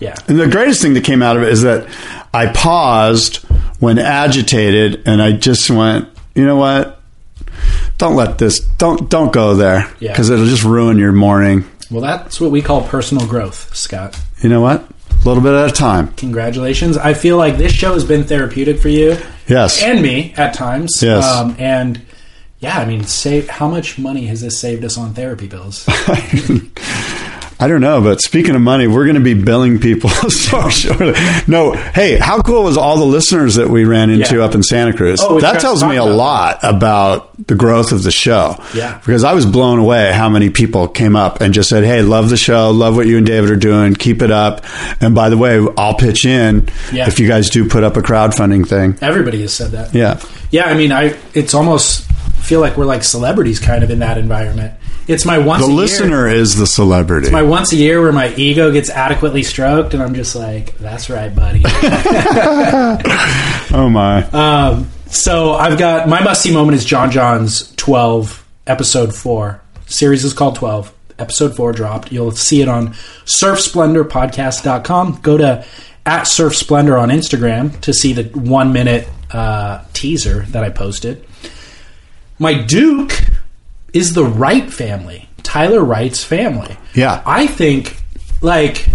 [SPEAKER 1] Yeah.
[SPEAKER 3] And the greatest thing that came out of it is that I paused when agitated, and I just went, you know what? Don't let this. Don't don't go there
[SPEAKER 1] Yeah.
[SPEAKER 3] because it'll just ruin your morning.
[SPEAKER 1] Well, that's what we call personal growth, Scott.
[SPEAKER 3] You know what? A little bit at a time.
[SPEAKER 1] Congratulations. I feel like this show has been therapeutic for you
[SPEAKER 3] Yes.
[SPEAKER 1] and me at times.
[SPEAKER 3] Yes.
[SPEAKER 1] Um, and yeah, I mean, save, how much money has this saved us on therapy bills?
[SPEAKER 3] I don't know, but speaking of money, we're going to be billing people so shortly. No, hey, how cool was all the listeners that we ran into
[SPEAKER 1] Yeah.
[SPEAKER 3] up in Santa Cruz?
[SPEAKER 1] Oh,
[SPEAKER 3] that tells me a lot about the growth of the show.
[SPEAKER 1] Yeah.
[SPEAKER 3] Because I was blown away how many people came up and just said, "Hey, love the show, love what you and David are doing, keep it up." And by the way, I'll pitch in
[SPEAKER 1] Yeah.
[SPEAKER 3] if you guys do put up a crowdfunding thing.
[SPEAKER 1] Everybody has said that.
[SPEAKER 3] Yeah.
[SPEAKER 1] Yeah, I mean, I it's almost feel like we're like celebrities kind of in that environment. It's my once
[SPEAKER 3] The
[SPEAKER 1] a year-
[SPEAKER 3] listener is the celebrity.
[SPEAKER 1] It's my once a year where my ego gets adequately stroked, and I'm just like, "That's right, buddy."
[SPEAKER 3] oh my.
[SPEAKER 1] um, so I've got my must see moment is John John's 12 episode four series is called 12 episode four dropped. You'll see it on surfsplendorpodcast.com. Go to at Surf Splendor on Instagram to see the one minute uh, teaser that I posted. My Duke is the Wright family, Tyler Wright's family.
[SPEAKER 3] Yeah.
[SPEAKER 1] I think like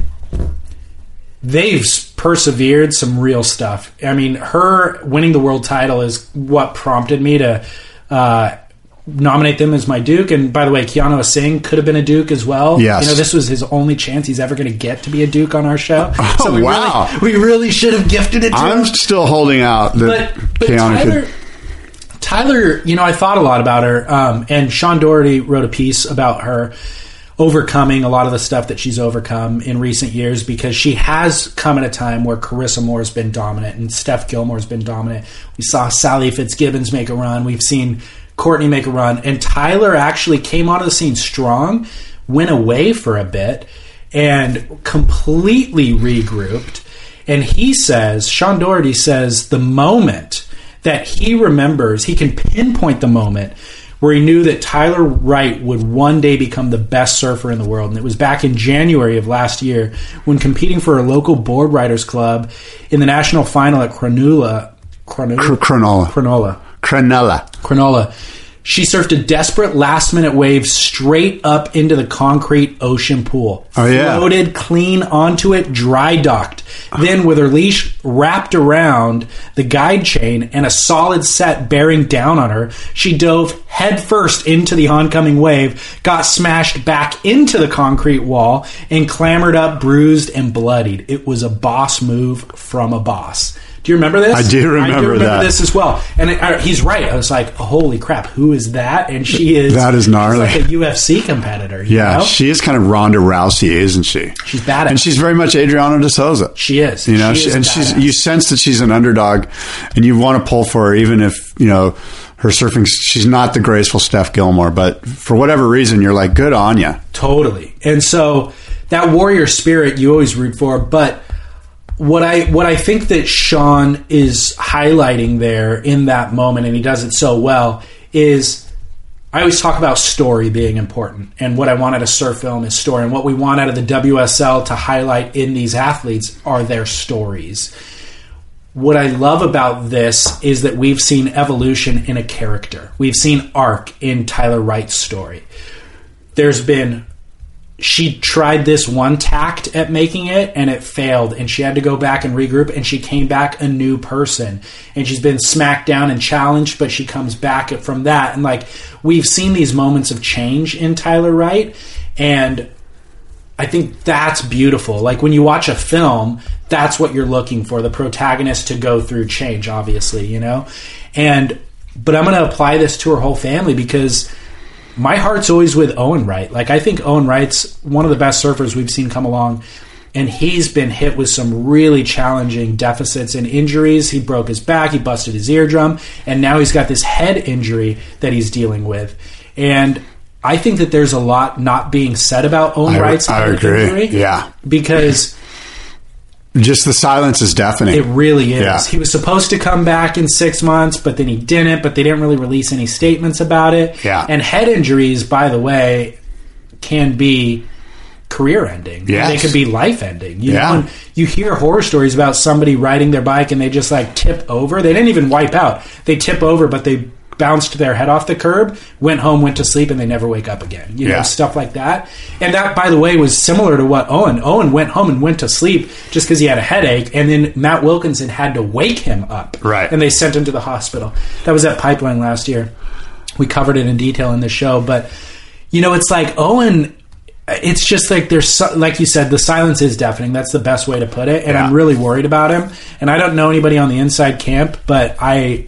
[SPEAKER 1] they've persevered some real stuff. I mean, her winning the world title is what prompted me to uh, nominate them as my Duke. And by the way, Keanu Asing could have been a Duke as well.
[SPEAKER 3] Yes.
[SPEAKER 1] you know, this was his only chance he's ever going to get to be a Duke on our show.
[SPEAKER 3] Oh,
[SPEAKER 1] we
[SPEAKER 3] wow.
[SPEAKER 1] really, we really should have gifted it to
[SPEAKER 3] I'm
[SPEAKER 1] him
[SPEAKER 3] still holding out that
[SPEAKER 1] but, but
[SPEAKER 3] Keanu
[SPEAKER 1] Tyler,
[SPEAKER 3] could.
[SPEAKER 1] Tyler, you know, I thought a lot about her, um, and Sean Doherty wrote a piece about her overcoming a lot of the stuff that she's overcome in recent years because she has come at a time where Carissa Moore's been dominant and Steph Gilmore's been dominant. We saw Sally Fitzgibbons make a run. We've seen Courtney make a run, and Tyler actually came onto the scene strong, went away for a bit, and completely regrouped. And he says, Sean Doherty says, the moment that he remembers, he can pinpoint the moment where he knew that Tyler Wright would one day become the best surfer in the world. And it was back in January of last year when competing for a local board riders club in the national final at Cronulla. Cronulla?
[SPEAKER 3] Cronulla.
[SPEAKER 1] Cronulla.
[SPEAKER 3] Crenella.
[SPEAKER 1] Cronulla. She surfed a desperate last minute wave straight up into the concrete ocean pool.
[SPEAKER 3] Oh, yeah.
[SPEAKER 1] Floated clean onto it, dry docked. Then, with her leash wrapped around the guide chain and a solid set bearing down on her, she dove headfirst into the oncoming wave, got smashed back into the concrete wall, and clambered up bruised and bloodied. It was a boss move from a boss. Do you remember this?
[SPEAKER 3] I do remember that.
[SPEAKER 1] this as well. And it, he's right. I was like, holy crap, who is that? And she is
[SPEAKER 3] That is gnarly,
[SPEAKER 1] like a UFC competitor. You
[SPEAKER 3] Yeah,
[SPEAKER 1] know?
[SPEAKER 3] she is kind of Ronda Rousey, isn't she?
[SPEAKER 1] She's badass.
[SPEAKER 3] and she's very much Adriano De Souza.
[SPEAKER 1] she is.
[SPEAKER 3] You know,
[SPEAKER 1] She
[SPEAKER 3] she
[SPEAKER 1] is
[SPEAKER 3] and she's you sense that she's an underdog, and you want to pull for her, even if you know her surfing. She's not the graceful Steph Gilmore, but for whatever reason, you're like, good on you.
[SPEAKER 1] Totally. And so that warrior spirit you always root for, but what I what I think that Sean is highlighting there in that moment and he does it so well is I always talk about story being important and what I want out of surf film is story and what we want out of the WSL to highlight in these athletes are their stories. What I love about this is that we've seen evolution in a character. We've seen arc in Tyler Wright's story. There's been she tried this one tact at making it and it failed and she had to go back and regroup and she came back a new person and she's been smacked down and challenged but she comes back from that and like we've seen these moments of change in Tyler Wright and I think that's beautiful. Like when you watch a film, that's what you're looking for the protagonist to go through change, obviously, you know? And, but I'm going to apply this to her whole family because my heart's always with Owen Wright. Like I think Owen Wright's one of the best surfers we've seen come along. And he's been hit with some really challenging deficits and injuries. He broke his back, he busted his eardrum, and now he's got this head injury that he's dealing with. And I think that there's a lot not being said about Owen
[SPEAKER 3] I-
[SPEAKER 1] Wright's
[SPEAKER 3] I agree.
[SPEAKER 1] injury.
[SPEAKER 3] Yeah.
[SPEAKER 1] Because
[SPEAKER 3] Just the silence is deafening.
[SPEAKER 1] it really is.
[SPEAKER 3] Yeah.
[SPEAKER 1] He was supposed to come back in six months, but then he didn't. But they didn't really release any statements about it.
[SPEAKER 3] Yeah.
[SPEAKER 1] And head injuries, by the way, can be career ending.
[SPEAKER 3] Yes.
[SPEAKER 1] They could be life ending. You
[SPEAKER 3] Yeah.
[SPEAKER 1] know, you hear horror stories about somebody riding their bike and they just like tip over. They didn't even wipe out. They tip over, but they bounced their head off the curb, went home, went to sleep, and they never wake up again. You know,
[SPEAKER 3] Yeah.
[SPEAKER 1] stuff like that. And that, by the way, was similar to what Owen. Owen went home and went to sleep just because he had a headache, and then Matt Wilkinson had to wake him up.
[SPEAKER 3] Right.
[SPEAKER 1] And they sent him to the hospital. That was at Pipeline last year. We covered it in detail in the show, but you know, it's like Owen. It's just like there's, like you said, the silence is deafening. That's the best way to put it. And I'm really worried about him. And I don't know anybody on the inside camp, but I,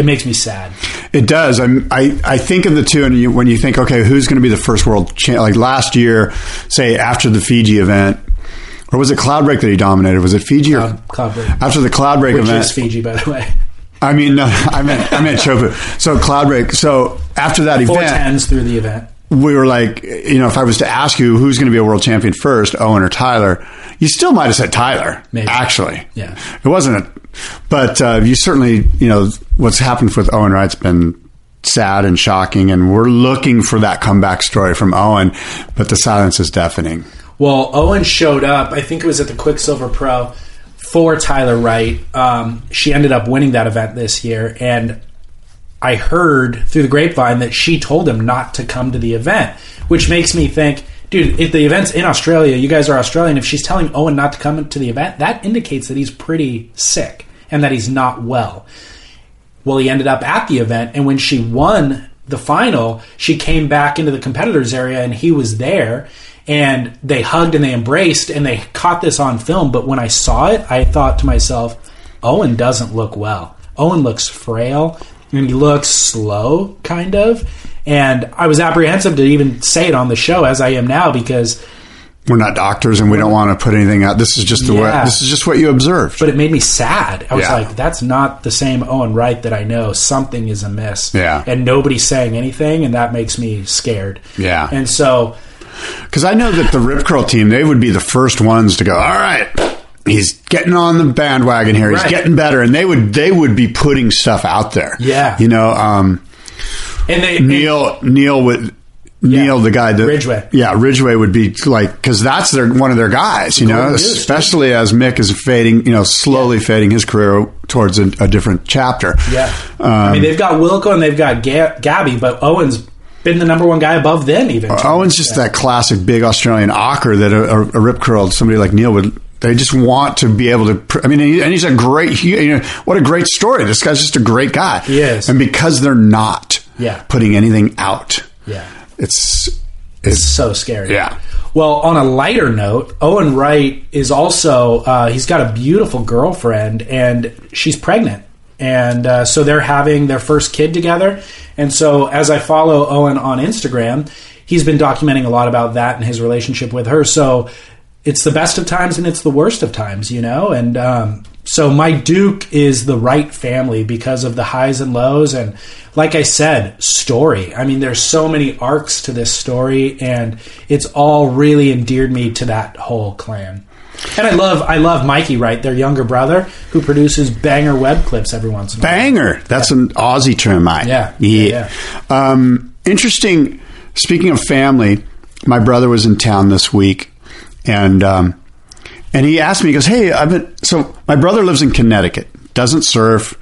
[SPEAKER 1] it makes me sad.
[SPEAKER 3] It does. I'm, I I think of the two, and you, when you think, okay, who's going to be the first world champ? Like last year, say after the Fiji event, or was it Cloudbreak that he dominated? Was it Fiji or
[SPEAKER 1] Cloudbreak.
[SPEAKER 3] after the Cloudbreak
[SPEAKER 1] Which
[SPEAKER 3] event?
[SPEAKER 1] is Fiji, by the way.
[SPEAKER 3] I mean, no, I meant I meant Chopu. So Cloudbreak. So after that
[SPEAKER 1] Four
[SPEAKER 3] event,
[SPEAKER 1] tens through the event.
[SPEAKER 3] we were like, you know, if I was to ask you who's going to be a world champion first, Owen or Tyler, you still might have said Tyler.
[SPEAKER 1] Maybe.
[SPEAKER 3] Actually,
[SPEAKER 1] Yeah.
[SPEAKER 3] it wasn't. A, but uh, you certainly, you know, what's happened with Owen Wright's been sad and shocking, and we're looking for that comeback story from Owen. But the silence is deafening.
[SPEAKER 1] Well, Owen showed up. I think it was at the Quiksilver Pro for Tyler Wright. Um, she ended up winning that event this year, and I heard through the grapevine that she told him not to come to the event, which makes me think, dude, if the event's in Australia, you guys are Australian. If she's telling Owen not to come to the event, that indicates that he's pretty sick and that he's not well. Well, he ended up at the event, and when she won the final, she came back into the competitors area, and he was there, and they hugged and they embraced, and they caught this on film. But when I saw it, I thought to myself, Owen doesn't look well. Owen looks frail, and he looks slow, kind of. And I was apprehensive to even say it on the show as I am now because
[SPEAKER 3] We're not doctors, and we don't want to put anything out. This is just the way. This is just what you observed.
[SPEAKER 1] but it made me sad. I was
[SPEAKER 3] Yeah.
[SPEAKER 1] like, that's not the same Owen Wright that I know. Something is amiss.
[SPEAKER 3] Yeah.
[SPEAKER 1] And nobody's saying anything, and that makes me scared.
[SPEAKER 3] Yeah.
[SPEAKER 1] And so,
[SPEAKER 3] Because I know that the Rip Curl team, they would be the first ones to go. All right, he's getting on the bandwagon here. He's
[SPEAKER 1] Right.
[SPEAKER 3] getting better, and they would they would be putting stuff out there.
[SPEAKER 1] Yeah.
[SPEAKER 3] you know, um,
[SPEAKER 1] and they,
[SPEAKER 3] Neil Neil would. Neil, the guy that
[SPEAKER 1] Ridgway.
[SPEAKER 3] yeah, Ridgway would be like because that's their one of their guys, you know,
[SPEAKER 1] Goose,
[SPEAKER 3] especially as Mick is fading, you know, slowly fading his career towards a, a different chapter.
[SPEAKER 1] yeah.
[SPEAKER 3] Um,
[SPEAKER 1] I mean, they've got Wilco and they've got Ga- Gabby, but Owen's been the number one guy above them, even.
[SPEAKER 3] Owen's just that classic big Australian ocker that a, a, a rip curled somebody like Neil would. They just want to be able to. pr- I mean, he- and he's a great. You know, what a great story. This guy's just a great guy.
[SPEAKER 1] Yes.
[SPEAKER 3] And because they're not
[SPEAKER 1] Yeah.
[SPEAKER 3] putting anything out,
[SPEAKER 1] Yeah.
[SPEAKER 3] it's
[SPEAKER 1] It's
[SPEAKER 3] it's
[SPEAKER 1] so scary.
[SPEAKER 3] Yeah.
[SPEAKER 1] Well, on a lighter note, Owen Wright is also, uh, he's got a beautiful girlfriend and she's pregnant. And uh, so they're having their first kid together. And so as I follow Owen on Instagram, he's been documenting a lot about that and his relationship with her. So it's the best of times and it's the worst of times, you know? And um, so my Duke is the Wright family because of the highs and lows. And like I said, story. I mean, there's so many arcs to this story, and it's all really endeared me to that whole clan. And I love, I love Mikey Wright, their younger brother, who produces banger web clips every once in a while.
[SPEAKER 3] banger. That's an Aussie term, I.
[SPEAKER 1] Yeah.
[SPEAKER 3] yeah.
[SPEAKER 1] Yeah,
[SPEAKER 3] Um, interesting. Speaking of family, my brother was in town this week, and um, and he asked me. He goes, "Hey, I've been." So my brother lives in Connecticut. Doesn't surf.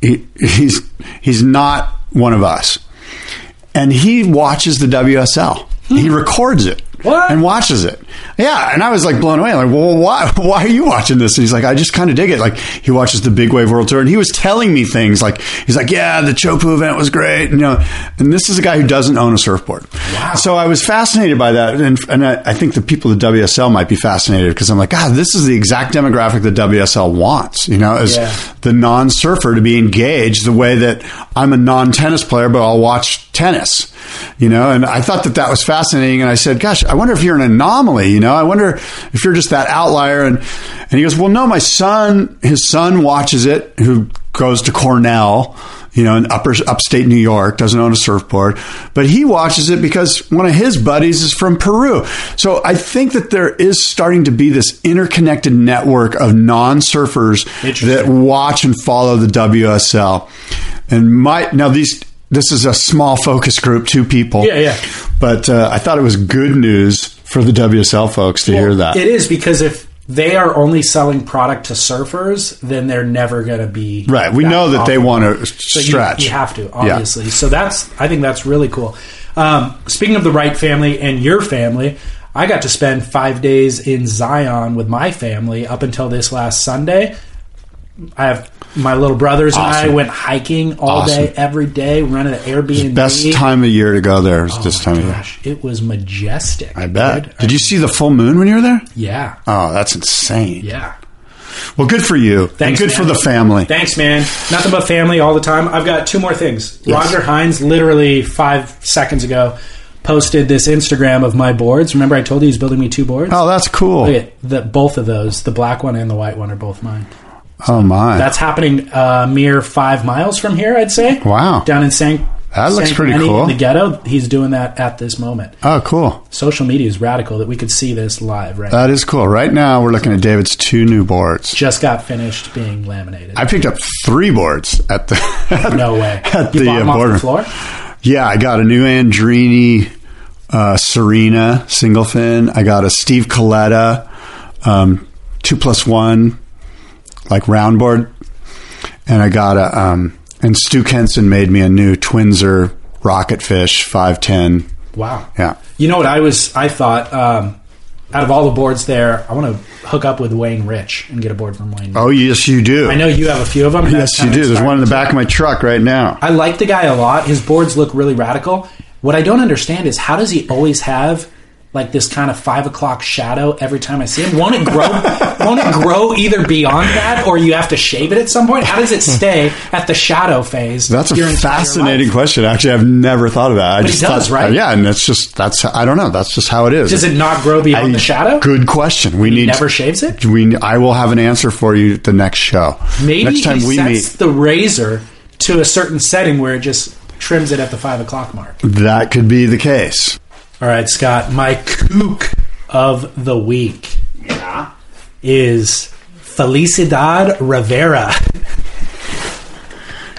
[SPEAKER 3] He, he's he's not one of us, and he watches the WSL. He records it.
[SPEAKER 1] What?
[SPEAKER 3] And watches it. Yeah, and I was like blown away. Like, well, why? Why are you watching this? And he's like, I just kind of dig it. Like, he watches the Big Wave World Tour, and he was telling me things like, he's like, yeah, the Chopu event was great, and, you know. And this is a guy who doesn't own a surfboard.
[SPEAKER 1] Wow.
[SPEAKER 3] So I was fascinated by that, and and I, I think the people at WSL might be fascinated because I'm like, God, this is the exact demographic that WSL wants. You know, as
[SPEAKER 1] Yeah.
[SPEAKER 3] the non-surfer to be engaged the way that I'm a non-tennis player, but I'll watch tennis. You know, and I thought that that was fascinating. And I said, "Gosh, I wonder if you're an anomaly. You know, I wonder if you're just that outlier." And and he goes, "Well, no, my son, his son watches it, who goes to Cornell." You know, in upper upstate New York, doesn't own a surfboard, but he watches it because one of his buddies is from Peru. So I think that there is starting to be this interconnected network of non-surfers that watch and follow the WSL. And my now these this is a small focus group, two people.
[SPEAKER 1] Yeah, yeah.
[SPEAKER 3] But uh, I thought it was good news for the WSL folks to hear that.
[SPEAKER 1] It is because if they are only selling product to surfers, then they're never going to be
[SPEAKER 3] right. We know that they want to
[SPEAKER 1] So you-
[SPEAKER 3] stretch.
[SPEAKER 1] You, have to, obviously. So that's I think that's really cool. Um, speaking of the Wright family and your family, I got to spend five days in Zion with my family up until this last Sunday. I have my little brothers and I went hiking all
[SPEAKER 3] Awesome.
[SPEAKER 1] day, every day. Rented an Airbnb.
[SPEAKER 3] Best time of year to go there is this oh time of year.
[SPEAKER 1] It was majestic.
[SPEAKER 3] I bet.
[SPEAKER 1] dude.
[SPEAKER 3] Did you see the full moon when you were there?
[SPEAKER 1] Yeah,
[SPEAKER 3] Oh, that's insane.
[SPEAKER 1] yeah.
[SPEAKER 3] Well, good for you.
[SPEAKER 1] Thanks,
[SPEAKER 3] and good
[SPEAKER 1] man.
[SPEAKER 3] for the family.
[SPEAKER 1] Thanks, man. Nothing but family all the time. I've got two more things. Roger Hinds, literally five seconds ago, posted this Instagram of my boards. Remember, I told you he's building me two boards.
[SPEAKER 3] Oh, that's cool.
[SPEAKER 1] Look at the, both of those, the black one and the white one, are both mine.
[SPEAKER 3] Oh my.
[SPEAKER 1] That's happening uh, mere five miles from here, I'd say.
[SPEAKER 3] Wow.
[SPEAKER 1] Down in San.
[SPEAKER 3] That looks
[SPEAKER 1] San
[SPEAKER 3] pretty
[SPEAKER 1] Clemente
[SPEAKER 3] cool.
[SPEAKER 1] In the ghetto, he's doing that at this moment.
[SPEAKER 3] oh, cool.
[SPEAKER 1] Social media is radical that we could see this live right now.
[SPEAKER 3] That is cool. Right now, we're looking at David's two new boards.
[SPEAKER 1] Just got finished being laminated.
[SPEAKER 3] I picked up three boards at the
[SPEAKER 1] no way.
[SPEAKER 3] at
[SPEAKER 1] you
[SPEAKER 3] the
[SPEAKER 1] bought
[SPEAKER 3] uh,
[SPEAKER 1] them off the floor?
[SPEAKER 3] Yeah, I got a new Andrini uh, Serena single fin. I got a Steve Coletta um, two plus one like round board, and I got a um, and Stu Kenson made me a new Twinzer Rocket Fish five ten.
[SPEAKER 1] Wow.
[SPEAKER 3] Yeah.
[SPEAKER 1] You know what I was? I thought um, out of all the boards there, I want to hook up with Wayne Rich and get a board from Wayne.
[SPEAKER 3] Oh yes, you do.
[SPEAKER 1] I know you have a few of them.
[SPEAKER 3] Yes, you do. There's one in the back of my truck right now.
[SPEAKER 1] I like the guy a lot. His boards look really radical. What I don't understand is how does he always have like this kind of five o'clock shadow every time I see it? Won't it grow? won't it grow either beyond that, or you have to shave it at some point? How does it hmm. stay at the shadow phase?
[SPEAKER 3] That's a fascinating question. Actually, I've never thought of that. I
[SPEAKER 1] But it
[SPEAKER 3] just
[SPEAKER 1] does,
[SPEAKER 3] thought,
[SPEAKER 1] right?
[SPEAKER 3] yeah, and that's just that's I don't know. That's just how it is.
[SPEAKER 1] Does it not grow beyond
[SPEAKER 3] I-
[SPEAKER 1] the shadow?
[SPEAKER 3] Good question. We
[SPEAKER 1] He
[SPEAKER 3] need
[SPEAKER 1] never shaves it.
[SPEAKER 3] We I will have an answer for you the next show.
[SPEAKER 1] Maybe
[SPEAKER 3] next time
[SPEAKER 1] he
[SPEAKER 3] we
[SPEAKER 1] sets
[SPEAKER 3] meet,
[SPEAKER 1] the razor to a certain setting where it just trims it at the five o'clock mark.
[SPEAKER 3] that could be the case.
[SPEAKER 1] All right, Scott, my kook of the week is Felicidad Rivera.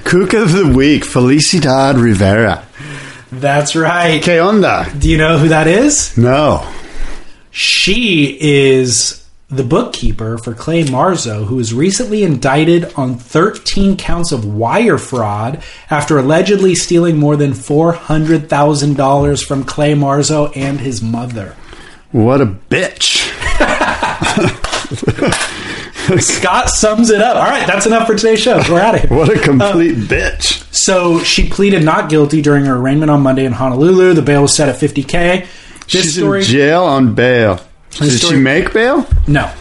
[SPEAKER 3] Kook of the week, Felicidad Rivera.
[SPEAKER 1] That's right.
[SPEAKER 3] Que onda?
[SPEAKER 1] Do you know who that is?
[SPEAKER 3] No.
[SPEAKER 1] She is the bookkeeper for Clay Marzo, who was recently indicted on 13 counts of wire fraud after allegedly stealing more than $400,000 from Clay Marzo and his mother.
[SPEAKER 3] What a bitch.
[SPEAKER 1] Scott sums it up. All right, that's enough for today's show. We're out of here.
[SPEAKER 3] What a um, complete bitch.
[SPEAKER 1] So she pleaded not guilty during her arraignment on Monday in Honolulu. The bail was set at 50K. This
[SPEAKER 3] She's
[SPEAKER 1] story.
[SPEAKER 3] in jail on bail. Did
[SPEAKER 1] story-
[SPEAKER 3] she make bail?
[SPEAKER 1] no.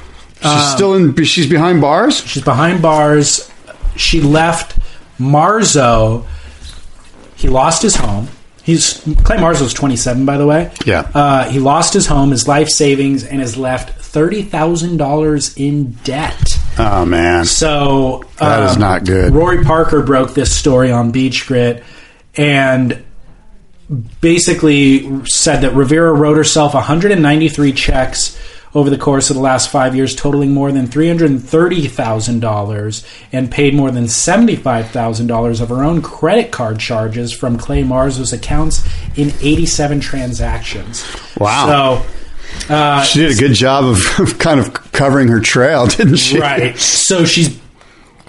[SPEAKER 3] She's still in. She's behind bars.
[SPEAKER 1] She's behind bars. She left Marzo. He lost his home. He's Clay Marzo's 27, by the way.
[SPEAKER 3] Yeah.
[SPEAKER 1] Uh, he lost his home, his life savings, and has left $30,000 in debt.
[SPEAKER 3] Oh man.
[SPEAKER 1] So
[SPEAKER 3] That is
[SPEAKER 1] um,
[SPEAKER 3] not good.
[SPEAKER 1] Rory Parker broke this story on Beach Grit and basically said that Rivera wrote herself 193 checks over the course of the last five years, totaling more than $330,000 and paid more than $75,000 of her own credit card charges from Clay Marzo's accounts in 87 transactions.
[SPEAKER 3] Wow.
[SPEAKER 1] So, uh,
[SPEAKER 3] She did a good job of, of kind of covering her trail, didn't she?
[SPEAKER 1] Right. So she's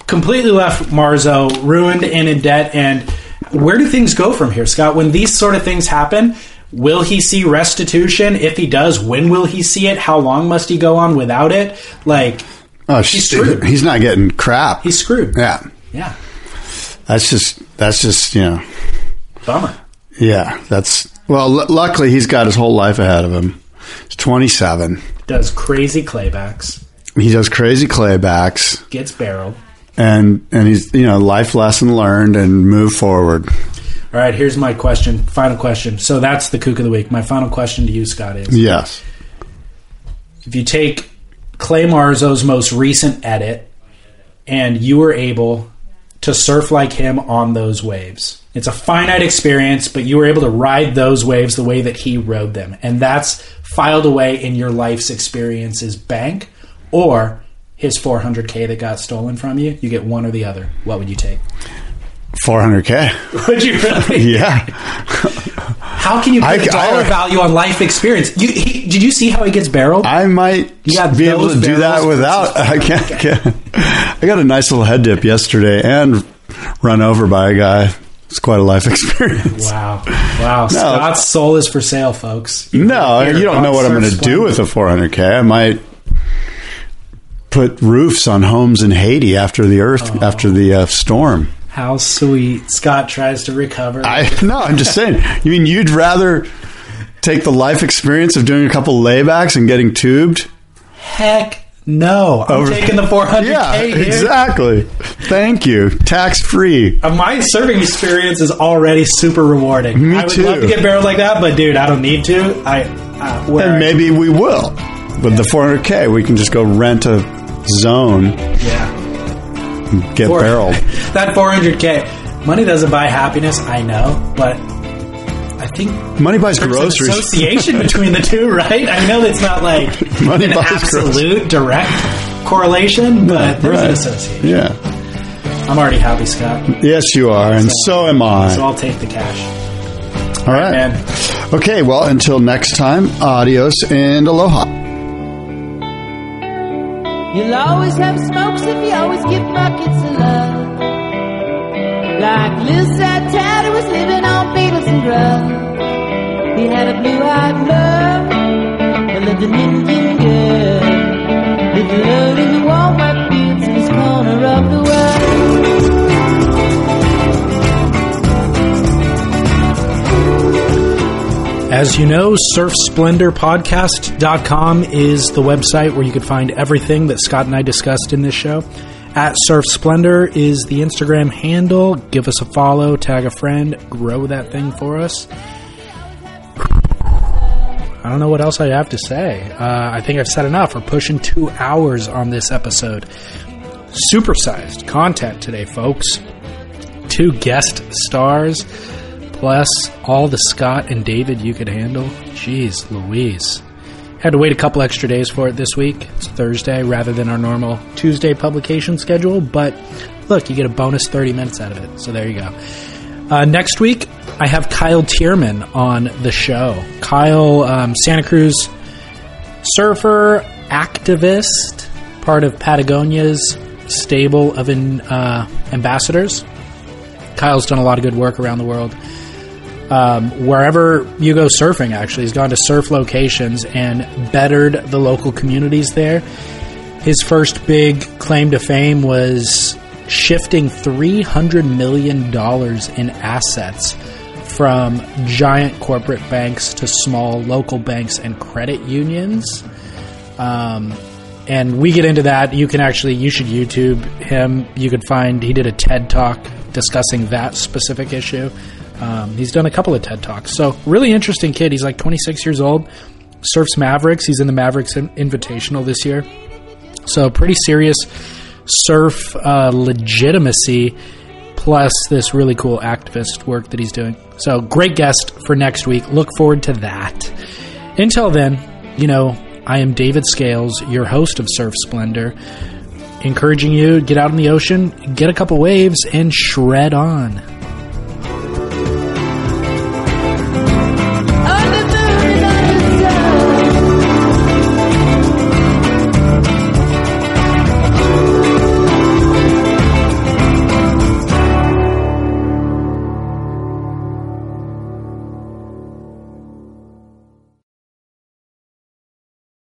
[SPEAKER 1] completely left Marzo ruined and in debt. And where do things go from here, Scott? When these sort of things happen, will he see restitution? If he does, when will he see it? How long must he go on without it? Like,
[SPEAKER 3] Oh,
[SPEAKER 1] He's screwed.
[SPEAKER 3] He's not getting crap.
[SPEAKER 1] he's screwed.
[SPEAKER 3] yeah.
[SPEAKER 1] Yeah.
[SPEAKER 3] That's just. That's just. You know.
[SPEAKER 1] Bummer.
[SPEAKER 3] Yeah. That's. Well, l- luckily he's got his whole life ahead of him. He's 27.
[SPEAKER 1] Does crazy claybacks,
[SPEAKER 3] He does crazy claybacks,
[SPEAKER 1] gets barreled.
[SPEAKER 3] And and he's you know life lesson learned and move forward.
[SPEAKER 1] All right, here's my question. Final question. So that's the kook of the week. My final question to you, Scott, is
[SPEAKER 3] Yes.
[SPEAKER 1] if you take Clay Marzo's most recent edit and you were able to surf like him on those waves. It's a finite experience, but you were able to ride those waves the way that he rode them. And that's filed away in your life's experiences bank or his 400k that got stolen from you. You get one or the other. What would you take?
[SPEAKER 3] 400k.
[SPEAKER 1] Would you really?
[SPEAKER 3] Yeah.
[SPEAKER 1] How can you put
[SPEAKER 3] I-
[SPEAKER 1] a dollar
[SPEAKER 3] I-
[SPEAKER 1] value on life experience? You, he, did you see how he gets barreled?
[SPEAKER 3] I might
[SPEAKER 1] You
[SPEAKER 3] be able to do that without. I can't, can't. I got a nice little head dip yesterday and run over by a guy. It's quite a life experience.
[SPEAKER 1] wow, wow! Scott's soul is for sale, folks.
[SPEAKER 3] No,
[SPEAKER 1] Here,
[SPEAKER 3] you don't know what I'm going to do with a 400k. I might put roofs on homes in Haiti after the earth
[SPEAKER 1] Oh.
[SPEAKER 3] after the uh, storm.
[SPEAKER 1] How sweet! Scott tries to recover.
[SPEAKER 3] I no, I'm just saying. You mean you'd rather take the life experience of doing a couple laybacks and getting tubed?
[SPEAKER 1] Heck no! I'm
[SPEAKER 3] Over-
[SPEAKER 1] taking the 400k.
[SPEAKER 3] Yeah,
[SPEAKER 1] dude.
[SPEAKER 3] exactly. Thank you. Tax free.
[SPEAKER 1] Uh, My serving experience is already super rewarding.
[SPEAKER 3] Me
[SPEAKER 1] I would
[SPEAKER 3] too.
[SPEAKER 1] love to get barreled like that, but dude, I don't need to. I uh,
[SPEAKER 3] And maybe we will. With the 400k, we can just go rent a zone,
[SPEAKER 1] yeah.
[SPEAKER 3] get
[SPEAKER 1] Four-
[SPEAKER 3] barreled.
[SPEAKER 1] that 400k money doesn't buy happiness. I know, but I think
[SPEAKER 3] Money buys groceries.
[SPEAKER 1] association between the two, right? I know it's not like
[SPEAKER 3] Money
[SPEAKER 1] an
[SPEAKER 3] buys
[SPEAKER 1] absolute direct correlation, but there's an association.
[SPEAKER 3] Yeah.
[SPEAKER 1] I'm already happy, Scott.
[SPEAKER 3] Yes, you are, and so am I.
[SPEAKER 1] So I'll take the cash,
[SPEAKER 3] All right.
[SPEAKER 1] man.
[SPEAKER 3] Okay, well, until next time, adios and aloha.
[SPEAKER 5] You'll always have smokes if you always give buckets of love. Like Liz Sattad, who was living on Beatles and grub. He had a blue-eyed love, and lived an Indian girl. Lived alone
[SPEAKER 1] As you know, surfsplendorpodcast.com is the website where you can find everything that Scott and I discussed in this show. At Surf Splendor is the Instagram handle. Give us a follow, tag a friend, grow that thing for us. I don't know what else I have to say. Uh, I think I've said enough. We're pushing two hours on this episode. Supersized content today, folks. Two guest stars plus all the Scott and David you could handle. Jeez Louise. Had to wait a couple extra days for it this week. It's Thursday rather than our normal Tuesday publication schedule, but look, you get a bonus 30 minutes out of it. So there you go. Uh, next week, I have Kyle Thiermann on the show. Kyle, um, Santa Cruz surfer, activist, part of Patagonia's stable of in, uh, ambassadors. Kyle's done a lot of good work around the world. Um, wherever you go surfing, actually, he's gone to surf locations and bettered the local communities there. His first big claim to fame was shifting $300 million in assets from giant corporate banks to small local banks and credit unions. Um, and we get into that. You can actually, you should YouTube him. You could find, he did a TED talk discussing that specific issue. Um, he's done a couple of TED talks. So, really interesting kid. He's like 26 years old, surfs Mavericks. He's in the Mavericks Invitational this year. So, pretty serious surf uh, legitimacy plus this really cool activist work that he's doing. So, great guest for next week. Look forward to that. Until then, you know, I am David Scales, your host of Surf Splendor, encouraging you to get out in the ocean, get a couple waves, and shred on.